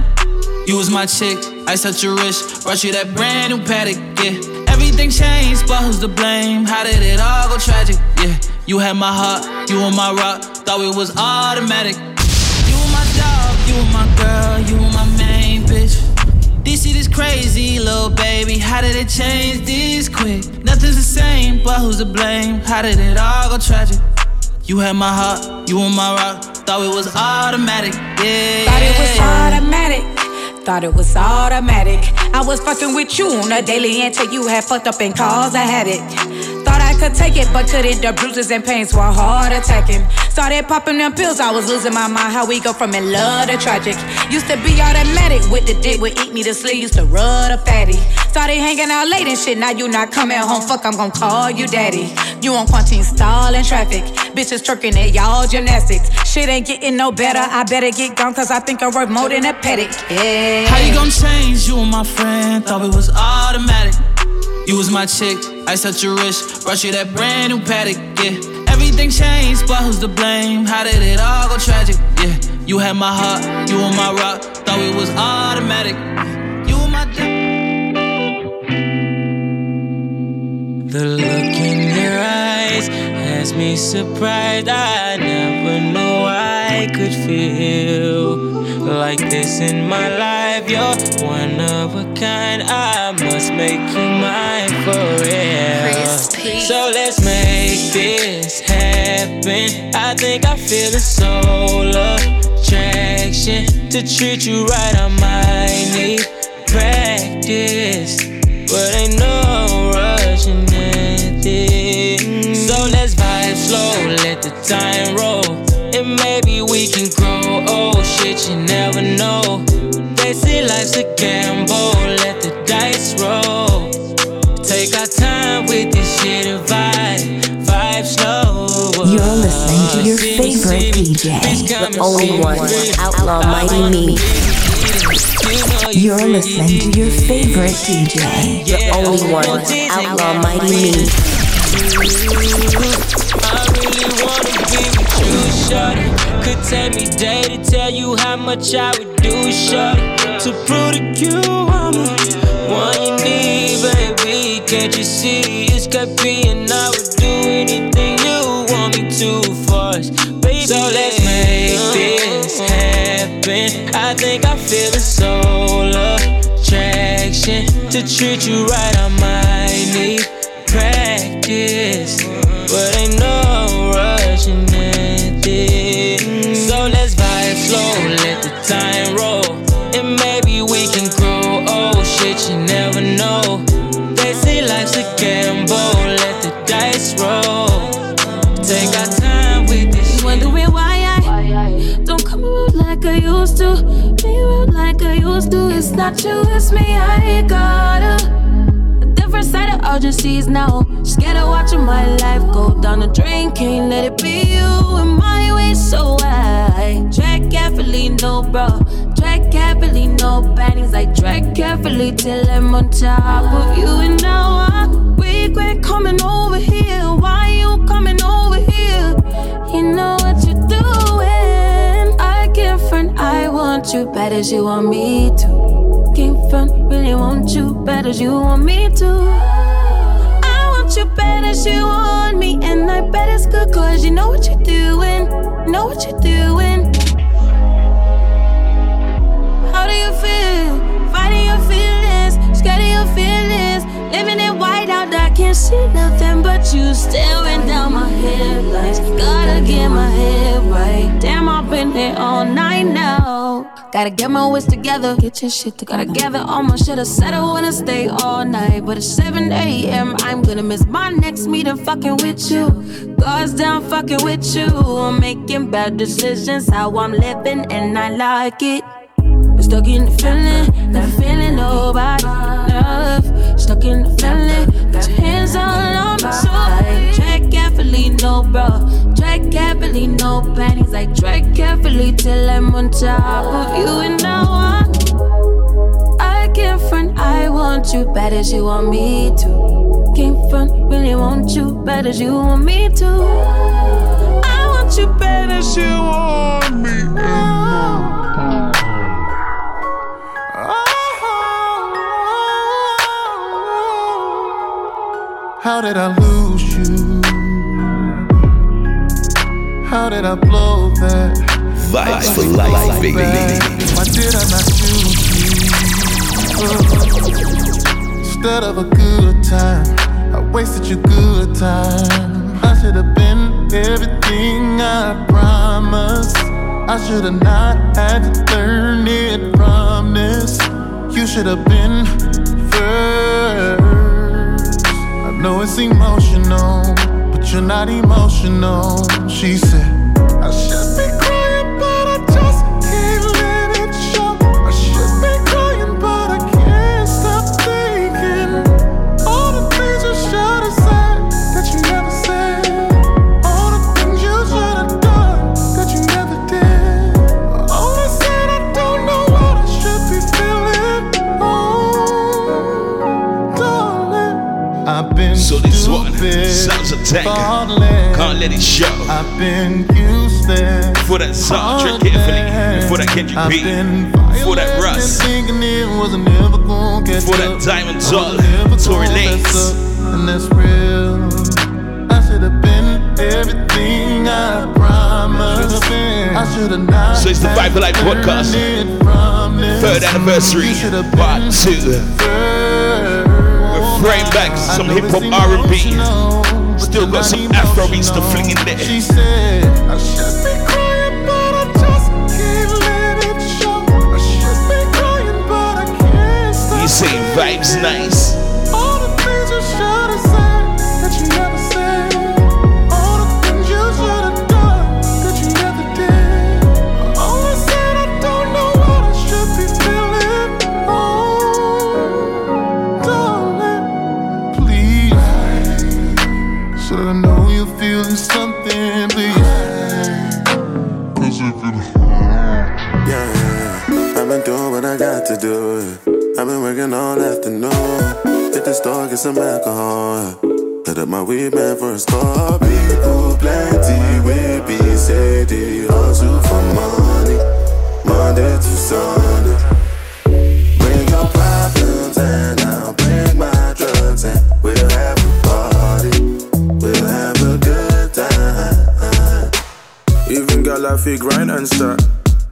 Speaker 49: You was my chick, I set your wrist, brought you that brand new paddock. Yeah, everything changed, but who's to blame? How did it all go tragic? Yeah, you had my heart, you were my rock, thought it was automatic. You were my dog, you were my girl, you were my main bitch. This crazy, little baby. How did it change this quick? Nothing's the same, but who's to blame? How did it all go tragic? You had my heart, you were my rock. Thought it was automatic, yeah.
Speaker 50: Thought it was automatic. Thought it was automatic. I was fucking with you on a daily until you had fucked up and caused a headache. Could take it, but couldn't. The bruises and pains were hard attacking. Started popping them pills, I was losing my mind. How we go from in love to tragic. Used to be automatic with the dick, would eat me to sleep. Used to rub a fatty. Started hanging out late and shit. Now you not coming home. Fuck, I'm gonna call you daddy. You on quarantine stalling traffic. Bitches twerking at y'all gymnastics. Shit ain't getting no better. I better get gone, cause I think I'm worth more than a pedic. Yeah.
Speaker 49: How you gonna change? You were my friend, thought it was automatic. You was my chick, I set your wrist, brought you that brand new paddock. Yeah, everything changed, but who's to blame? How did it all go tragic? Yeah, you had my heart, you were my rock. Thought it was automatic. You were my.
Speaker 14: The look in your eyes has me surprised. I never knew I could feel like this in my life. You're one of a kind. I must make you mine for real. So let's make this happen. I think I feel the soul attraction to treat you right. I might need practice, but ain't no rushing anything. So let's vibe slow, let the time roll, we can grow. Oh shit, you never know. They say life's a gamble, let the dice roll. Take our time with this shit and vibe, vibe slow.
Speaker 4: You're listening to your favorite DJ,
Speaker 14: the only one,
Speaker 4: Outlaw Mighty Me. You're listening to your favorite DJ,
Speaker 14: the
Speaker 4: only one, Outlaw Mighty Me.
Speaker 14: Shorty. Could take me day to tell you how much I would do, shorty. To prove to you I'm the one you need, baby. Can't you see it's and I would do anything you want me to for us, baby. So let's make this happen. I think I feel the soul attraction to treat you right. I might need practice,
Speaker 11: Used to. Me around like I used to. It's not you, it's me. I got a, different side of urgencies now. Scared of watching my life go down the drain. Can't let it be you in my way, so I tread carefully, no bro. Tread carefully, no panties. I tread carefully till I'm on top of you. And now I regret coming over here. Why you coming over here? You know what you're doing. I front, I want you bad as you want me to. Can't front, really want you bad as you want me to. I want you bad as you want me, and I bet it's good cause you know what you're doing. Know what you're doing. How do you feel? Fighting your feelings, scared of your feelings. Living see nothing but you staring down my headlights. Gotta get my head right. Damn, I've been here all night now. Gotta get my wits together, get your shit together. Gotta gather all my shit, I said I wanna stay all night. But it's 7 a.m., I'm gonna miss my next meeting fucking with you. God's down fucking with you. I'm making bad decisions, how I'm living, and I like it. Stuck in the feeling, that feeling nobody love. Stuck in the feeling, got your hands all on my soul. Tread carefully, no bro. Tread carefully, no panties. I tread carefully till I'm on top of you. And I, I can't front. I want you bad as you want me to. Can't front, really want you bad as you want me to. I want you bad as you want me.
Speaker 51: How did I lose you? How did I blow that?
Speaker 2: Vibes for life, baby.
Speaker 51: Why did I not choose you? Instead of a good time, I wasted your good time. I should have been everything I promised. I should have not had to learn it from this. You should have been first. I know it's emotional, but you're not emotional. She said,
Speaker 2: Sounds of tank. Can't let it show.
Speaker 51: I've been useless.
Speaker 2: Before that tread carefully. Before that Kendrick B. Before that Russ.
Speaker 51: and Thinking it was never gonna get
Speaker 2: Before that Diamond Doll. Tory Lanez.
Speaker 51: And that's real. I should have been everything I promised. I should have not.
Speaker 2: So it's the Vibe for Life podcast. Third anniversary, part two. We're framing back some hip hop R&B. Still got some Afro beats to fling in there.
Speaker 51: She said, I should be crying, but I just can't let it show. I should be crying, but I can't stop.
Speaker 2: You say vibes nice.
Speaker 51: All
Speaker 3: afternoon. Hit the store, get some alcohol. Hit up my weed man for a score. People plenty, we be steady. Hustle for money, Monday to Sunday. Bring your problems and I'll bring my drugs and we'll have a party. We'll have a good time.
Speaker 35: Even got like fit grind and start.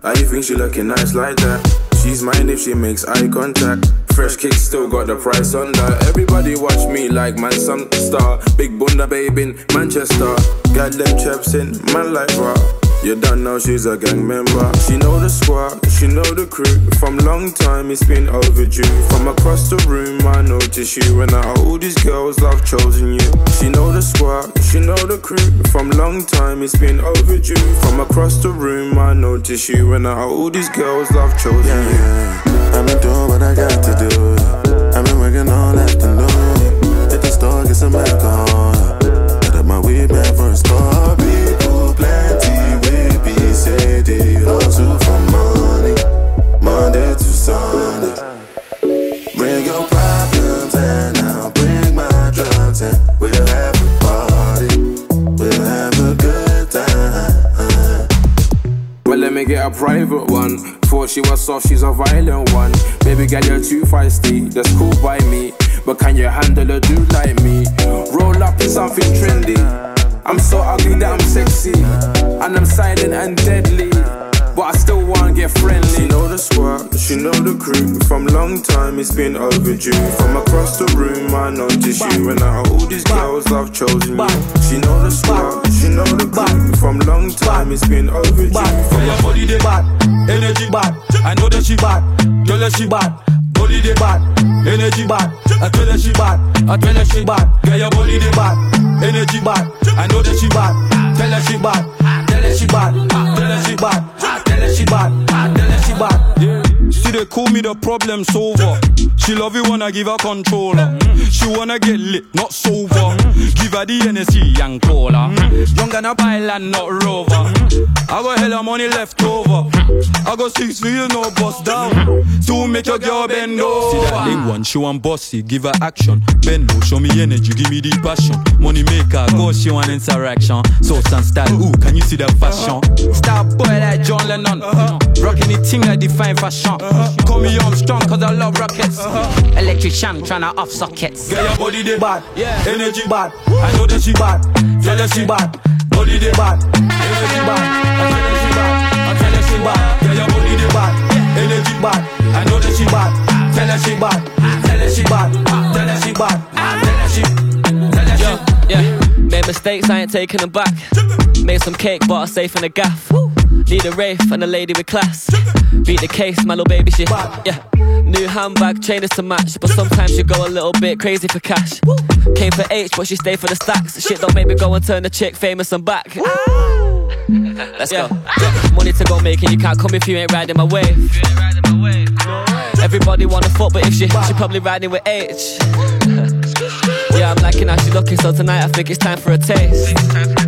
Speaker 35: I think she looking nice like that. She's mine if she makes eye contact. Fresh kicks still got the price on that. Everybody watch me like man some star. Big bunda babe in Manchester. Got them chaps in man like raw. You don't know she's a gang member. She know the squad, she know the crew. From long time it's been overdue. From across the room I notice you. And I hold these girls I've chosen you. She know the squad, she know the crew. From long time it's been overdue. From across the room I notice you. And I hold these girls I've chosen you.
Speaker 3: Been doing what I got to do. I've been working all afternoon. Hit the store, get some alcohol. Hit up my weed man for a score. People plenty, we be steady. Hustle for money, Monday to Sunday. Bring your problems and I'll bring my drugs and we'll have a party. We'll have a good time.
Speaker 35: Well, let me get a private one. Thought she was soft, she's a violent one. Baby girl, you're too feisty, that's cool by me. But can you handle a dude like me? Roll up in something trendy. I'm so ugly that I'm sexy. And I'm silent and deadly. Get friendly. She know the squad, she know the crew. From long time it's been overdue. From across the room I notice you. And I all these girls I've chosen you. She know the squad, she know the crew. From long time it's been overdue.
Speaker 22: From your body they bad, energy bad. I know that she bad, girl that she bad. Body they bad, energy bad. I tell her she bad, I tell her she bad. Girl your body they bad, energy bad. I know that she bad, tell her she bad, tell her she bad, tell her she bad, she bad, tell her she bad. She they call me the problem solver. She love it when I give her controller. She wanna get lit, not sober. Give her the NSC and cola. Young and a pilot, not rover. I got hella money left over. I got six for no bust down. To make your girl bend over. See that big one, she want bossy, give her action. Bend low, show me energy, give me the passion. Money maker, go she want interaction. Source and style, ooh, can you see the fashion? Star boy like John Lennon. Uh-huh. Rocking the thing like define fashion. Uh-huh. Call me Armstrong cause I love rockets. Uh-huh.
Speaker 52: Electrician tryna off sockets.
Speaker 22: Get your body they bad, yeah. energy bad. I know that she bad, tell her she bad. Body they bad, energy bad. I tell her she bad, I tell her she bad. Get your body they bad, energy bad. I know that she bad, tell her she bad, tell her she bad, tell her she bad, tell her she, tell her she.
Speaker 52: Yeah, made mistakes, I ain't taking them back. Made some cake, but I'm safe in the gaff. Need a Wraith and a lady with class. Beat the case, my little baby shit. Yeah. New handbag, trainers to match, but sometimes you go a little bit crazy for cash. Came for H, but she stayed for the stacks. Shit don't make me go and turn the chick famous and back. Let's go. Money to go making, you can't come if you ain't riding my wave. Everybody wanna fuck, but if she, she probably riding with H. Yeah, I'm liking how she looking, so tonight I think it's time for a taste.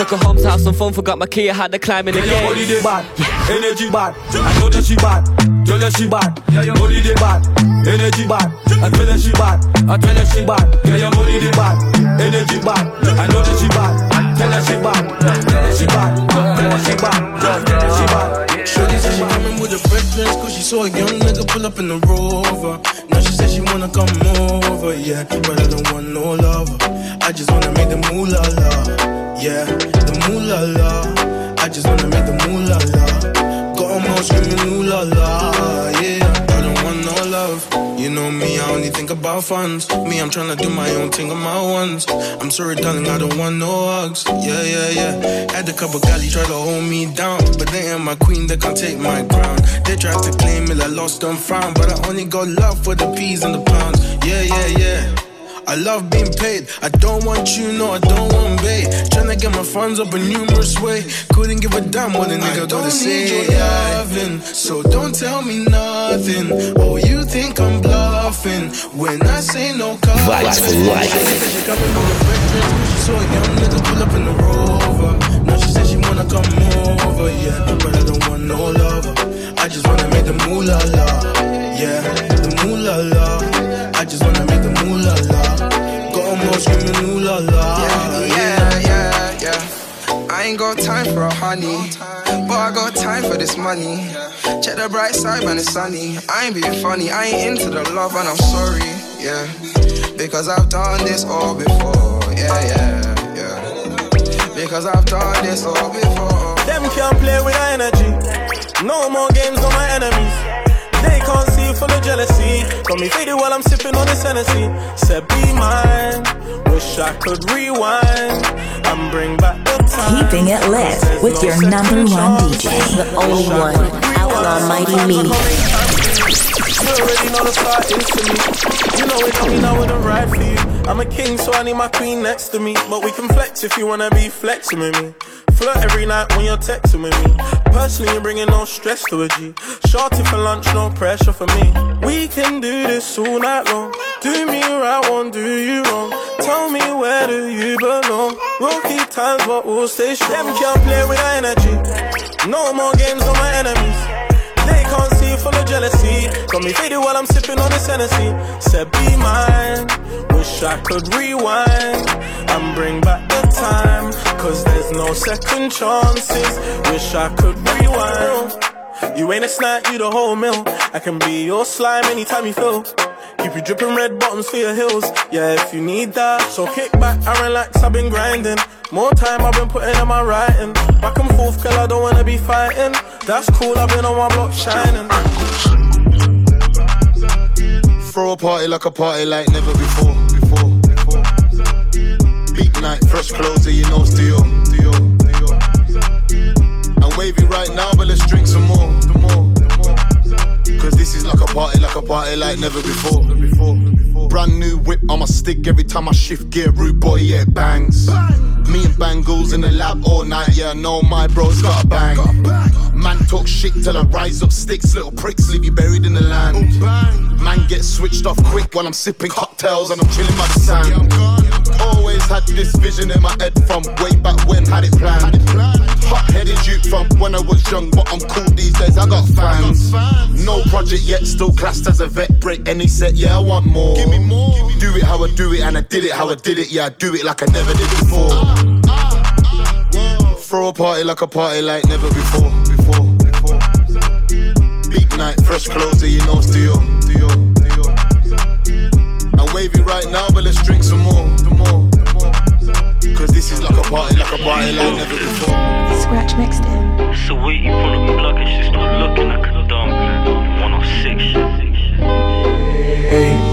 Speaker 52: Took her home to have some fun, forgot my key, I had to climb in the
Speaker 22: your body they bad, energy bad. I know that she bad,
Speaker 53: Tell her she bad, Yeah, body the bad, energy bad. I tell her she bad, I tell her she bad. Yeah, your body the bad, energy bad. I know that she bad, tell her she bad, tell her she bad, tell her she bad, tell her she bad.
Speaker 27: Shorty said she coming with a breakfast cause she saw a young nigga pull up in the rover. Now she said she wanna come over, yeah, but I don't want no lover. I just wanna make the moolah la, yeah, the moolah la. I just wanna make the moolah la. Got 'em all screaming ooh la la, yeah. I don't want no love. You know me, I only think about funds. Me, I'm tryna do my own thing on my ones. I'm sorry, darling, I don't want no hugs. Yeah, yeah, yeah. Had a couple galley try to hold me down, but they ain't my queen, they can't take my crown. They tried to claim it, I lost and found, but I only got love for the peas and the pounds. Yeah, yeah, yeah. I love being paid. I don't want you, no, I don't want bait. Tryna get my funds up a numerous way. Couldn't give a damn what a nigga gotta say. Need Your loving, so don't tell me nothing. Oh, you think I'm bluffing when I say no cover.
Speaker 2: Vibes for life.
Speaker 27: She coming with a breakfast, she saw a young nigga pull up in the rover. Now she said she wanna come over, yeah, but I don't want no lover. I just wanna make the moolah la, yeah, the moolah la. I just wanna make the moolah la. la, Got 'em all screaming ooh la la,
Speaker 54: yeah, yeah, yeah. I ain't got time for a honey, but I got time for this money. Check the bright side when it's sunny. I ain't being funny, I ain't into the love and I'm sorry, yeah. Because I've done this all before, yeah, yeah, yeah. Because I've done this all before.
Speaker 55: Them can't play with our energy. No more games on my enemies. They can't see full of jealousy. Got me faded while I'm sipping on this Hennessy. Said be mine. Wish I could rewind and bring back the time.
Speaker 4: Keeping it lit with your number one DJ.
Speaker 14: The only one, Outlaw Mighty Me.
Speaker 55: Already know the start is to me. You know it's me now with a ride for you. I'm a king, so I need my queen next to me. But we can flex if you wanna be flexing with me. Flirt every night when you're texting with me. Personally, you're bringing no stress to a G. Shorty for lunch, no pressure for me. We can do this all night long. Do me right, won't do you wrong. Tell me where do you belong? Rocky times, but we'll stay strong. Them can't play with our energy. No more games on my enemies. They can't full of jealousy. Got me faded while I'm sipping on this Hennessy. Said be mine. Wish I could rewind and bring back the time. Cause there's no second chances. Wish I could rewind. You ain't a snack, you the whole meal. I can be your slime anytime you feel. Keep you dripping red bottoms for your heels. Yeah, if you need that. So kick back and relax, I've been grinding. More time I've been putting in my writing. Back and forth, girl, I don't wanna be fighting. That's cool, I've been on my block shining.
Speaker 56: Throw a party like a party like never before. Before, before. Big night, fresh clothes, and you know Dior. Wavy right now, but let's drink some more. Cause this is like a party, like a party like never before. Brand new whip on my stick every time I shift gear. Rude boy, yeah, bangs. Me and Bangles in the lab all night, yeah, no, my bro's got a bang. Man talk shit till I rise up sticks, little pricks leave you buried in the land. Man get switched off quick while I'm sipping cocktails and I'm chilling by the sand. Oh, Always had this vision in my head from way back when, had it planned. Hot headed youth from when I was young, but I'm cool these days, I got fans. No project yet, still classed as a vet. Break any set, yeah, I want more. Give me more. Do it how I do it, and I did it how I did it, yeah, I do it like I never did before. Throw a party like a party like never before. Before, before. Big night, fresh clothes, you know still. I'm wavy right now, but let's drink some more. The more. Cause this is like a party, like a party like never before.
Speaker 4: Scratch mixed in.
Speaker 57: So wait, you pull up the block and she start looking like a dumb 106 shit.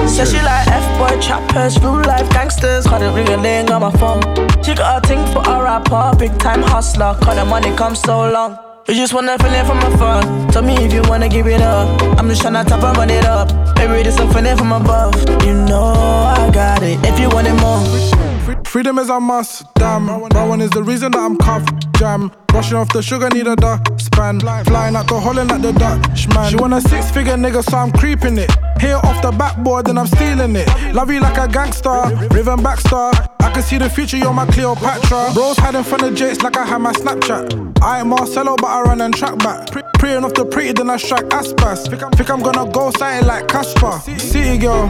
Speaker 55: Said she like F-boy trappers, real life gangsters. Call it ring a ling on my phone. She got a thing for a rapper, big time hustler. Call the money come so long. You just wanna feel it from afar. Tell me if you wanna give it up. I'm just tryna tap and run it up. Baby, this a feeling from above. You know I got it. If you want it more.
Speaker 58: Freedom is a must, damn. Rowan is the reason that I'm cuffed, jam. Brushing off the sugar, need a dustpan. Flying out to Holland like the Dutchman. She want a six figure nigga, so I'm creeping it. Here off the backboard, then I'm stealing it. Love you like a gangster, Riven Baxter. I can see the future, you're my Cleopatra. Bros hiding from the jets like I had my Snapchat. I ain't Marcelo, but I run and track back. Praying off the pretty, then I strike aspas. Think I'm, think I'm gonna go something like Casper. City girl,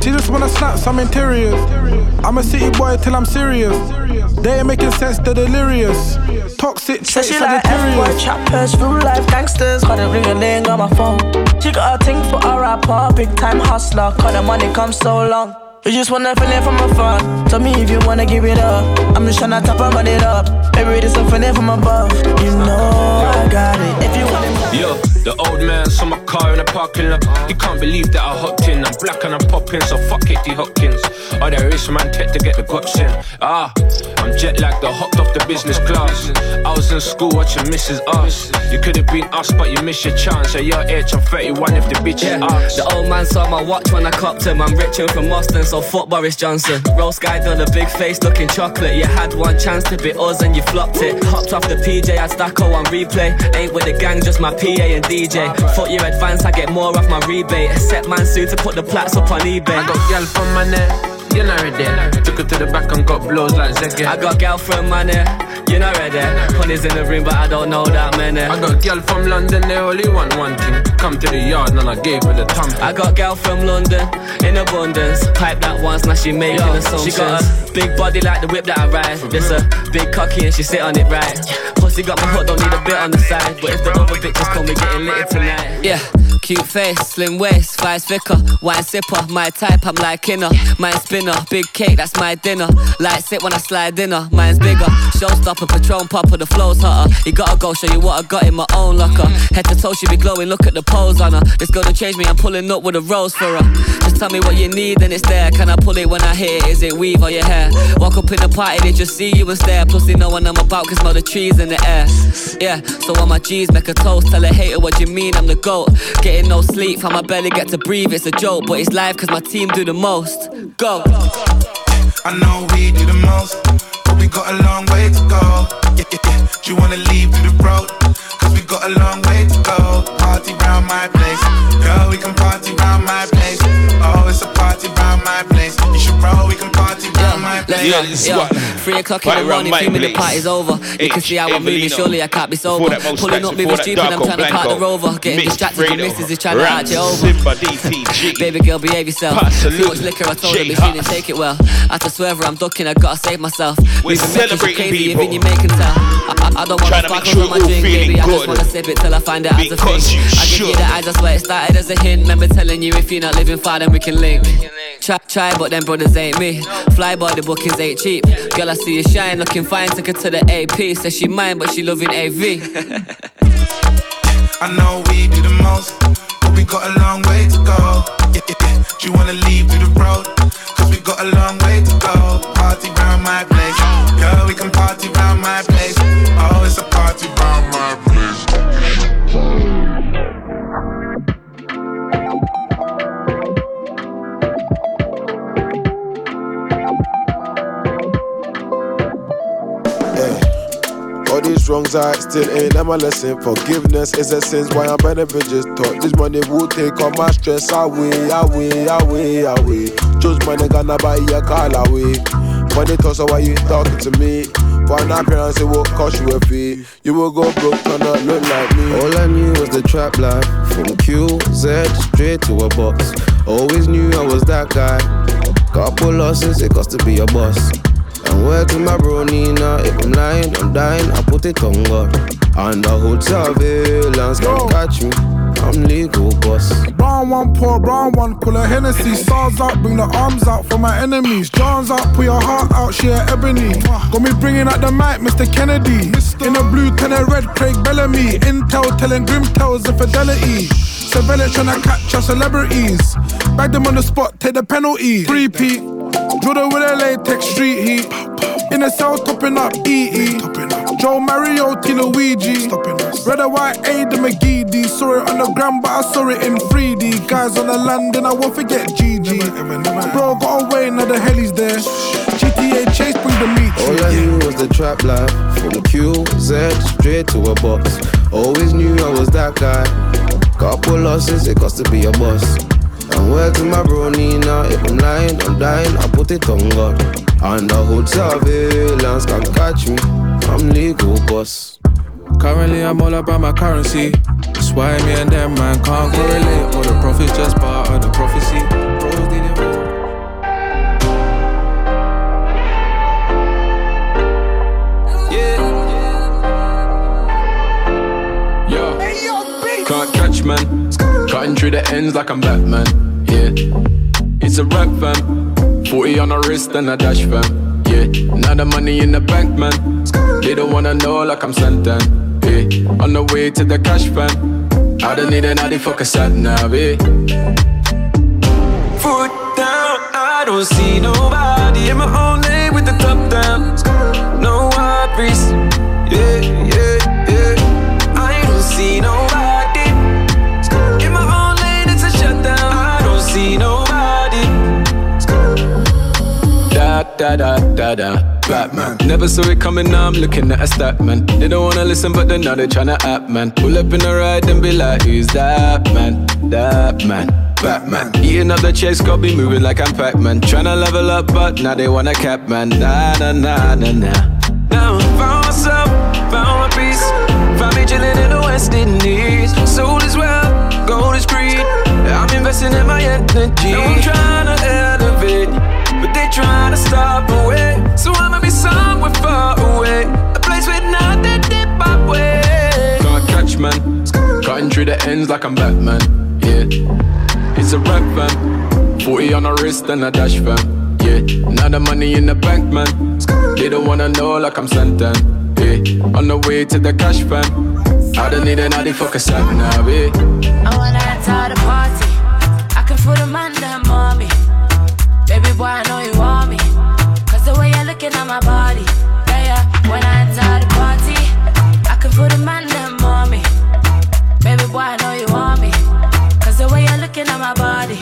Speaker 58: she just wanna snap some interiors. I'm a city boy till I'm serious. They ain't making sense, they're delirious. Toxic
Speaker 55: Said
Speaker 58: traits
Speaker 55: she
Speaker 58: are
Speaker 55: like F-boy choppers, real life gangsters. Call the ring a ring on my phone. She got a thing for a rapper, big time hustler. Call the money come so long. You just wanna feel it from afar. Tell me if you wanna give it up. I'm just tryna top and run it up. Baby, this a feeling from above. You know I got it. If you want it.
Speaker 23: Yo, the old man saw my car in the parking lot. He can't believe that I hopped in. I'm black and I'm popping, so fuck it, D Hopkins. Oh, there is man tech to get the guts in. Ah, I'm jet lagged, I hopped off the business class. I was in school watching Mrs. Us. You could have been us, but you missed your chance. Yeah, you're H, I'm 31 if the bitch is
Speaker 52: Yeah,
Speaker 23: us.
Speaker 52: the old man saw my watch when I copped him. I'm rich and from Austin, so fuck Boris Johnson. Rose guy done a big face looking chocolate. You had one chance to be us and you flopped it. Hopped off the PJ, I Stacko on replay. Ain't with the gang, just my PA and DJ. Fuck your advance, I get more off my rebate. Set man suit to put the plats up on eBay.
Speaker 23: I got from my neck, you know ready. Took her to the back and got blows like Zeke.
Speaker 52: I got gal from money, you know ready. Honey's in the room, but I don't know that many.
Speaker 23: I got gal from London, they only want one thing. Come to the yard and I gave her the thumb.
Speaker 52: I got gal from London in abundance. Pipe that once, now she making
Speaker 23: Yo,
Speaker 52: assumptions.
Speaker 23: she got
Speaker 52: a big body like the whip that I ride. This a big cocky and she sit on it right. Pussy got my hook, don't need a bit on the side. But if the other bitches come, we getting lit tonight. Yeah. Cute face, slim waist, vice thicker, wine sipper, my type, I'm like inner, Mine spinner, big cake, that's my dinner. Light sit when I slide in her, mine's bigger. Showstopper, Patron popper, the flow's hotter. You gotta go show you what I got in my own locker. Head to toe, she be glowing, look at the pose on her. This girl don't change me, I'm pulling up with a rose for her. Tell me what you need and it's there. Can I pull it when I hear it? Is it weave or your hair? Walk up in the party, they just see you and stare. Plus they know what I'm about, cause smell the trees in the air. Yeah, so on my G's, make a toast. Tell a hater what you mean, I'm the GOAT. Getting no sleep, how my belly get to breathe, it's a joke. But it's live cause my team do the most. Go.
Speaker 43: I know we do the most, but we got a long way to go. Yeah, yeah, yeah. Do you wanna leave through the road? Cause we got a long way to go. Party round my place. Girl, we can party round my place. Oh, it's a party round my place. You should roll, we can party round my place.
Speaker 2: Yeah, this is
Speaker 52: Yo,
Speaker 2: what.
Speaker 52: Three o'clock in the morning,
Speaker 2: my
Speaker 52: fuming the party's over. You can see how I'm moving, surely I can't be sober. Pulling up, moving
Speaker 2: before that,
Speaker 52: stupid, I'm
Speaker 2: Darko,
Speaker 52: trying to park the rover. Getting
Speaker 2: Mix,
Speaker 52: distracted, the
Speaker 2: Fredo,
Speaker 52: missus is trying to arch
Speaker 2: Rams,
Speaker 52: it over.
Speaker 2: Simba,
Speaker 52: Baby girl, behave yourself.
Speaker 2: Pass
Speaker 52: Too
Speaker 2: salute.
Speaker 52: much liquor, I told her,
Speaker 2: J
Speaker 52: but she didn't take it well. I had to swerve her, I'm ducking, I gotta save myself.
Speaker 2: We're
Speaker 52: We've been making you
Speaker 2: celebrating
Speaker 52: crazy,
Speaker 2: people.
Speaker 52: even you making tell. I, I, I don't want to
Speaker 2: to make
Speaker 52: sparkle
Speaker 2: sure
Speaker 52: on my
Speaker 2: you're
Speaker 52: drink,
Speaker 2: feeling
Speaker 52: baby. I just wanna sip it till I find out as a thing.
Speaker 2: Because
Speaker 52: I give you
Speaker 2: should.
Speaker 52: the eyes, that's why it started as a hint. Remember telling you if you're not living far, then we can link. Try, try, but them brothers ain't me. Fly by the bookings ain't cheap. Girl, I see you shine, looking fine. Took her to the AP. Says she mine, but she loving AV.
Speaker 43: I know we do the most, but we got a long way to go. Yeah, yeah, yeah. Do you wanna leave through the road? Cause we got a long way to go. Party round my place. Girl, we can party round my place. Oh, it's a party round my place.
Speaker 59: These wrongs I still ain't learned my lesson. Forgiveness is a sin, why I'm benefit just thought this money will take all my stress away, away, away, away. Just money gonna buy your car away. Money toss why you talking to me. For an appearance, it will cost you a fee. You will go broke, turn not look like me.
Speaker 15: All I knew was the trap life From QZ straight to a box Always knew I was that guy Couple losses, it cost to be a boss And word to my bro Nina If I'm lying, I'm dying, I put it on God And the whole surveillance can catch me I'm legal boss
Speaker 58: Brown one pour, brown one pull a Hennessy. Stars up, bring the arms out for my enemies. Johns up, put your heart out, share ebony. Got me bringing out the mic, Mr. Kennedy. In a blue ten a red Craig Bellamy. Intel telling grim tales of fidelity. Surveillance trying to catch our celebrities. Bag them on the spot, take the penalty. Three. Jordan with a latex street heat. In the cell, topping up EE. Joe Mario, Tino Luigi. Red or white, A, the McGee. D. Saw it on the gram, but I saw it in 3D. Guys on the land, and I won't forget GG. Bro, got away, now the heli's there. GTA chase, bring the meat.
Speaker 15: All I knew was the trap life From QZ straight to a box Always knew I was that guy Couple losses, it cost to be a boss And word to my bro Nina If I'm lying, I'm dying, I put it on God Under hood surveillance can catch me. I'm legal boss.
Speaker 23: Currently, I'm all about my currency. That's why me and them man can't correlate. All the profits just part of the prophecy. Bros didn't
Speaker 60: Can't catch man, cutting through the ends like I'm Batman. Yeah, it's a rap fam. 40 on the wrist and a dash fam. Yeah, now the money in the bank man. They don't wanna know like I'm Santan. Yeah, on the way to the cash fam. I don't need another fuck a sat nav. Yeah.
Speaker 61: Foot down, I don't see nobody in my own lane with the top down. No worries, yeah, yeah, yeah. I don't see nobody
Speaker 60: Da da da da. Batman. Never saw it coming, now I'm looking at a stat man. They don't wanna listen, but then now they tryna act man. Pull up in the ride and be like, who's that man? That man. Batman. Eating up the chase, got be moving like I'm Pac-Man. Tryna level up, but now they wanna cap man. Nah, nah, nah, nah, nah.
Speaker 61: Now found myself, found my peace. Found me chilling in the West Indies. Soul is well, gold is greed. I'm investing in my energy. I'm trying to elevate, but they trying to stop away. So I'ma be somewhere far away, a place with nothing deep my way.
Speaker 60: Can't catch man, cutting through the ends like I'm Batman. Yeah, it's a rap fam. 40 on the wrist and a dash fam. Yeah, now the money in the bank man. They don't wanna know like I'm Santan. Yeah, on the way to the cash fam. I don't need another fuck a sat now, yeah.
Speaker 11: I wanna enter the party. I can feel the man them on me. Baby boy, I know you want me. Cause the way you're looking at my body. Yeah, yeah. When I enter the party, I can feel the man them on me. Baby boy, I know you want me. Cause the way you're looking at my body.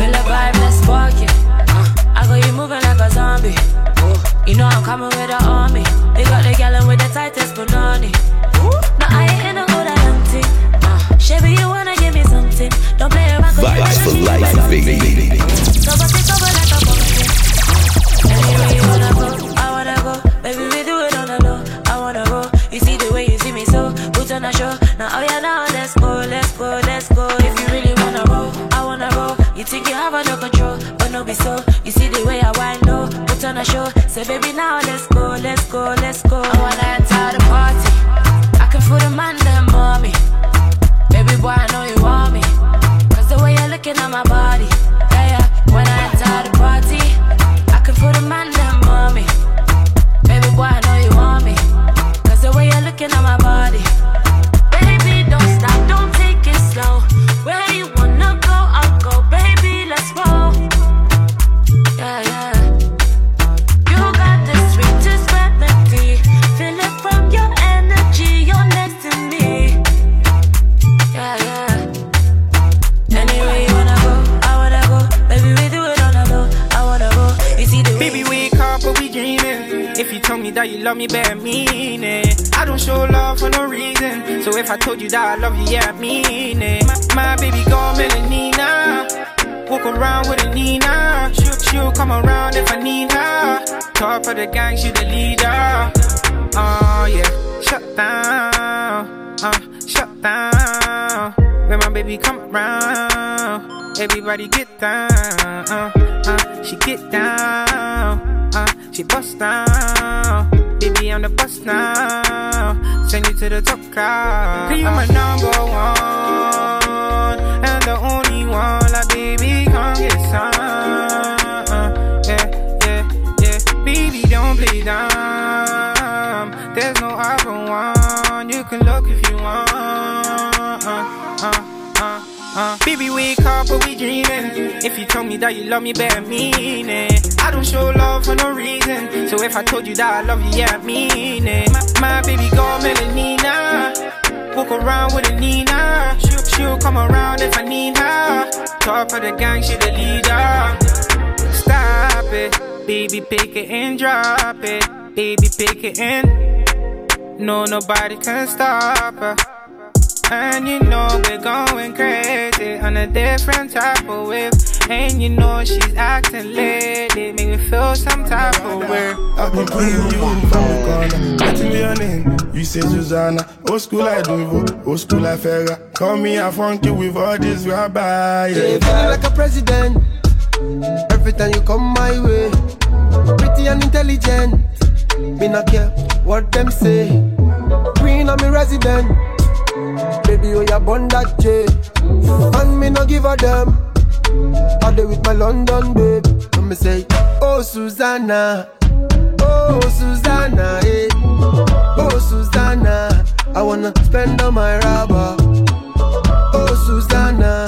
Speaker 11: Feel the vibe, let's spark it. Uh, I got you moving like a zombie. You know I'm coming with the army. They got the gal with the tightest banana. No, I ain't in hood, I empty. Uh, Chevy, you wanna give me something? Don't play around.
Speaker 2: Vibes for life, baby.
Speaker 11: So bust it over like a pumpkin. Anywhere you wanna go, I wanna go. Baby, we do it on the low. I wanna go. You see the way you see me, so put on a show. Now, yeah, now let's go, let's go, let's go. If you really wanna roll, I wanna roll. You think you have under control, but no be so. You see the way I wind low, put on a show. Say, baby, now let's go, let's go, let's go. I wanna me
Speaker 62: better mean it. I don't show love for no reason. So if I told you that I love you, yeah, I mean it. My, my baby girl, Melanina. Walk around with a Nina. She'll, she'll come around if I need her. Top of the gang, she the leader. Oh, yeah. Shut down. Uh, shut down. When my baby come around, everybody get down. Uh, uh, she get down. Uh, she bust down. Baby, I'm the bust now. Send you to the top crowd. Cause you my number one. And the only one. Like, baby, come get some. Yeah, yeah, yeah. Baby, don't play dumb. There's no other one. You can look if you want. Uh, uh, uh. Baby, wake up, but we dreaming. If you told me that you love me, better mean it. I don't show love for no reason. So if I told you that I love you, yeah, I mean it. My, my baby girl, Melanina. Walk around with a Nina. She'll, she'll come around if I need her. Top of the gang, she the leader. Stop it. Baby, pick it and drop it. Baby, pick it in. No, nobody can stop her. And you know we're going crazy. on a different type of wave. And you know she's acting lately, make me feel some type of way.
Speaker 3: I've been putting you in from the corner. Getting me your name, you say Susanna. Old school like Duvo, old school I Ferra. Call me a funky with all this rabbi.
Speaker 27: Yeah, feeling like a president. Every time you come my way, pretty and intelligent. Me not care what them say. Queen of me resident. Baby, oh ya born that J. And me no give a damn. I dey with my London babe. And me say, Oh Susanna, oh Susanna, eh. Oh Susanna, I wanna spend on my rubber. Oh Susanna,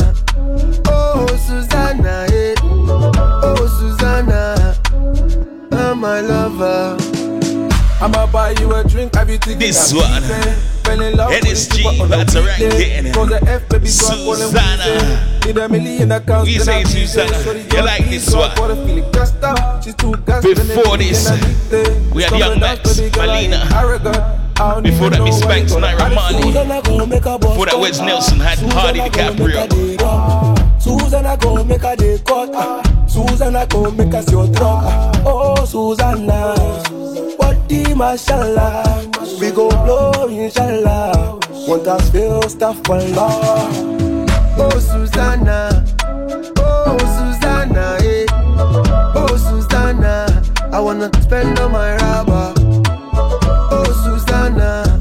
Speaker 27: oh Susanna, eh. Oh Susanna, oh my lover.
Speaker 63: I'ma buy you a drink, have you thinking
Speaker 2: This
Speaker 63: I'm
Speaker 2: one.
Speaker 63: Fell in love with
Speaker 2: NSG,
Speaker 63: you, but on the
Speaker 2: that's a
Speaker 63: weekday.
Speaker 2: ranking.
Speaker 63: Cause the F, baby, so I'm falling
Speaker 2: Susanna.
Speaker 63: Need a million accounts.
Speaker 2: We
Speaker 63: then
Speaker 2: say
Speaker 63: I'm easy.
Speaker 2: Susanna.
Speaker 63: So
Speaker 2: You
Speaker 63: young
Speaker 2: like this one?
Speaker 63: for the feeling gassed up. She's too gassed,
Speaker 2: Before this,
Speaker 63: everything I need,
Speaker 2: we had
Speaker 63: Stubborn
Speaker 2: Young
Speaker 63: up,
Speaker 2: Max,
Speaker 63: baby girl, I ain't
Speaker 2: Malina.
Speaker 63: arrogant.
Speaker 2: Before that,
Speaker 63: know
Speaker 2: Miss
Speaker 63: why
Speaker 2: Banks,
Speaker 63: you
Speaker 2: Naira Marley.
Speaker 63: Susanna go make a boss
Speaker 2: Before that,
Speaker 63: cut.
Speaker 2: Wes Nelson had Hardy Caprio.
Speaker 63: Susanna go make a day cut. Ah, Susanna go make us your drug. Ah, oh Susanna, the mashallah. We go blow inshallah. Want us feel stuff for love.
Speaker 27: Oh Susanna, oh Susanna, eh. Oh Susanna, I wanna spend all my rubber. Oh Susanna,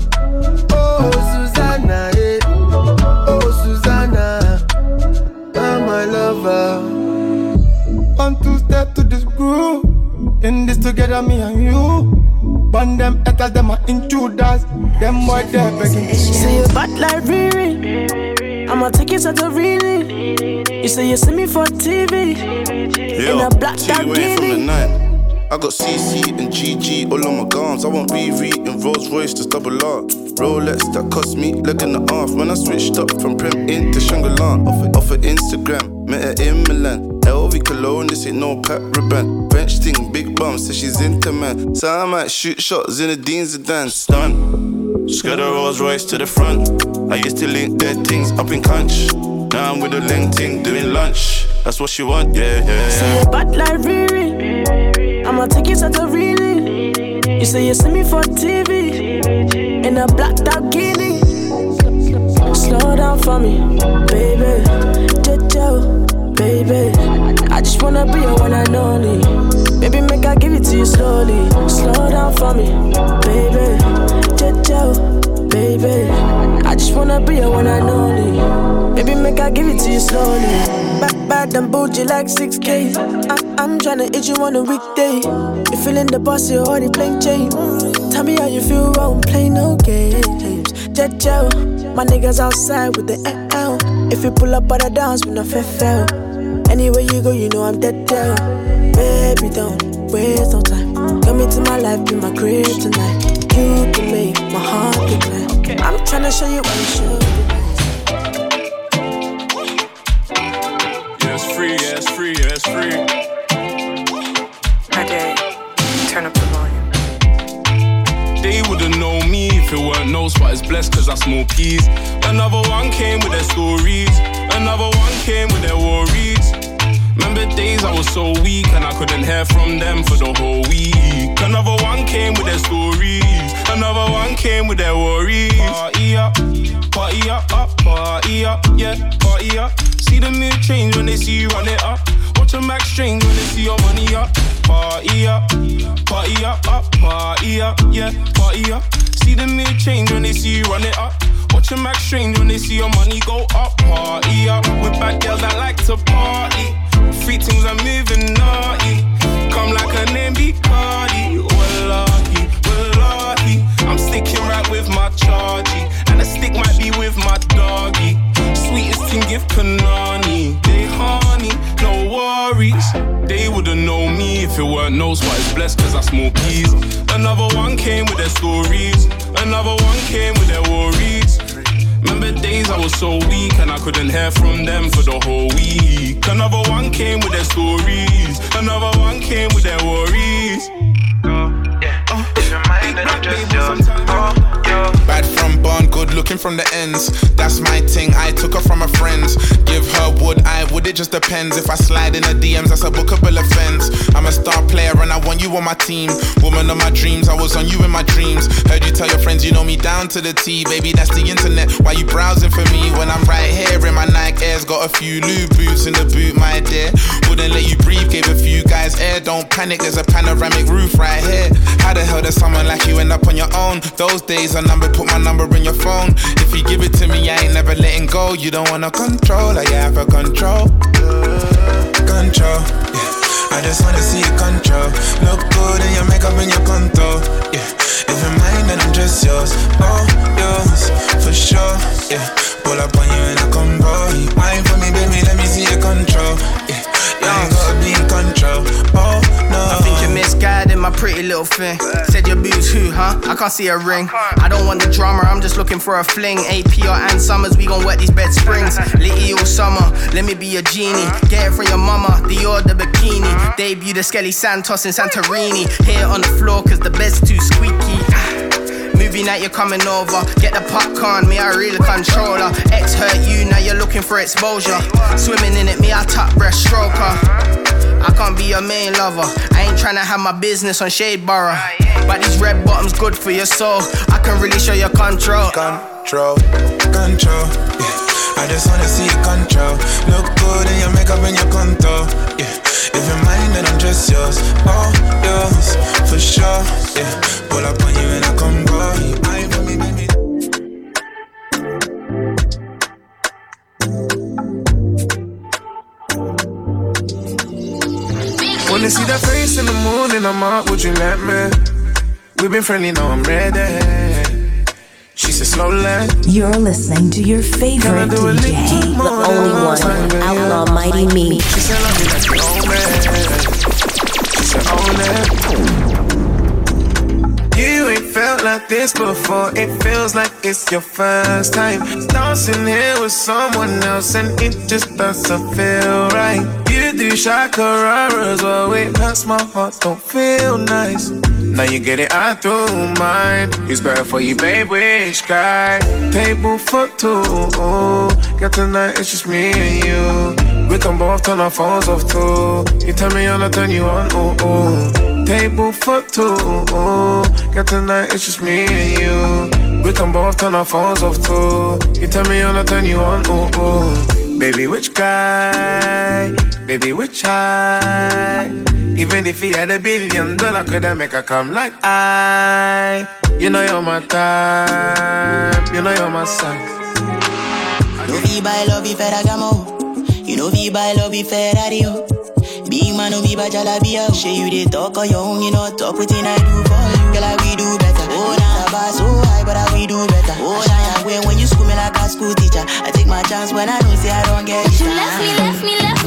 Speaker 27: oh Susanna, eh. Oh Susanna, you're my lover.
Speaker 3: One two step to this groove. In this together, me and you. Burn them haters, them are intruders. Them boy there begging.
Speaker 55: Say you bad like Riri. I'ma take it to the really. You say you see me for TV. in a black
Speaker 17: T
Speaker 55: dog
Speaker 17: way from the
Speaker 55: guinea.
Speaker 17: night. I got CC and GG all on my gums. I want BV and Rolls Royce to double R. Rolex that cost me leg and a half. When I switched up from Prem into Shangri-La. Off of, off of Instagram, met her in Milan. LV cologne, this ain't no pat ribbon. Big bum, says she's into man. So I might shoot shots in the Dean's a dance. Stun. Skirt a Rolls Royce to the front. I used to link dead things up in Conch. Now I'm with a link thing doing lunch. That's what she want, yeah, yeah,
Speaker 55: Say
Speaker 17: yeah.
Speaker 55: you bad like Riri. I'ma take it to the really. You say you see me for TV. In a black dog guinea. Slow down for me, baby. Jojo, baby. I just wanna be your one and only. Baby, make I give it to you slowly. Slow down for me, baby. Jojo, baby. I just wanna be your one and only. Baby, make I give it to you slowly. Back, bad and bougie like 6K. I, I'm tryna hit you on a weekday. You feeling the boss, you already playing change. Tell me how you feel, wrong, play no games. Jojo, my niggas outside with the L. If you pull up, but I dance with no fair fell. Anywhere you go, you know I'm dead down. Baby, don't waste no time. Come into my life, be my crib tonight. You can make my heart decline. I'm tryna show you what you should.
Speaker 20: Yeah, it's free, yeah, it's free, yeah, it's free.
Speaker 64: Okay, turn up the volume.
Speaker 20: They wouldn't know me if it weren't no spot. It's blessed cause I smoke peas. Another one came with their stories. Another one came with their worries. Remember days I was so weak and I couldn't hear from them for the whole week. Another one came with their stories. Another one came with their worries. Party up, party up, up, party up, yeah, party up. See the mood change when they see you run it up. Watch them act strange when they see your money up. Party up, party up, up, party up, yeah, party up. See the mood change when they see you run it up. Watch them act strange when they see your money go up. Party up with bad girls that like to party. Free things are moving naughty. Come like a name be Cardi. Well, lucky. I'm sticking right with my chargy. And the stick might be with my doggy. Sweetest thing, give Panani. They honey, no worries. They wouldn't know me if it weren't no spot. It's blessed cause I smoke peas. Another one came with their stories. Another one came with their worries. Remember days I was so weak and I couldn't hear from them for the whole week. Another one came with their stories. Another one came with their worries.
Speaker 43: Uh, Bad from born, good looking from the ends. That's my thing. I took her from her friends. Give her wood, I would, it just depends. If I slide in the DMs, that's a bookable offense. I'm a star player and I want you on my team. Woman of my dreams, I was on you in my dreams. Heard you tell your friends you know me down to the T. Baby, that's the internet. Why you browsing for me when I'm right here Nike Got a few new boots in the boot, my dear. Wouldn't let you breathe, gave a few guys air. Don't panic, there's a panoramic roof right here. How the hell does someone like you end up on your own? Those days are numbered, put my number in your phone. If you give it to me, I ain't never letting go. You don't wanna control, I have a control. Control, yeah. I just wanna see you control. Look good in your makeup and your contour, yeah. If then I'm just yours, oh, yours, for sure, yeah. Pull up on you in a convoy. Wine for me, baby, let me see your control, yeah. You ain't gotta be in control, oh, no.
Speaker 65: I think you're misguided, my pretty little thing. Said your boots who, huh? I can't see a ring. I don't want the drama, I'm just looking for a fling. AP or and summers, we gon' wet these bed springs. Litty all summer, let me be a genie. Get it from your mama, Dior the bikini. Debut the Skelly Santos in Santorini. Here on the floor, cause the bed's too squeaky. Movie night, you're coming over. Get the popcorn, me, I really controller. Ex hurt you, now you're looking for exposure. Swimming in it, me, I top breaststroker. I can't be your main lover. I ain't trying to have my business on Shade Borough. But these red bottoms good for your soul. I can really show your control.
Speaker 43: Control, control, yeah. I just wanna see you control. Look good in your makeup and your contour, yeah. If you're mine, then I'm just yours, oh, yours, for sure, yeah. Pull up on you in a convoy.
Speaker 66: Wanna see that face in the morning, I'm out, would you let me? We've been friendly, now I'm ready. She said, slow land.
Speaker 4: You're listening to your favorite DJ, the only one, Outlaw Mighty Me.
Speaker 66: She said, love me like you own me. She said, own it. You ain't felt like this before. It feels like it's your first time. Dancing here with someone else, and it just doesn't feel right. Do shakararas, well, it hurts my heart, don't feel nice. Now you get it, I don't mind. It's better for you, babe, which guy? Table for two. Got tonight, it's just me and you. We can both turn our phones off too. You tell me I'll turn you on, ooh, ooh. Table for two. Got tonight, it's just me and you. We can both turn our phones off too. You tell me I'll turn you on, ooh, ooh. Baby, which guy? Baby, which high? Even if he had a billion dollar, could I make her come like I? You know you're my type. You know you're my size.
Speaker 67: No fi buy love if Ferragamo. You know fi buy love if Ferrari. oh. Big man no be by jalabia. Shey you dey talk on your own, you know talk wetin I do for you. Girl, I we do better. Oh nah, bar so high, but I we do better. Oh nah, when when you school me like a school teacher, I take my chance when I know say I don't get it.
Speaker 46: You left me, left me, left me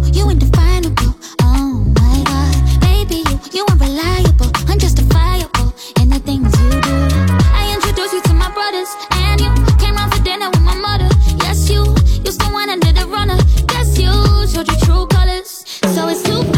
Speaker 46: showed your true colors. So it's too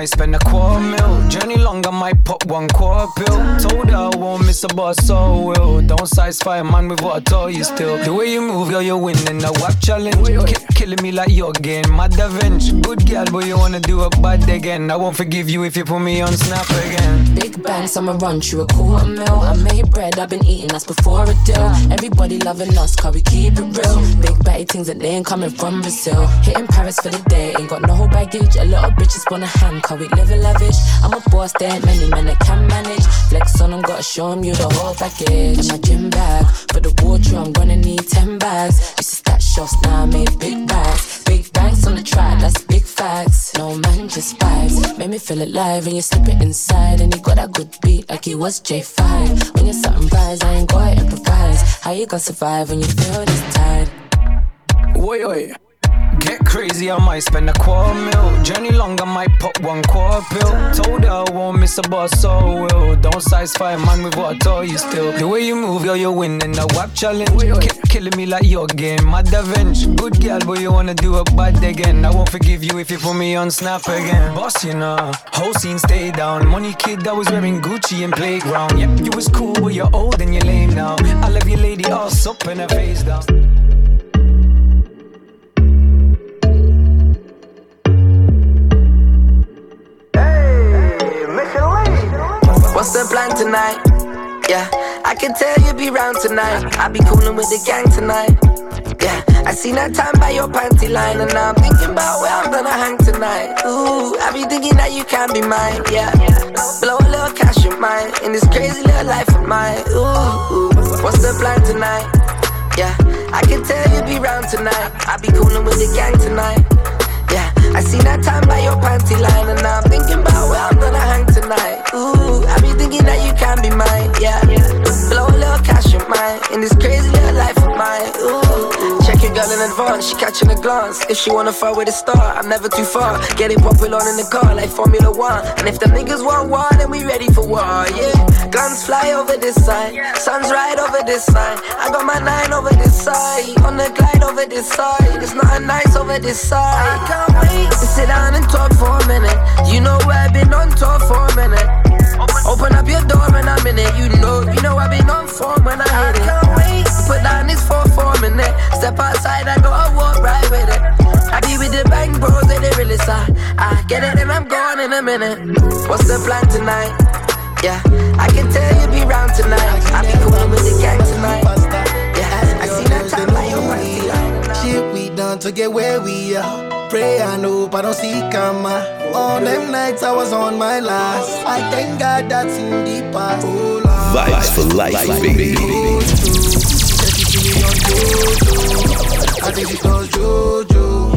Speaker 68: might spend a quarter mil. Journey long, I might pop one quarter pill. Told her I won't
Speaker 66: miss a boss so well. Don't satisfy a man with what I told you still. The way you move, girl, you're winning the WAP challenge. Ki- killing me like you're getting mad revenge. Good girl, but you wanna do a bad again. I won't forgive you if you put me on snap again.
Speaker 33: Big bangs, I'ma run through a quarter mil. I made bread, I've been eating that's before a deal. Everybody loving us, cause we keep it real. Big batty things that they ain't coming from Brazil. Hitting Paris for the day, ain't got no whole baggage. A lot of bitches wanna hang, cause we live in lavish. I'm a boss, there ain't many men that can manage. Flex on them, gotta show them you the whole package. My gym bag, for the water, I'm gonna need 10 bags. Used to stack shots, now I made big bags. Big banks on the track, that's big facts. No man, just vibes. Made me feel alive when you slip it inside. And you got that good beat like it was J5. When you're something rise, I ain't gonna improvise. How you gonna survive when you feel this tired?
Speaker 66: Wait, oi. Get crazy, I might spend a quarter mil. Journey long, I might pop one quarter pill. Told her I won't miss a boss, so will. Don't satisfy a man with what I told you still. The way you move, girl, you're winning the WAP challenge. Ki- killing me like your game, mad revenge. Good girl, but you wanna do a bad again. I won't forgive you if you put me on snap again. Boss, you know, whole scene stay down. Money kid that was wearing Gucci and playground. Yep, you was cool, but you're old and you're lame now. I love your lady, all up and her face down.
Speaker 69: What's the plan tonight? Yeah, I can tell you be round tonight. I be coolin' with the gang tonight. Yeah, I seen that time by your panty line, and now I'm thinking about where I'm gonna hang tonight. Ooh, I be thinking that you can be mine. Yeah, blow a little cash of mine in this crazy little life of mine. Ooh, what's the plan tonight? Yeah, I can tell you be round tonight. I be coolin' with the gang tonight. I seen that time by your panty line, and now I'm thinking about where I'm gonna hang tonight. Ooh, I be thinking that you can be mine, yeah. Blow a little cash of mine in this crazy little life of mine. Ooh, girl in advance, she catching a glance. If she wanna fight with a star, I'm never too far. Getting popular in the car like Formula One, and if the niggas want war, then we ready for war, yeah. Guns fly over this side, sun's right over this side. I got my nine over this side, on the glide over this side. It's nothing nice over this side. I can't wait to sit down and talk for a minute. You know I've been on tour for a minute. Open up your door and I'm in it. You know, you know I've been on form when I hit it. Can't wait to put down this four for a minute. Step outside, I go I walk right with it. I be with the bang bros, and they the realest side. I get it and I'm gone in a minute. What's the plan tonight? Yeah, I can tell you be round tonight. I be cool with the gang tonight. Yeah, I seen that time party line.
Speaker 6: Shit, we done to get where we are. Pray and hope I don't see karma. All them nights I was on my last. I thank God that's in the past. Oh,
Speaker 1: Vibes for life, baby.
Speaker 6: I think she calls Jojo.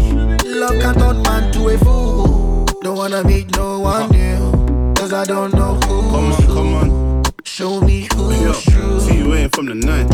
Speaker 6: Love can turn man to a fool. Don't wanna meet no one new. Cause I don't know who.
Speaker 68: Come on, come on.
Speaker 6: Show me who's
Speaker 68: Yo,
Speaker 6: true.
Speaker 68: see you waiting from the night.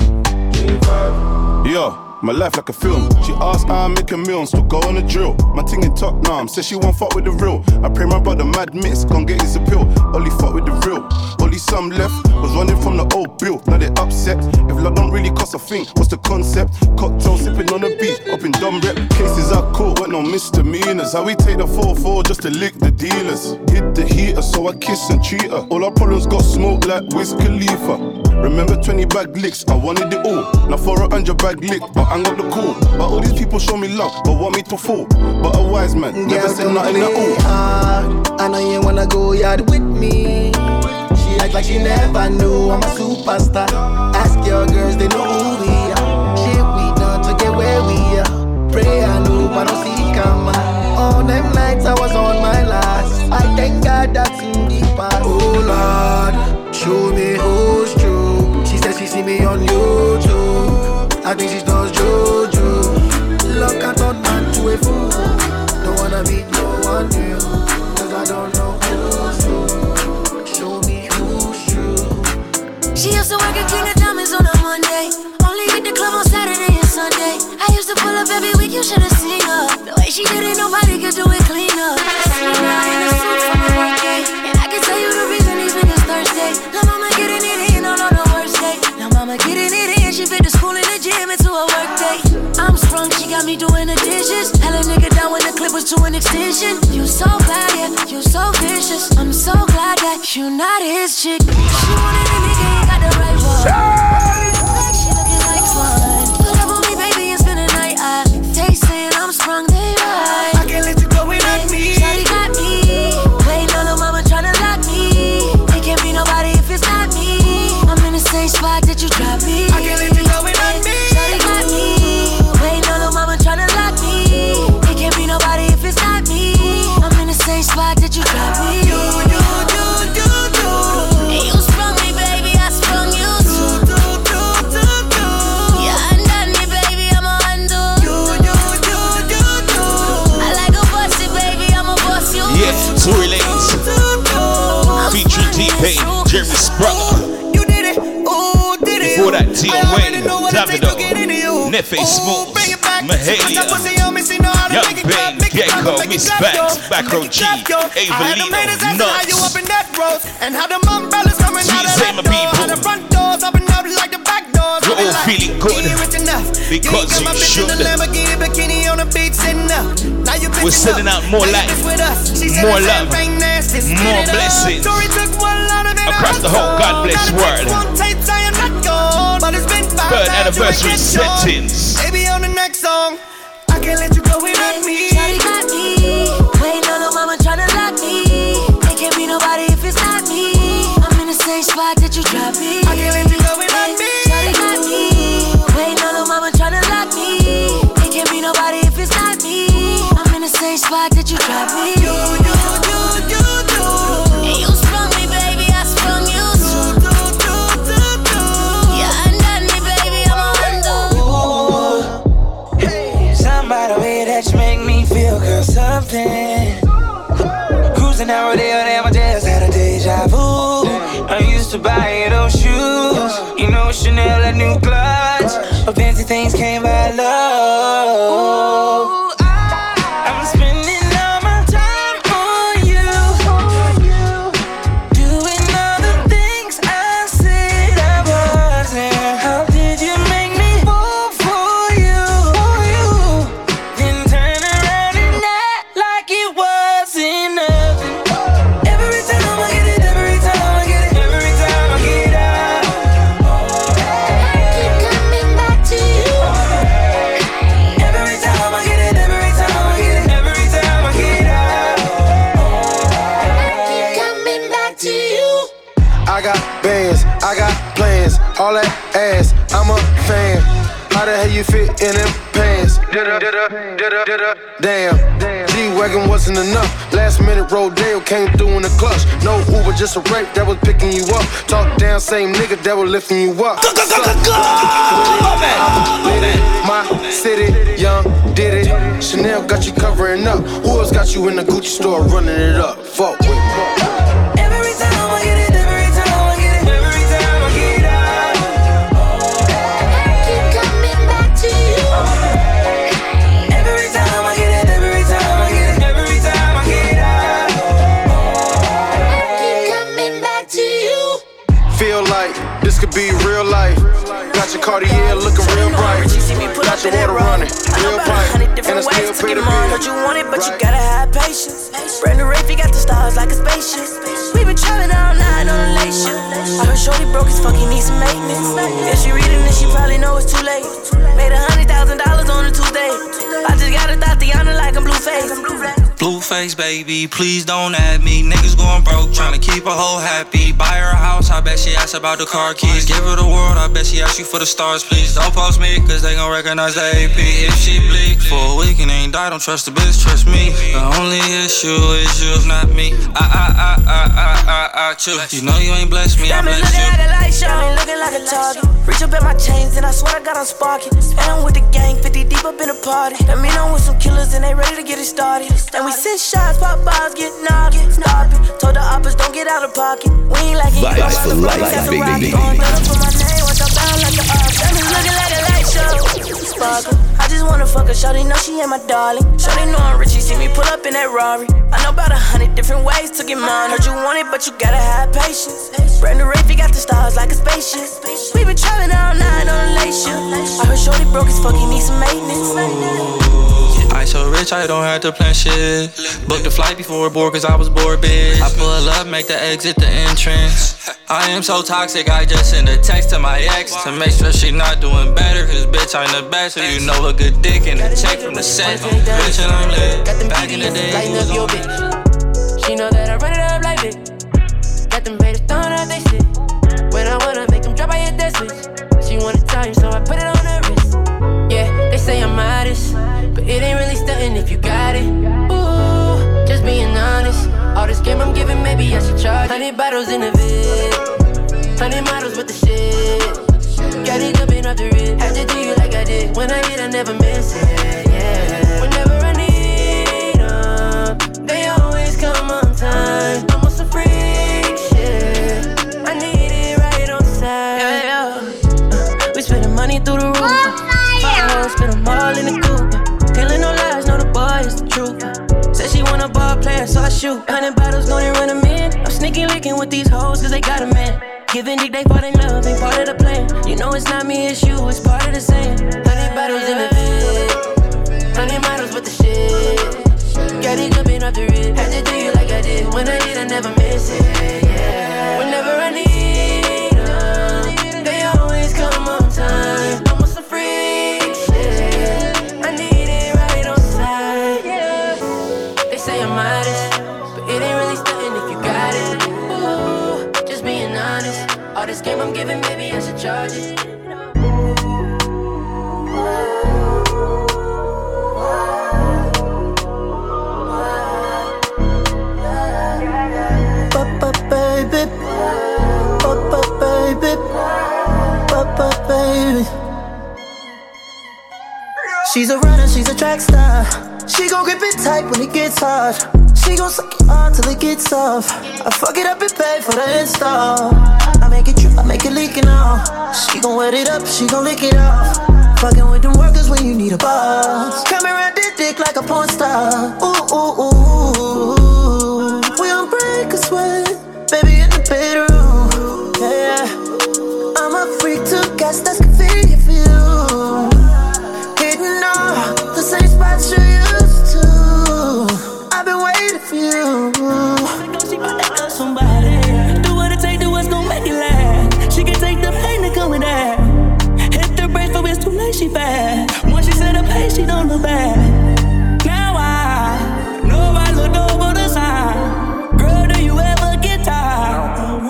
Speaker 68: Yo, my life like a film. She asked how I make a meal, still go on a drill. My ting in top now, says she won't fuck with the real. I pray my brother mad mix, gon' get his appeal. Only fuck with the real. Only some left was running from the old bill. Now they upset. If love don't really cost a thing, what's the concept? Cocktail sipping on the beach, up in dumb rep. Cases are caught, what no misdemeanors. How we take the 4-4 just to lick the dealers. Hit the heater, so I kiss and treat her. All our problems got smoke like Wiz Khalifa. Remember 20 bag licks, I wanted it all. Now for a hundred bag lick, but I got the call. But all these people show me love, but want me to fall. But a wise man never
Speaker 6: Girl,
Speaker 68: said
Speaker 6: don't
Speaker 68: nothing at all.
Speaker 6: hard. I know you wanna go yard with me. She act like she never knew I'm a superstar. Ask your girls, they know who we are. Shit, we done to get where we are. Pray and hope I don't see karma. All them nights I was on my last. I thank God that's in the past. Oh Lord, show me who's true. She says she see me on YouTube. I think she's knows
Speaker 46: She used to work at King of Diamonds on a Monday. Only hit the club on Saturday and Sunday. I used to pull up every week, you should've seen her. The way she did it, nobody could do it cleaner. See her in a suit. And I can tell you the reason these niggas thirsty. La mama getting it in all on the worst day. La mama getting it in, she fit the school and the gym into a work day. She got me doing the dishes. Hella nigga down when the clip was to an extension. You so bad, yeah, you so vicious. I'm so glad that You not his chick. She wanted me, nigga, got the right one.
Speaker 6: How to
Speaker 2: Young
Speaker 6: make it clap, make it clap,
Speaker 2: Gecko, Miss Banks,
Speaker 6: yo.
Speaker 2: Back Row
Speaker 6: Make it
Speaker 2: G,
Speaker 6: clap. I had them
Speaker 2: Avelino,
Speaker 6: asking how you
Speaker 2: Nuts.
Speaker 6: up in that road and how them umbrellas coming out of that door. How the front doors open up like the back doors.
Speaker 2: We're all feeling good
Speaker 6: you ain't rich enough.
Speaker 2: because
Speaker 6: you ain't got my
Speaker 2: you
Speaker 6: bitch in the
Speaker 2: should.
Speaker 6: Lamborghini bikini on the beach sitting up. Now you
Speaker 2: We're sending out more
Speaker 6: Now you
Speaker 2: life,
Speaker 6: bitch with us. She said
Speaker 2: more love,
Speaker 6: champagne nasty. Spit
Speaker 2: more blessings
Speaker 6: Tory took one out of it and
Speaker 2: across the whole. God bless world. Third anniversary
Speaker 6: ain't get yours.
Speaker 2: settings.
Speaker 6: Baby on the next song, I can't let you go without me.
Speaker 46: Shawty me.
Speaker 62: To buy those shoes. You know, Chanel, a new clutch. But fancy things came by love.
Speaker 70: Damn, G-Wagon wasn't enough. Last minute Rodeo came through in the clutch. No Uber, just a rape that was picking you up. Talk down, same nigga that was lifting you up. My city, young, did it. Chanel got you covering up. Who else got you in the Gucci store running it up? Fuck with me. Could be real life. Got your Cartier looking real bright. Got your water running real bright. And I still pay the
Speaker 55: Heard you
Speaker 70: bill.
Speaker 55: want it, but you gotta have patience. Brand new Rafe, he got the stars like a spaceship. We been traveling all night on a late shift. I heard Shorty broke his fuck, he need some maintenance. If she reading this, she probably know it's too late. Made a hundred thousand dollars on a Tuesday. I just got a Tatiana like I'm Blueface.
Speaker 71: Blueface, baby, please don't add me. Niggas going broke, tryna keep a hoe happy. Buy her a house, I bet she asks about the car keys. Give her the world, I bet she asks you for the stars, please. Don't post me, cause they gon' recognize the AP. If she bleak for a week and ain't die, don't trust the bitch, trust me. The only issue is you, not me. I, I, I, I, I, I, I choose. You know you ain't blessed me, I bless
Speaker 55: looking
Speaker 71: you.
Speaker 55: like a light show, looking like a target. Reach up at my chains and I swear I got on sparking. And I'm with the gang, 50 deep up in the party. That mean I'm with some killers and they ready to get it started. And we send shots, pop bottles, get naughty. Stop it. Told the oppas don't get out of pocket. We ain't like it.
Speaker 1: Vibes for life, baby.
Speaker 55: On blood up for my name, watch out down like a looking light show. Sparkle. I just wanna fuck her, shawty know she ain't my darling. Shawty know I'm rich, she see me pull up in that Rari. I know about a hundred different ways to get mine. Heard you want it, but you gotta have patience. Brand new Rafe, he got the stars like a spaceship. We been traveling all night on a late shift. I heard Shorty broke his fuck, he need some maintenance.
Speaker 71: I so rich, I don't have to plan shit. Booked the flight before board, cause I was bored, bitch. I pull up, make the exit, the entrance. I am so toxic, I just send a text to my ex to make sure she not doing better. Cause bitch, I'm the best, so you know a good dick and a check from the set. Bitch, and I'm lit. Back in the day.
Speaker 55: Lighten up your bitch. She know that I run it up like it. Got them haters throwing out they shit. When I wanna make them drop, I hit that switch. Honey bottles in the vid, honey models with the shit. Got it jumping off the rip. Had to do you like I did. When I hit, I never miss it. Yeah. Whenever I need them, they always come on time. I'm on some freak shit. I need it right on time. Yeah, yeah. Uh, we spending money through the roof. Five spend them all in the coop. Can't no lies, know the boy is the truth. Said she want a ball player, so I shoot. Hundred sneaky licking with these hoes, cause they got a man. Giving dick, they fall in love, ain't part of the plan. You know it's not me, it's you, it's part of the same. Hundred bottles in the vid. Hundred models with the shit. Got it jumping off the. Had to do you like I did. When I hit, I never miss it. Yeah. Whenever I need Game I'm giving, maybe I should charge it.
Speaker 69: Baby, Papa baby, baby. She's a runner, she's a track star. She gon' grip it tight when it gets hard. She gon' suck it hard till it gets off. I fuck it up and pay for the install. I make it drip, I make it leak and all. She gon' wet it up, she gon' lick it off. Fucking with them workers when you need a boss. Coming around this dick like a porn star. Ooh, ooh, ooh. We on break a sweat, baby in the bedroom. Yeah, I'm a freak to guess that's convenient for you.
Speaker 72: It's she bad. Once she set a pace, she don't look back. Now I know I over sign. Girl, do you ever get tired?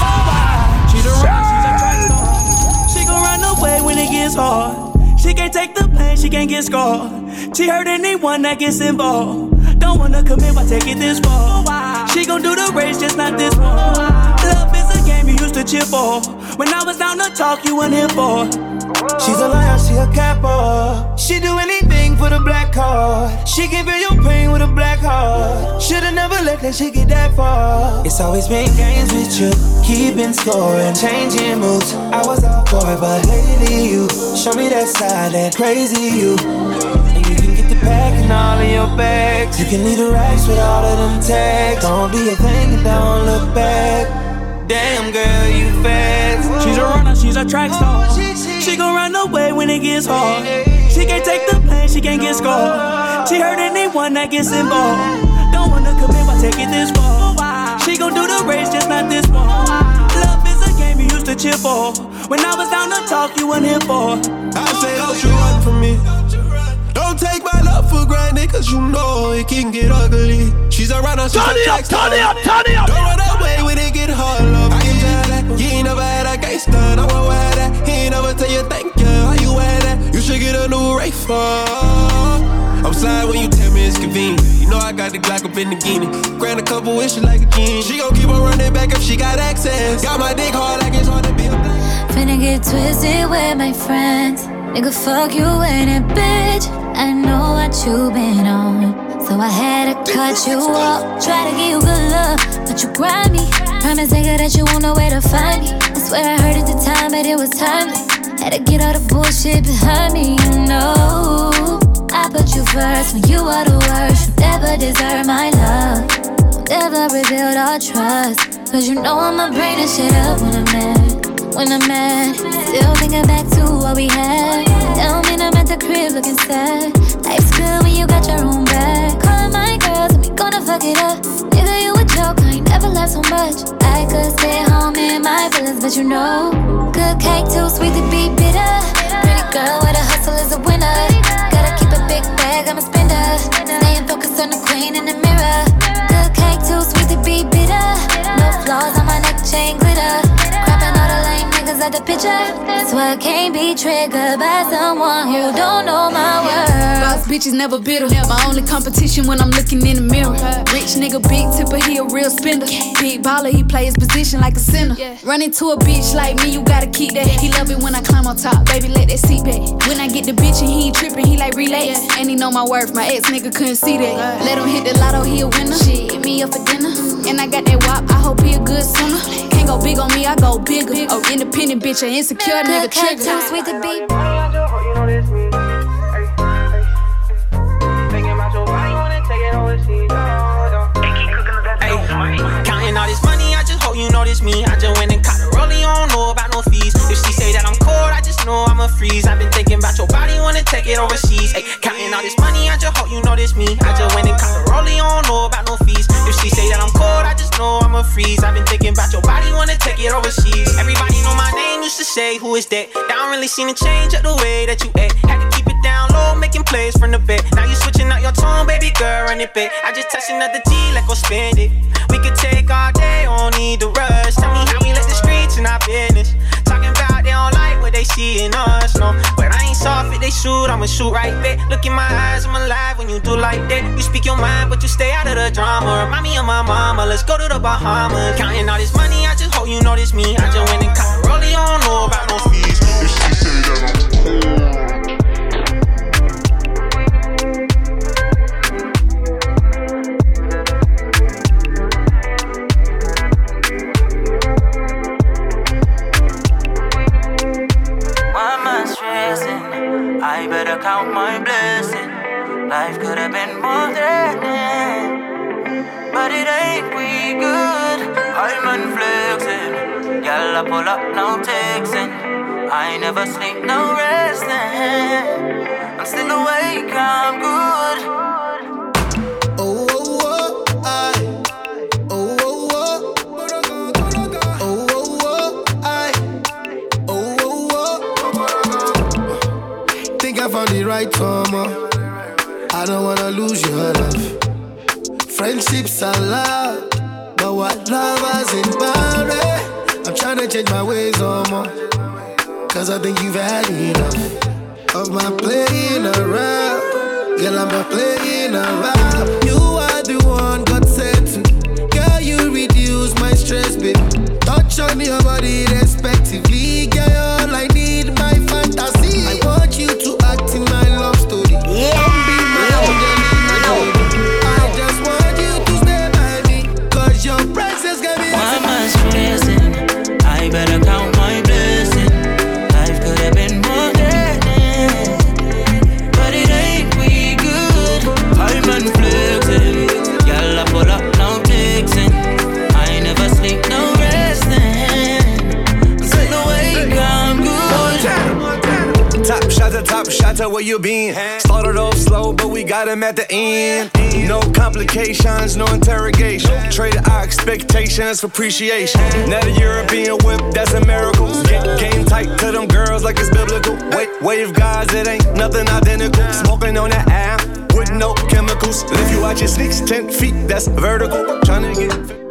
Speaker 72: Why? She's a track star. She run away when it gets hard. She can't take the pain, she can't get scarred. She hurt anyone that gets involved. Don't wanna commit, why take it this far? She gon' do the race, just not this one. Love is a game you used to cheer for. When I was down to talk, you weren't here for.
Speaker 69: She's a liar, she a capper. She do anything for the black card. She can feel your pain with a black heart. Should've never let that shit get that far. It's always been games with you, keeping score and changing moves. I was all for it, but lately you show me that side, that crazy you. And you can get the pack and all of your bags. You can leave the racks with all of them tags. Don't be a thing and don't look back. Damn girl, you fast.
Speaker 72: She's a runner, she's a track star. She gon' run away when it gets hard. She can't take the pain, she can't get scarred. She hurt anyone that gets involved. Don't wanna commit, but take it this far. Oh, she gon' do the race, just not this one. Oh, Love is a game you used to cheer for. When I was down to talk, you weren't here for.
Speaker 27: I say don't you run from me. Don't take my love for granted, cause you know it can get ugly. She's a runner, she's
Speaker 73: Turn
Speaker 27: a
Speaker 73: it up,
Speaker 27: track star.
Speaker 73: turn it up, turn it up.
Speaker 27: Don't run away when it get hard, love. I can tell that. You ain't never had a gangster, no one wear that. He ain't never tell you thank you, how you wear that. You should get a new Ray I'm slide when you tell me it's convenient. You know I got the Glock up in the guinea. Grant a couple wishes like a king. She gon' keep on running back if she got access. Got my dick hard like it's hard to be a
Speaker 12: Finna get twisted with my friends. Nigga, fuck you and a bitch. I know what you been on. So I had to cut you off. Try to give you good love, but you grind me. Promise nigga that you won't know where to find me. I swear I heard at the time, but it was timeless. Had to get all the bullshit behind me, you know. I put you first when you are the worst. You never deserve my love. Never revealed our trust. Cause you know I'ma bring this shit up when I'm mad when I'm mad. Still thinking back to what we had. Tell me I'm at the crib looking sad. Life's good when you got your own back. Calling my girls we gonna fuck it up. Neither you a joke, I ain't never laughed so much. I could stay home in my feelings, but you know, good cake too sweet to be bitter. Pretty girl with a hustle is a winner. Gotta keep a big bag, I'm a spender. Staying focused on the queen in the mirror. Good cake too sweet to be bitter. No flaws on my neck chain glitter at the picture. So I can't be triggered by someone who don't know my words.
Speaker 74: Boss bitches never bitter. My only competition when I'm looking in the mirror. Rich nigga, big tipper, he a real spender. Big baller, he play his position like a center. Run into a bitch like me, you gotta keep that. He love it when I climb on top, baby, let that seat back. When I get the bitch and he ain't tripping, he like relax. And he know my worth, my ex nigga couldn't see that. Let him hit the lotto, he a winner. Shit, hit me up for dinner. And I got that wop, I hope he a good swimmer. Can't go big on me, I go bigger. Oh, independent bitch, an insecure nigga trigger.
Speaker 12: Too sweet to be.
Speaker 32: Counting all this money, I just hope you notice me. I just went and caught a rollie, don't know about no fees. If she say that I'm cold, I just know I'ma freeze. I've been thinking about your body, wanna take it overseas. Ay, counting all this money, I just hope you notice me. I just went and caught a rollie, don't know about no fees. If she say that I'm cold, I just know I'ma freeze. I've been thinking about your body, wanna take it overseas. Everybody know my name, used to say, who is that? I don't really seen a change of the way that you act. Had to keep it down low, making plays from the bed. Now you switching out your tone, baby girl, run it back. I just touched another G, let go spend it. We could take all day, don't need the rush. Tell me how we let the streets in our business. They see in us, no. But I ain't soft if they shoot, I'ma shoot right back. Look in my eyes, I'm alive when you do like that. You speak your mind, but you stay out of the drama. Remind me of my mama, let's go to the Bahamas. Counting all this money, I just hope you notice me. I just went and caught a rollie, don't know about no fees. If she say that I'm cool.
Speaker 72: I better count my blessing. Life could have been more it, but it ain't we good. I'm unflexing, y'all I pull up no texting. I never sleep, no resting. I'm still awake, I'm good.
Speaker 6: Oh, oh, oh, found the right karma. I don't wanna lose your love. Friendships are love, but what lovers in barren? I'm trying to change my ways on more. Cause I think you've had enough of my playing around. Girl, I'm not playing around. You are the one God said to. Girl, you reduce my stress, babe. Touch on your body respectively. Girl, all I need,
Speaker 46: tell where you been. Started off slow, but we got him at the end. No complications, no interrogation. Traded our expectations for appreciation. Now the European whip, that's a miracle. Get game tight to them girls like it's biblical. Wait, wave guys, it ain't nothing identical. Smoking on that app with no chemicals. If you watch your sneaks 10 feet, that's vertical. Trying to get.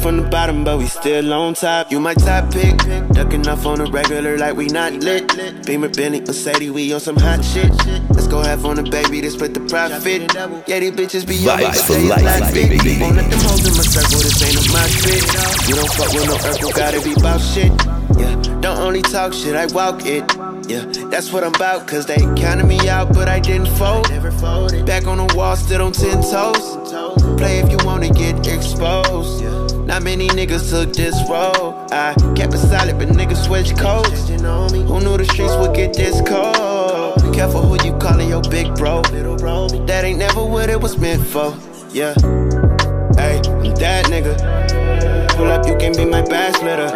Speaker 15: From the bottom, but we still on top. You my top pick, ducking off on the regular like we not lit. Beamer, Bentley, Mercedes, we on some hot shit. Let's go have on the baby to split the profit. Yeah, these bitches be
Speaker 75: Vibes
Speaker 15: but
Speaker 75: for life,
Speaker 15: like
Speaker 75: baby.
Speaker 15: it. Won't let them hoes in my circle, this ain't a my shit. You don't fuck with no Urkel, gotta be bout shit. Yeah, don't only talk shit, I walk it. Yeah, that's what I'm about, cause they counted me out, but I didn't fold. Back on the wall, still on 10 toes. Play if you wanna get exposed. Not many niggas took this road. I kept it solid, but niggas switch codes. Who knew the streets would get this cold? Be Careful who you calling your big bro. That ain't never what it was meant for. Yeah. Hey, I'm that nigga. Pull up, you can be my bad splitter.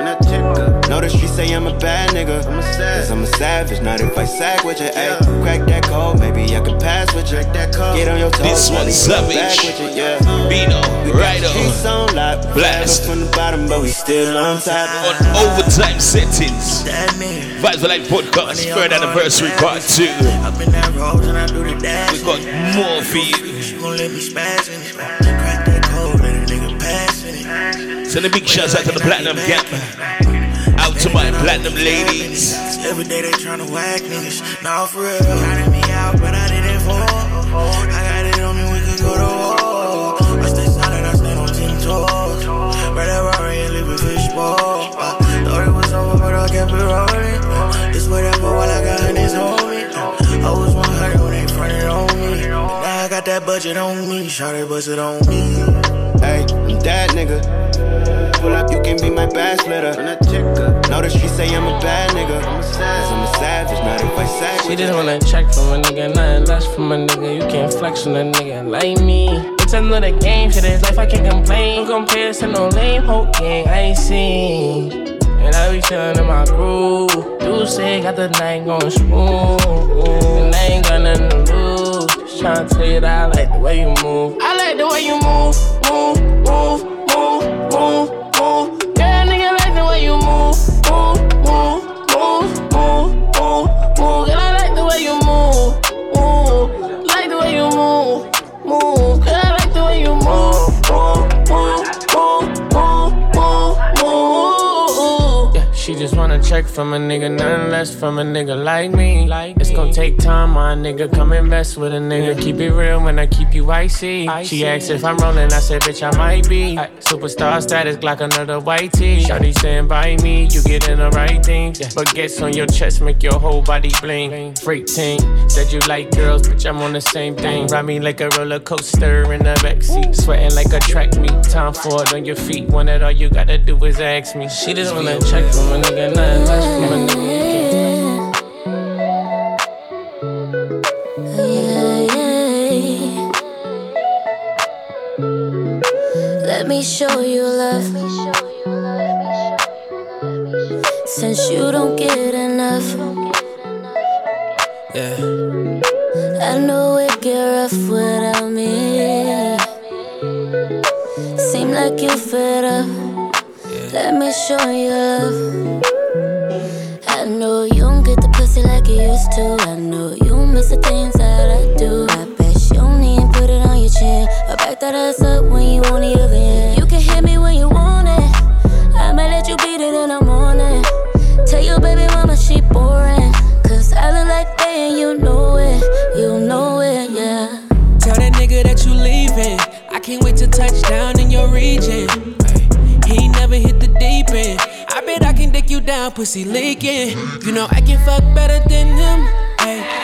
Speaker 15: Know the streets say I'm a bad nigga. Cause I'm a savage, not if I sag with you. Ayy, crack that code, maybe I can pass with you. Get on your toes.
Speaker 2: This
Speaker 15: probably
Speaker 2: one's
Speaker 15: blow
Speaker 2: savage.
Speaker 15: back with you, yeah.
Speaker 2: Bino,
Speaker 15: We got
Speaker 2: Rido,
Speaker 15: the streets on lock,
Speaker 2: Blast.
Speaker 15: forever from the bottom, but we still on top.
Speaker 2: on overtime settings. Vibes for Life podcast, third anniversary part two.
Speaker 3: Up in that road and I do the dash.
Speaker 2: We got more for you.
Speaker 3: She gon' let me spaz in it. Crack that code, let a nigga pass in it.
Speaker 2: Send a big shouts out to the Platinum Gang. Out to my Platinum ladies.
Speaker 3: Every day they tryna whack niggas. Nah, for real. Counted me out, but I didn't fall. I got it on me, we could go to war. I stay solid, I stay on ten toes. Ride that Rari and leave a fishbowl. I thought it was over, but I kept it rolling. It's whatever while I got honey's on me. I was 100 when they fronted on me. Now I got that budget on me. Shawty bust it on me.
Speaker 15: Hey, I'm that nigga. Pull up, you can be my bad splitter. Know the streets say I'm a bad nigga. Cause I'm a savage, not I sag
Speaker 76: She just wanna check from a nigga, nothing less from a nigga. You can't flex on a nigga like me. It's another game, shit is life, I can't complain. Compared to no lame hoe gang, I ain't seen. And I be chillin' in my groove. You say got the night going smooth. And I ain't got nothing to lose. Just tryna tell you that I like the way you move. I like the way you move, move, move, she wanna check from a nigga, nothing less from a nigga like me. It's gonna take time, my nigga. Come invest with a nigga. Keep it real when I keep you icy. She asks if I'm rolling, I said, bitch, I might be. Superstar status, Glock another white tee. Shawty saying, by me, you getting the right things. Baguettes on your chest make your whole body bling. Freak team, said you like girls, bitch, I'm on the same thing. Ride me like a roller coaster in the backseat. Sweating like a track meet. Time for it on your feet. When it all you gotta do is ask me. She just wanna check from a nigga, nothing less from a nigga.
Speaker 46: Let me show you love. Since you don't get enough.
Speaker 76: Yeah.
Speaker 46: I know it get rough without me. Seem like you fed up. Let me show you love. Know you don't get the pussy like you used to. I know you miss the things that I do. I bet you don't even put it on your chin. I back that ass up when you want it again. You can hit me when you want it. I might let you beat it in the morning. Tell your baby mama she boring. Cause I look like they and you know it. You know it, yeah.
Speaker 77: Tell that nigga that you leaving. I can't wait to touch down in your region. He never hit the deep end. I bet I can dick you down, pussy leaking. You know I can fuck better than him. Ay,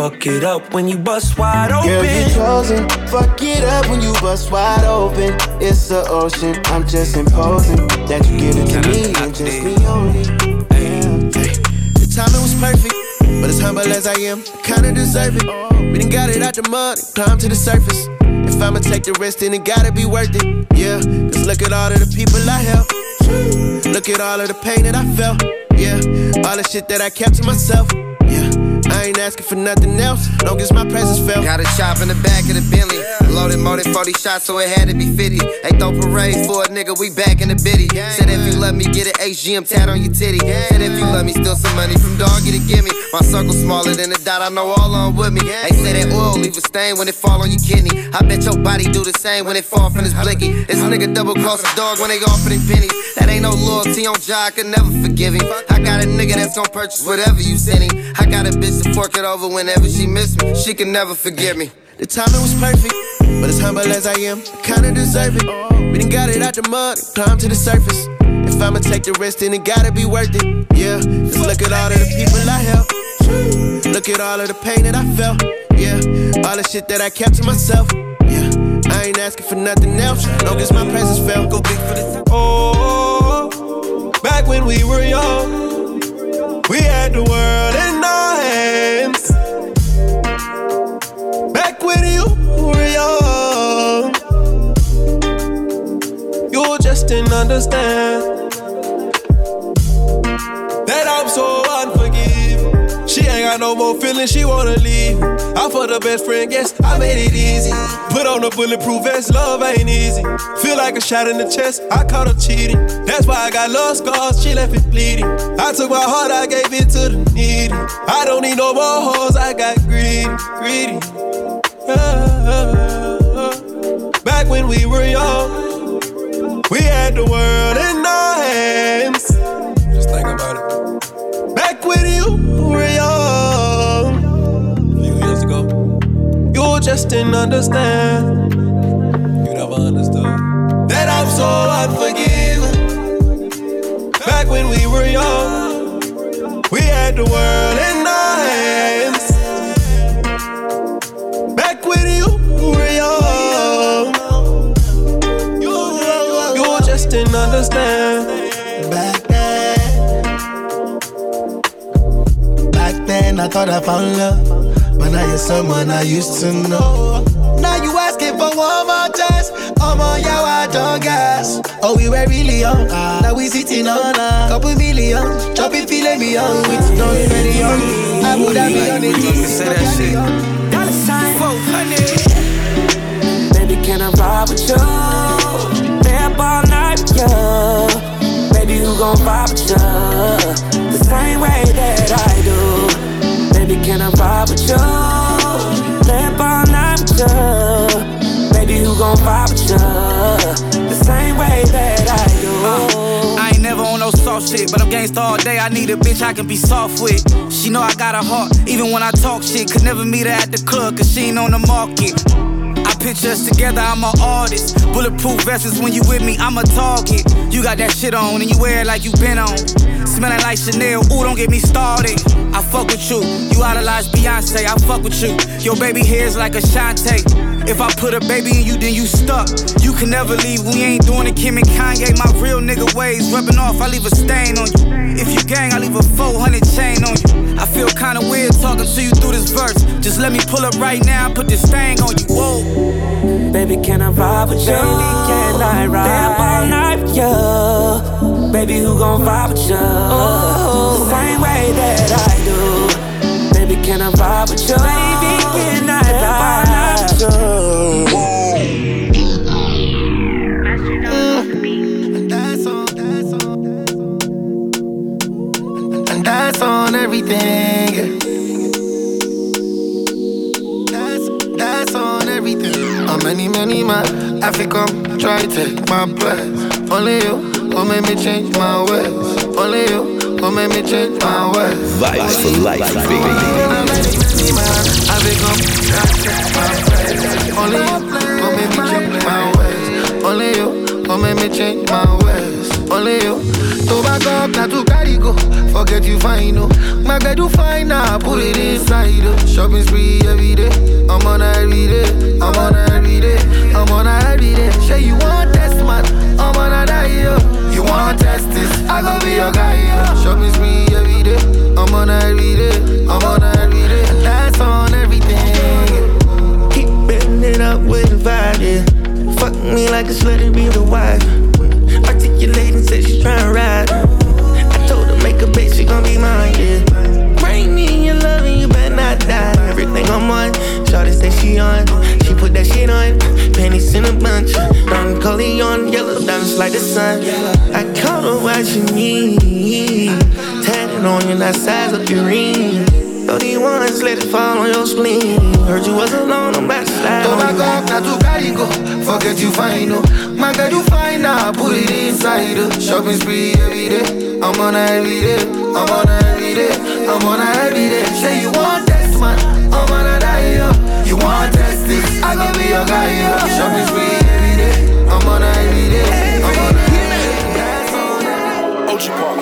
Speaker 76: Fuck it up when you bust wide open.
Speaker 15: Girl, you chosen. Fuck it up when you bust wide open. It's the ocean. I'm just imposing that you give it to me and just me only.
Speaker 27: The timing was perfect, but as humble as I am, kinda deserve it. We done got it out the mud and climbed to the surface. If I'ma take the risk, then it gotta be worth it. Yeah, cause look at all of the people I helped. Look at all of the pain that I felt. Yeah, all the shit that I kept to myself. Ain't asking for nothing else, long as my presence felt.
Speaker 78: Got a shop in the back of the Bentley. Loaded more than 40 shots, so it had to be 50. Ain't throw parade for a nigga, we back in the biddy. Said if you love me, get an HGM tat on your titty. Said if you love me, steal some money from doggy to give me. My circle smaller than a dot, I know all on with me. They say that oil leave a stain when it fall on your kidney. I bet your body do the same when it fall from this blicky. This nigga double cross a dog when they offering pennies. That ain't no loyalty on job, I could never forgive him. I got a nigga that's gonna purchase whatever you send him. I got a bitch fork it over whenever she miss me. She can never forgive me.
Speaker 27: The timing was perfect, but as humble as I am, I kinda deserve it. We done got it out the mud climbed to the surface. If I'ma take the risk, then it gotta be worth it. Yeah, just look at all of the people I helped. Look at all of the pain that I felt. Yeah, all the shit that I kept to myself. Yeah, I ain't asking for nothing else, long as my presence felt. Go big for the. Oh, back when we were young, we had the world in our When you young, you just didn't understand that I'm so unforgiving. She ain't got no more feelings, she wanna leave. I for the best friend, guess I made it easy. Put on a bulletproof vest, love ain't easy. Feel like a shot in the chest, I caught her cheating. That's why I got love scars, she left it bleeding. I took my heart, I gave it to the needy. I don't need no more hoes, I got greedy, greedy. Back when we were young, we had the world in our hands. Just think about it. Back when you were young, a few years ago, you just didn't understand. You never understood that I'm so unforgiving. Back when we were young, we had the world in understand.
Speaker 6: Back then, back then I thought I found love, but now you're someone I used to know. Now you asking for one more chance. I'm on your I don't gas. Oh, we were really young. Now we sitting on a couple million. Chopping filet beyond with no ready young. I would have been on the team.
Speaker 78: Say that shit.
Speaker 6: Dollar sign.
Speaker 79: Baby, can I ride with you? Gon' vibe with you? The same way that I do. Baby, can I ride with you? Up all night with you. Baby, who gon' vibe with you? The same way that I do.
Speaker 80: Uh, I ain't never on no soft shit, but I'm gangsta all day. I need a bitch I can be soft with. She know I got a heart, even when I talk shit. Could never meet her at the club, cause she ain't on the market. I picture us together, I'm an artist. Bulletproof vests when you with me, I'm a target. You got that shit on and you wear it like you been on. Smelling like Chanel, ooh, don't get me started. I fuck with you, you idolize Beyonce, I fuck with you. Your baby hair's like a Shantae. If I put a baby in you, then you stuck. You can never leave, we ain't doing it. Kim and Kanye, my real nigga ways rubbing off, I leave a stain on you. If you gang, I leave a 400 chain on you. I feel kinda weird talking to you through this verse. Just let me pull up right now, put this thing on you. Whoa.
Speaker 81: Baby, can I vibe with you? Baby, can I ride all night with you? Baby, who gon' vibe with you? Oh, same way that I do. Baby, can I vibe with you? Baby, can I vibe with you?
Speaker 6: Everything. yeah. That's, that's on everything. How many, many man I'm try to take my place. Only you who made me change my ways. Only you who made me change my ways.
Speaker 1: Vibes for life, baby.
Speaker 6: How many, many man I try to take my place. Only you who made me change my ways. Only you who made me change my ways. Only you. To up, not to carry go. Forget you fine, no. My girl, you fine now. Put it inside, oh. Shopping spree every day. I'm on every day. I'm on every day. I'm on every day. Say you want test, man. I'm on her die, yo. You want test this? I gon' be your guy, yo. Shopping spree every day. I'm on every day. I'm on every day. That's on everything.
Speaker 72: Keep bending up with the vibe, yeah. Fuck me like a slut and be the wife. Articulating, said she's tryna ride. I told her make a bitch, she gon' be mine, yeah. Bring me in your love and you better not die. Everything I'm on, Shawty say she on. She put that shit on, panties in a bunch. Don Corleone, yellow diamonds like the sun. I caught her watching me. Tatted on you, that size up your ring. Thirty ones, let it fall on your spleen. Heard you was alone, I'm about to slide
Speaker 6: To
Speaker 72: on
Speaker 6: back up, not to carry go. Forget you fine, no. My girl, you fine now. Put it inside. Shopping spree every day. I'm on her every day. I'm on her every day. I'm on her every day. Say you want test, man. I'm on her die, yo. You want test this? I gon' be your guy, yo. Shopping spree every day. I'm on her every day. I'm on her every day.
Speaker 27: Ocean Park.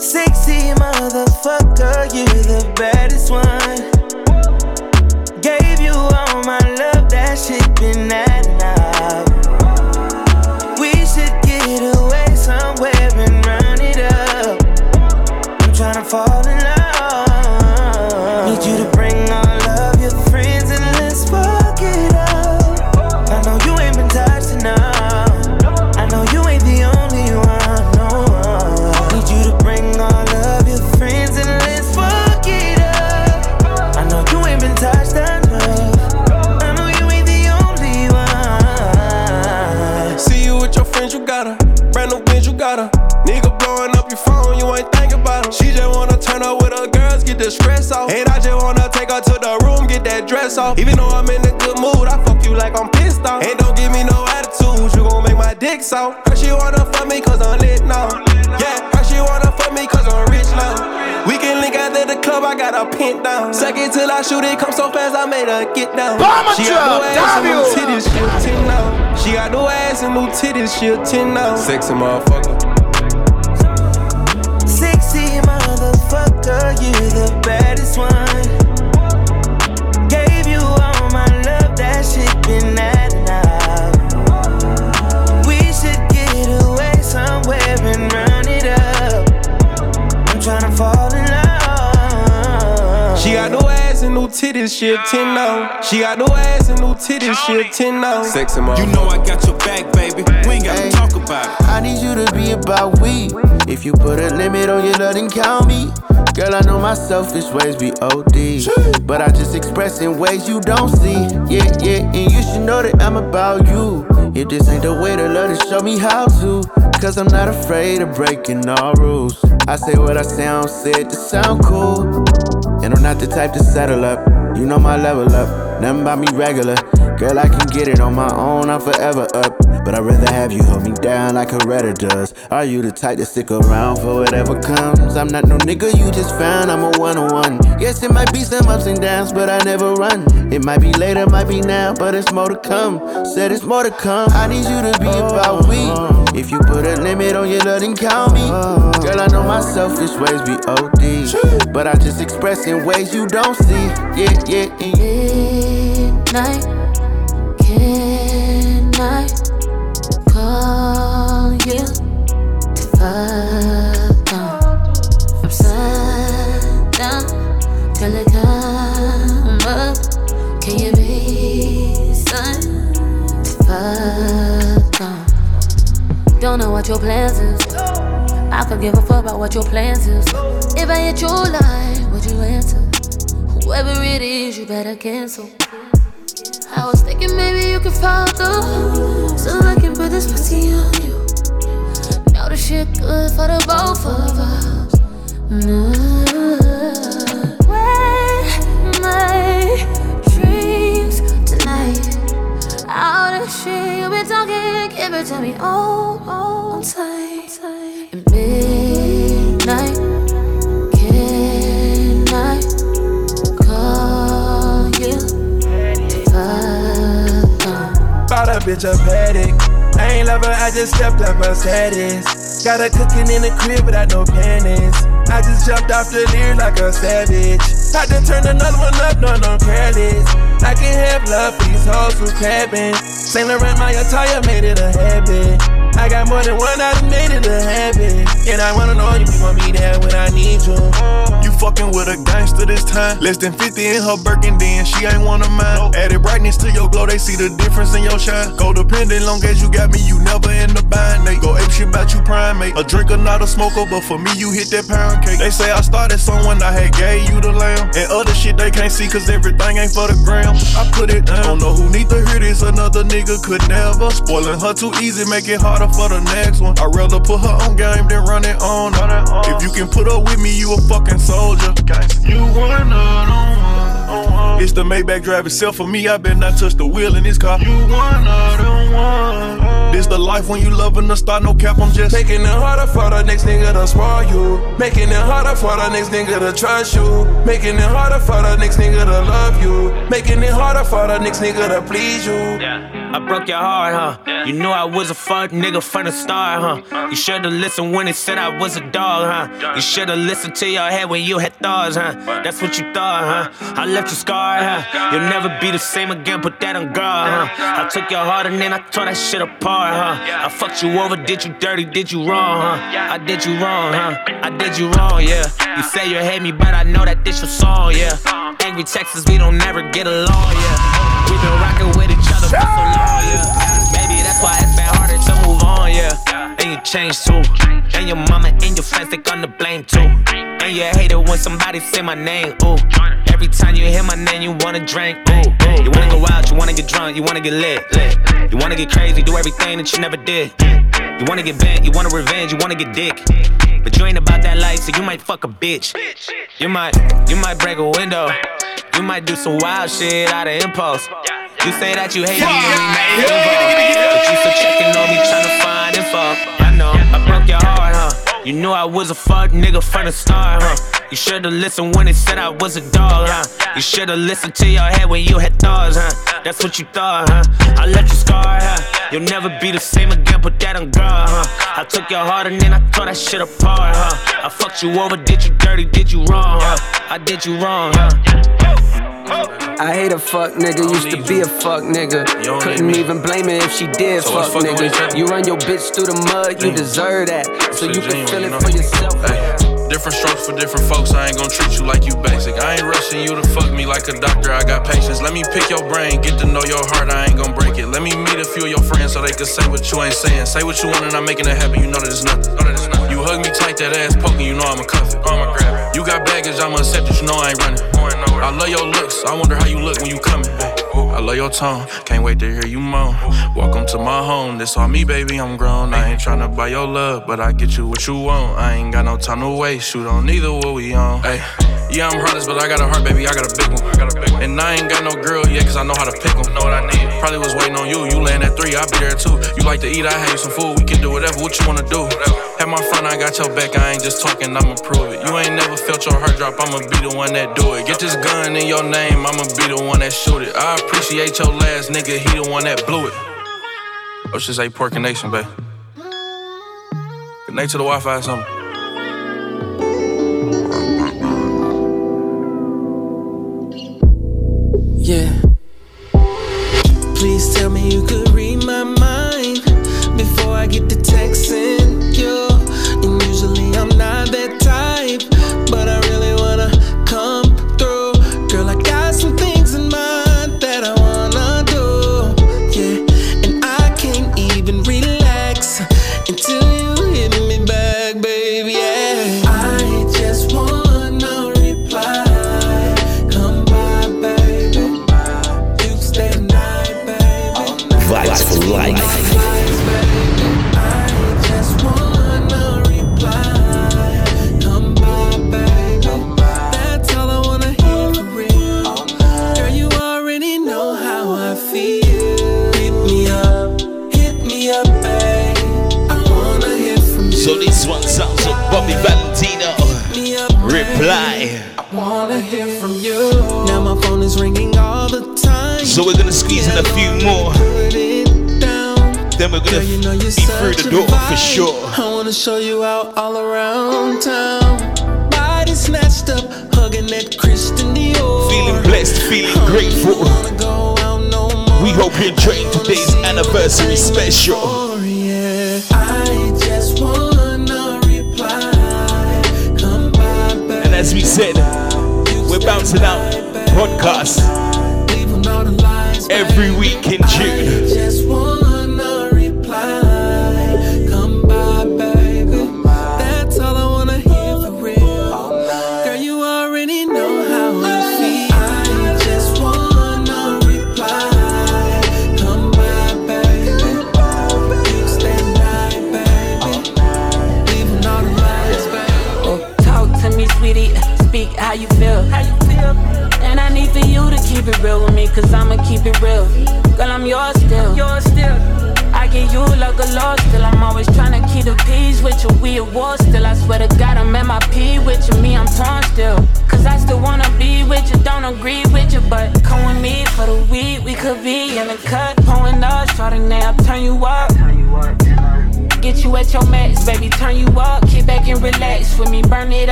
Speaker 72: Sexy motherfucker, you the baddest one. Gave you all my love, that shit been that enough. Somewhere and run it up. I'm tryna fall in love.
Speaker 27: Off. Even though I'm in a good mood, I fuck you like I'm pissed off. And don't give me no attitude, you gon' make my dick soft. Her she wanna fuck me cause I'm lit now. Yeah, her she wanna fuck me cause I'm rich now. We can link after the club, I got a pinned down. Suck it till I shoot it, come so fast, I made her get down.
Speaker 6: Bomber
Speaker 27: she got
Speaker 6: truck,
Speaker 27: no ass and no
Speaker 6: W.
Speaker 27: titties, she a 10 now. She got no ass and no titties, she a 10 now. Sexy motherfucker.
Speaker 72: Sexy motherfucker, you the baddest one.
Speaker 27: Titties, she a 10 now. She got no ass and no titties, she a 10 now. Sexy motherfucker.
Speaker 82: You know I got your back, baby. We ain't gotta talk about it.
Speaker 6: I need you to be about we. If you put a limit on your love, then count me. Girl, I know my selfish ways be OD. But I just express in ways you don't see. Yeah, yeah, and you should know that I'm about you. If this ain't the way to love, then show me how to. Cause I'm not afraid of breaking all rules. I say what I sound, say it to sound cool. And I'm not the type to settle up. You know my level up, nothing about me regular. Girl, I can get it on my own, I'm forever up. But I'd rather have you hold me down like a redder does. Are you the type to stick around for whatever comes? I'm not no nigga you just found, I'm a one on one. Yes, it might be some ups and downs, but I never run. It might be later, might be now, but it's more to come. Said it's more to come. I need you to be about we. If you put a limit on your love, then count me. Girl, I know my selfish ways be OD. But I just express in ways you don't see. Yeah, yeah, yeah.
Speaker 12: Midnight, you fuck till it up. Can you be? Fuck. Don't know what your plans is. I could give a fuck about what your plans is. If I hit your line, would you answer? Whoever it is, you better cancel. I was thinking maybe you could follow through, so I can put this pussy on you. Shit good for the both of us. Mm-hmm. Where my dreams tonight? All the shit you been talking, give it to me all, all tight. At midnight, can call you?
Speaker 83: Bought a bitch a paddock. I ain't love her, I just stepped up her status. Got her cooking in the crib without no panties. I just jumped off the Lear like a savage. Had to turn another one up, no, no careless. I can have love for these hoes who crabbing. Saint Laurent, my attire made it a habit. I got more than one, I made it a habit. And I wanna know you, you gon' be there when I need you.
Speaker 27: Fucking with a gangster this time. Less than 50 in her Birkin, then she ain't one of mine. Added brightness to your glow, they see the difference in your shine. Go dependent, long as you got me, you never in the bind. They go ape shit about you primate. A drinker, not a smoker, but for me, you hit that pound cake. They say I started someone, I had gave you the lamb. And other shit they can't see, cause everything ain't for the gram. I put it down. Don't know who need to hear this, another nigga could never. Spoiling her too easy, make it harder for the next one. I'd rather put her on game than run it on. If you can put up with me, you a fucking soldier. You one of them It's the Maybach drive itself for me. I bet not touch the wheel in this car. You one of them one. This the life when you loving the start, no cap. I'm just
Speaker 83: Making it harder for the next nigga to spoil you. Making it harder for the next nigga to trust you. Making it harder for the next nigga to love you. Making it harder for the next nigga to please you.
Speaker 32: I broke your heart, huh? You knew I was a fuck nigga from the start, huh? You should've listened when they said I was a dog, huh? You should've listened to your head when you had thoughts, huh? That's what you thought, huh? I left you scarred, huh? You'll never be the same again, put that on guard, huh? I took your heart and then I tore that shit apart, huh? I fucked you over, did you dirty, did you wrong, huh? I did you wrong, huh? I did you wrong, yeah. You say you hate me, but I know that this your song, yeah. Angry Texas, we don't never get along, yeah. We been rocking with each so long, yeah. Maybe that's why it's been harder to move on, yeah. And you changed too. And your mama and your friends they gonna blame too. And you hate it when somebody say my name, ooh. Every time you hear my name, you wanna drink, ooh, ooh. You wanna go out, you wanna get drunk, you wanna get lit, lit. You wanna get crazy, do everything that you never did. You wanna get bent, you wanna revenge, you wanna get dick. But you ain't about that life, so you might fuck a bitch. You might, you might break a window. You might do some wild shit out of impulse. You say that you hate me made info. But you still checking on me, trying to find info. I know, I broke your heart, huh? You knew I was a fuck nigga from the start, huh? You should've listened when they said I was a dog, huh? You should've listened to your head when you had thoughts, huh? That's what you thought, huh? I left you scarred, huh? You'll never be the same again, put that on guard, huh? I took your heart and then I tore that shit apart, huh? I fucked you over, did you dirty, did you wrong, huh? I did you wrong, huh?
Speaker 23: I hate a fuck nigga, used to be a fuck nigga. Couldn't even blame her if she did
Speaker 84: So
Speaker 23: fuck nigga. You run your bitch through the mud, you deserve that. So you can feel it for yourself.
Speaker 84: Different strokes for different folks, I ain't gon' treat you like you basic. I ain't rushing you to fuck me like a doctor, I got patience. Let me pick your brain, get to know your heart, I ain't gon' break it. Let me meet a few of your friends so they can say what you ain't saying. Say what you want and I'm making it happen, you know that it's nothing. Know that it's nothing. Hug me tight, that ass poking, you know I'ma cuff it. I'ma grab it. You got baggage, I'ma accept it, you know I ain't running. I love your looks, I wonder how you look when you coming. I love your tone, can't wait to hear you moan. Welcome to my home, this all me, baby, I'm grown. I ain't tryna buy your love, but I get you what you want. I ain't got no time to waste, shoot on neither what we on. Ay, yeah, I'm heartless, but I got a heart, baby, I got a big one. I big one. And I ain't got no girl yet, cause I know how to pick them. Know what I need. Probably was waiting on you, you land at three, I'll be there too. You like to eat, I have you some food, we can do whatever, what you wanna do. Have my front, I got your back, I ain't just talking, I'ma prove it. You ain't never felt your heart drop, I'ma be the one that do it. Get this gun in your name, I'ma be the one that shoot it. I appreciate your last nigga, he the one that blew it. Oh, shit say Pork Nation, babe. Connect to the Wi Fi or something.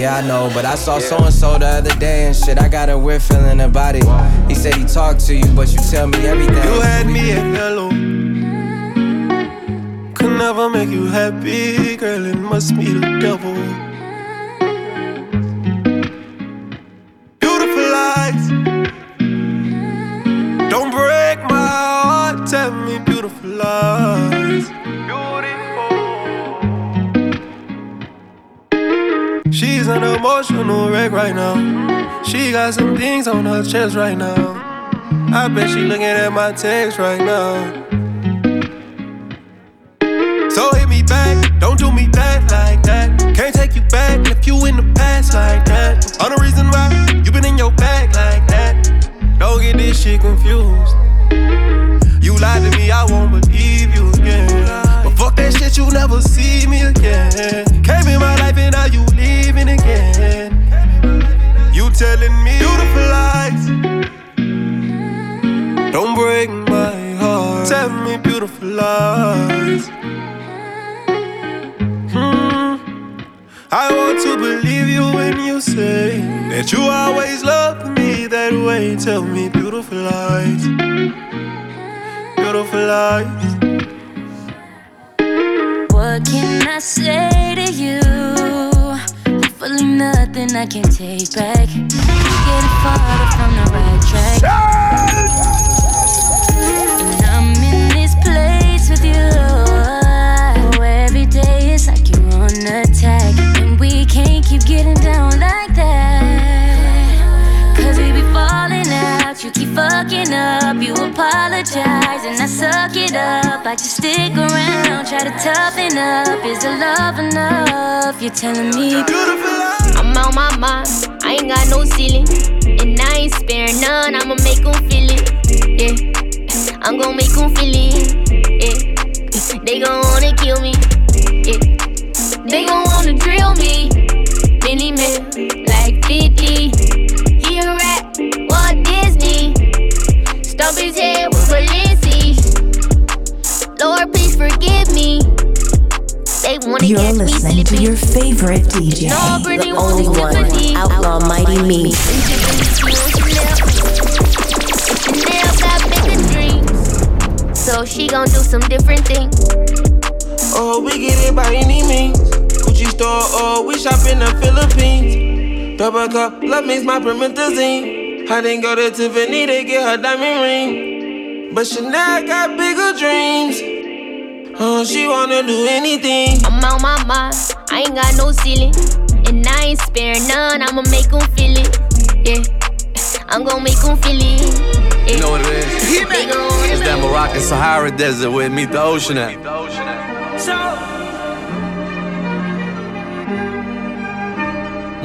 Speaker 85: yeah, I know. But I saw so and so the other day and shit. I got a weird feeling about it. He said he talked to you, but you tell me everything.
Speaker 27: You had me at hello. Could never make you happy, girl. It must be the devil. on her chest right now. I bet she looking at my text right now. Hmm. I want to believe you when you say that you always loved me that way. Tell me beautiful lies, beautiful lies.
Speaker 12: What can I say to you? Hopefully nothing I can take back. You get farther from the right track. with you. Oh, every day is like you're on attack, and we can't keep getting down like that. Cause we be falling out, you keep fucking up, you apologize, and I suck it up. I just stick around, try to toughen up. Is the love enough? You're telling me
Speaker 86: I'm on my mind, I ain't got no ceiling, and I ain't spare none. I'ma make 'em feel it. Yeah, I'm gonna make 'em feel it. They gon' wanna kill me. Yeah. They gon' wanna drill me. Mini man, like 50. He a rat, Walt Disney. Stomp his head with Balenci. Lord, please forgive me. They wanna
Speaker 4: You're
Speaker 86: catch
Speaker 4: listening me
Speaker 86: to
Speaker 4: your favorite DJ,
Speaker 86: no,
Speaker 4: the only one, Outlaw Mighty Me.
Speaker 86: So she gon' do some different things.
Speaker 15: Oh, we get it by any means. Gucci store, oh, we shop in the Philippines. Double cup, love means my promethazine. I didn't go to Tiffany to get her diamond ring. But Chanel got bigger dreams. Oh, she wanna do anything.
Speaker 86: I'm on my mind, I ain't got no ceiling. And I ain't sparing none, I'ma make 'em feel it. Yeah, I'm gon' make 'em feel it.
Speaker 23: You know what it is?
Speaker 86: They gon' wanna
Speaker 23: It's that Moroccan Sahara desert where meet the ocean at.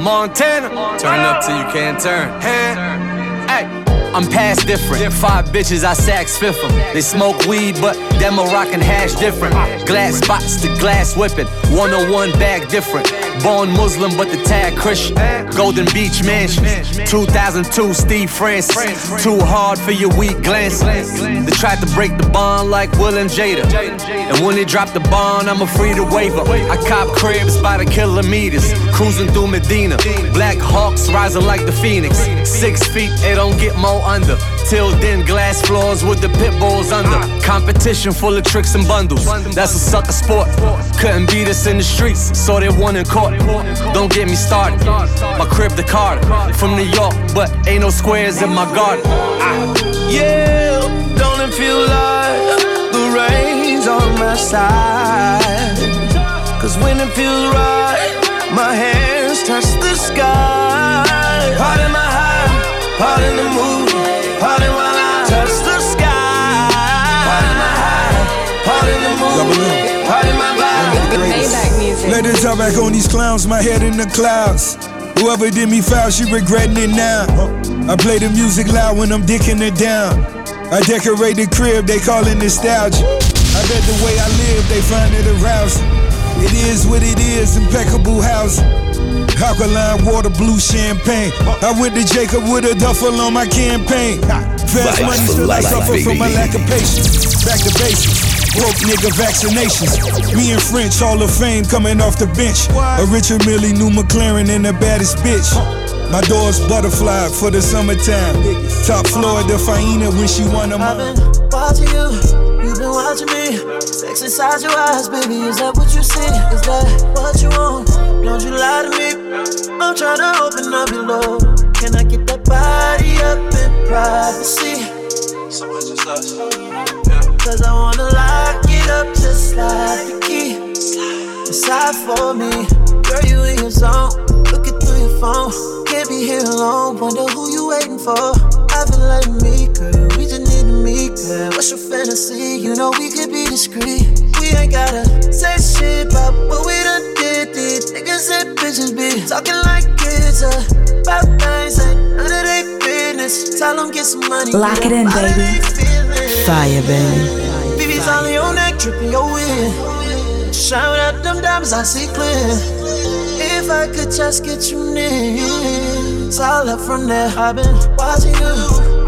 Speaker 23: Montana, turn up till you can't turn. Hey, I'm past different. Five bitches, I sax fifth 'em. They smoke weed, but that Moroccan hash different. Glass spots to glass whipping. 101 bag different. Born Muslim, but the tag Christian. Golden Beach Mansion. 2002 Steve Francis. Too hard for your weak glances. They tried to break the bond like Will and Jada. And when they drop the bond, I'm a free to waiver. I cop cribs by the kilometers. Cruising through Medina. Black Hawks rising like the Phoenix. Six feet, it don't get more under. Till then, glass floors with the pit bulls under. Uh. Competition full of tricks and bundles. That's a sucker sport. Couldn't beat us in the streets, so they won in court. Don't get me started. My crib the Carter. From New York, but ain't no squares in my garden. Ah.
Speaker 15: Yeah, don't it feel like the rain's on my side? Cause when it feels right, my hands touch the sky. Part in my high, part in the mood, part in while I touch the sky. Part in my high, part in the mood, part in my vibe.
Speaker 87: Let it talk back on these clowns, my head in the clouds. Whoever did me foul, she regretting it now. I play the music loud when I'm dicking it down. I decorate the crib, they call it nostalgia. I bet the way I live, they find it arousing. It is what it is, impeccable housing. Alkaline water, blue champagne. I went to Jacob with a duffel on my campaign. Fast money
Speaker 2: for
Speaker 87: still I suffer from my
Speaker 2: baby.
Speaker 87: lack of patience. Back to basics. Broke nigga vaccinations. Me and French Hall of Fame coming off the bench. A Richard Mille, new McLaren, and the baddest bitch. My door's butterfly for the summertime. Top floor of the Faina when she want a
Speaker 6: I've been watching you, you've been watching me. Sex inside your eyes, baby, is that what you see? Is that what you want? Don't you lie to me. I'm trying to open up your door. Can I get that body up in privacy?
Speaker 15: So much is us.
Speaker 6: Cause I wanna lock it up just like the key. Inside for me, girl, you in your zone. Looking through your phone, can't be here alone. Wonder who you waiting for. I've been letting me, girl. We just need to meet, girl. What's your fantasy? You know we could be discreet. We ain't gotta say shit about what we done did. These niggas and bitches be talking like kids uh, about things that none of they business. Tell them get some money.
Speaker 4: Lock it in, baby. Fire, baby.
Speaker 6: BB's on your neck, dripping your wind. Shout out them diamonds, I see clear. If I could just get you near, it's all up from there. I've been watching you,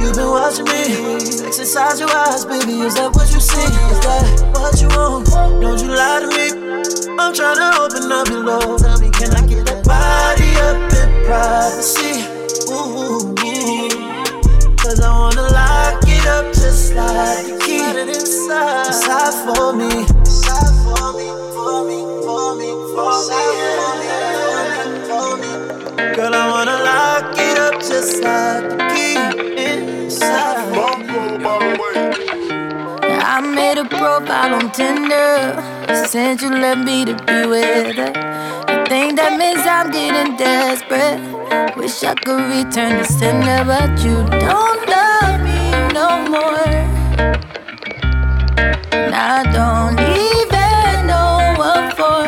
Speaker 6: you've been watching me. Inside your eyes, baby, is that what you see? Is that what you want? Don't you lie to me. I'm trying to open up your door. Tell me, can I get that body up in privacy? Ooh, Cause I wanna lock it up just like the key. Inside, inside for me. Inside for me, for me, for me, for me, for me. Girl, I wanna lock it up just like the key. Inside.
Speaker 12: Profile on Tinder. Since you left me to be with her. I think that means I'm getting desperate. Wish I could return the sender, but you don't love me no more. And I don't even know what for.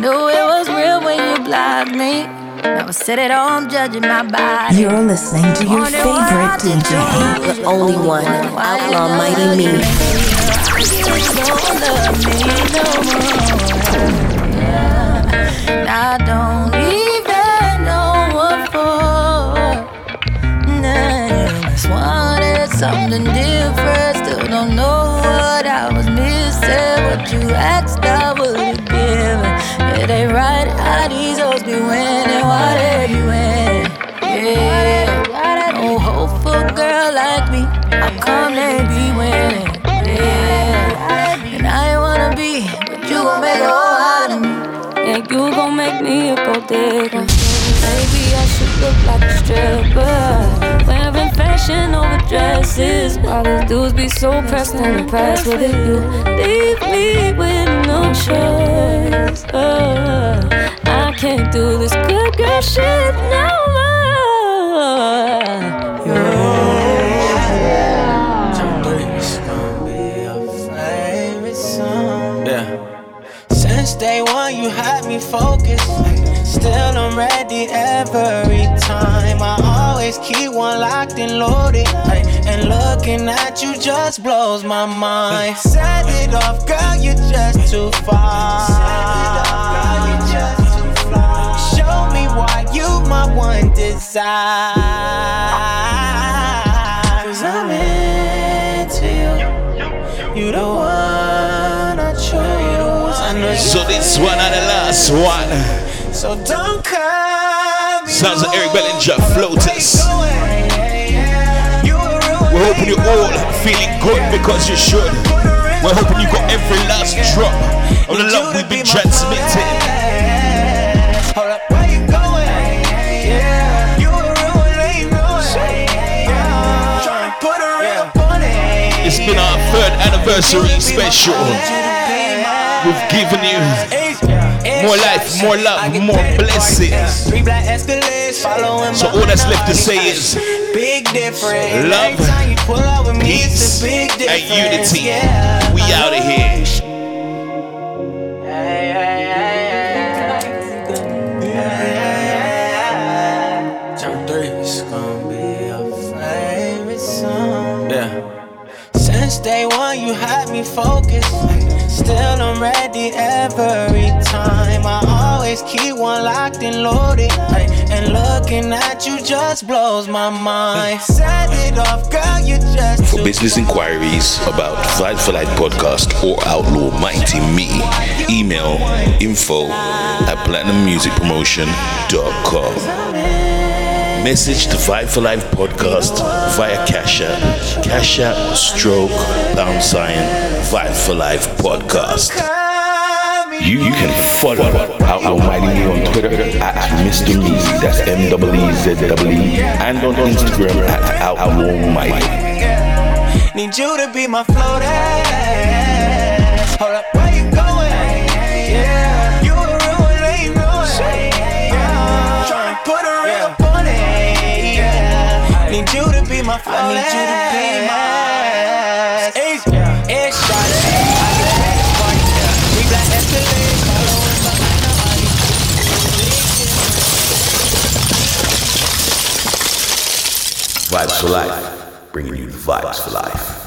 Speaker 12: Knew it was real when you blocked me. Now I sit at home judging my body.
Speaker 4: You're listening to your favorite DJ, the only one, Outlaw Mighty Me.
Speaker 12: don't love me no more. Yeah. I don't even know what for. Just wanted something different. Still don't know what I was missing. What you asked, I given. It ain't right how these hoes be winning. Why they be winning? Yeah. No hope for a girl like me. How come they be winning? Yeah. And I ain't wanna be, but you gon' make a whole out of me. Yeah, you gon' make me a gold digger. Maybe I should look like a stripper. Wearing fashion over dresses. Why these dudes be so pressed and impressed with it? You leave me with no choice. Uh, I can't do this good girl shit no more.
Speaker 88: Yeah. Since day one, you had me focused. Still, I'm ready every time. I always keep one locked and loaded. ay, And looking at you just blows my mind. Set it off, girl, you're just too far. Show me why you my one desire. Cause I'm into you. You the one I choose. I
Speaker 2: So this one and the last one.
Speaker 88: So don't come.
Speaker 2: Sounds of Eric Bellinger, Floaters. We're hoping you're all feeling good because you should. We're hoping you got every last drop of the love we've been transmitting.
Speaker 88: Hold up, where you going? Yeah, you a real one, ain't ruined. Tryna put a ring up on it.
Speaker 2: It's been our third anniversary special. We've given you more life, more love, more blessings.
Speaker 88: Three black Escalades following
Speaker 2: So all that's left to say is
Speaker 88: big difference.
Speaker 2: love,
Speaker 88: Every you pull up with me, it's
Speaker 2: peace,
Speaker 88: a big
Speaker 2: and unity. We out of here.
Speaker 88: Three. It's gonna be your favorite song. Yeah. Since day one, you had me focused. Still, I'm ready every time. I always keep one locked and loaded. ay, And looking at you just blows my mind. Set it off, girl, you just
Speaker 2: For business inquiries about Fight for Life podcast or Outlaw Mighty Me, email info at platinummusicpromotion.com. Message to Fight for Life podcast via Cash App, Cash App stroke pound sign Fight for Life podcast.
Speaker 89: You, you can follow Outlaw Mighty Me on Twitter at Mr. Meezy, that's M-E-E-Z-E, and on Instagram at Outlaw Mighty.
Speaker 88: Need you to be my floater. Hold up, where you going? Yeah, you a real one, ain't ruined. Yeah, tryna put a ring up on it. Yeah, need you to be my floater.
Speaker 89: Vibes for life, bringing you the vibes for life.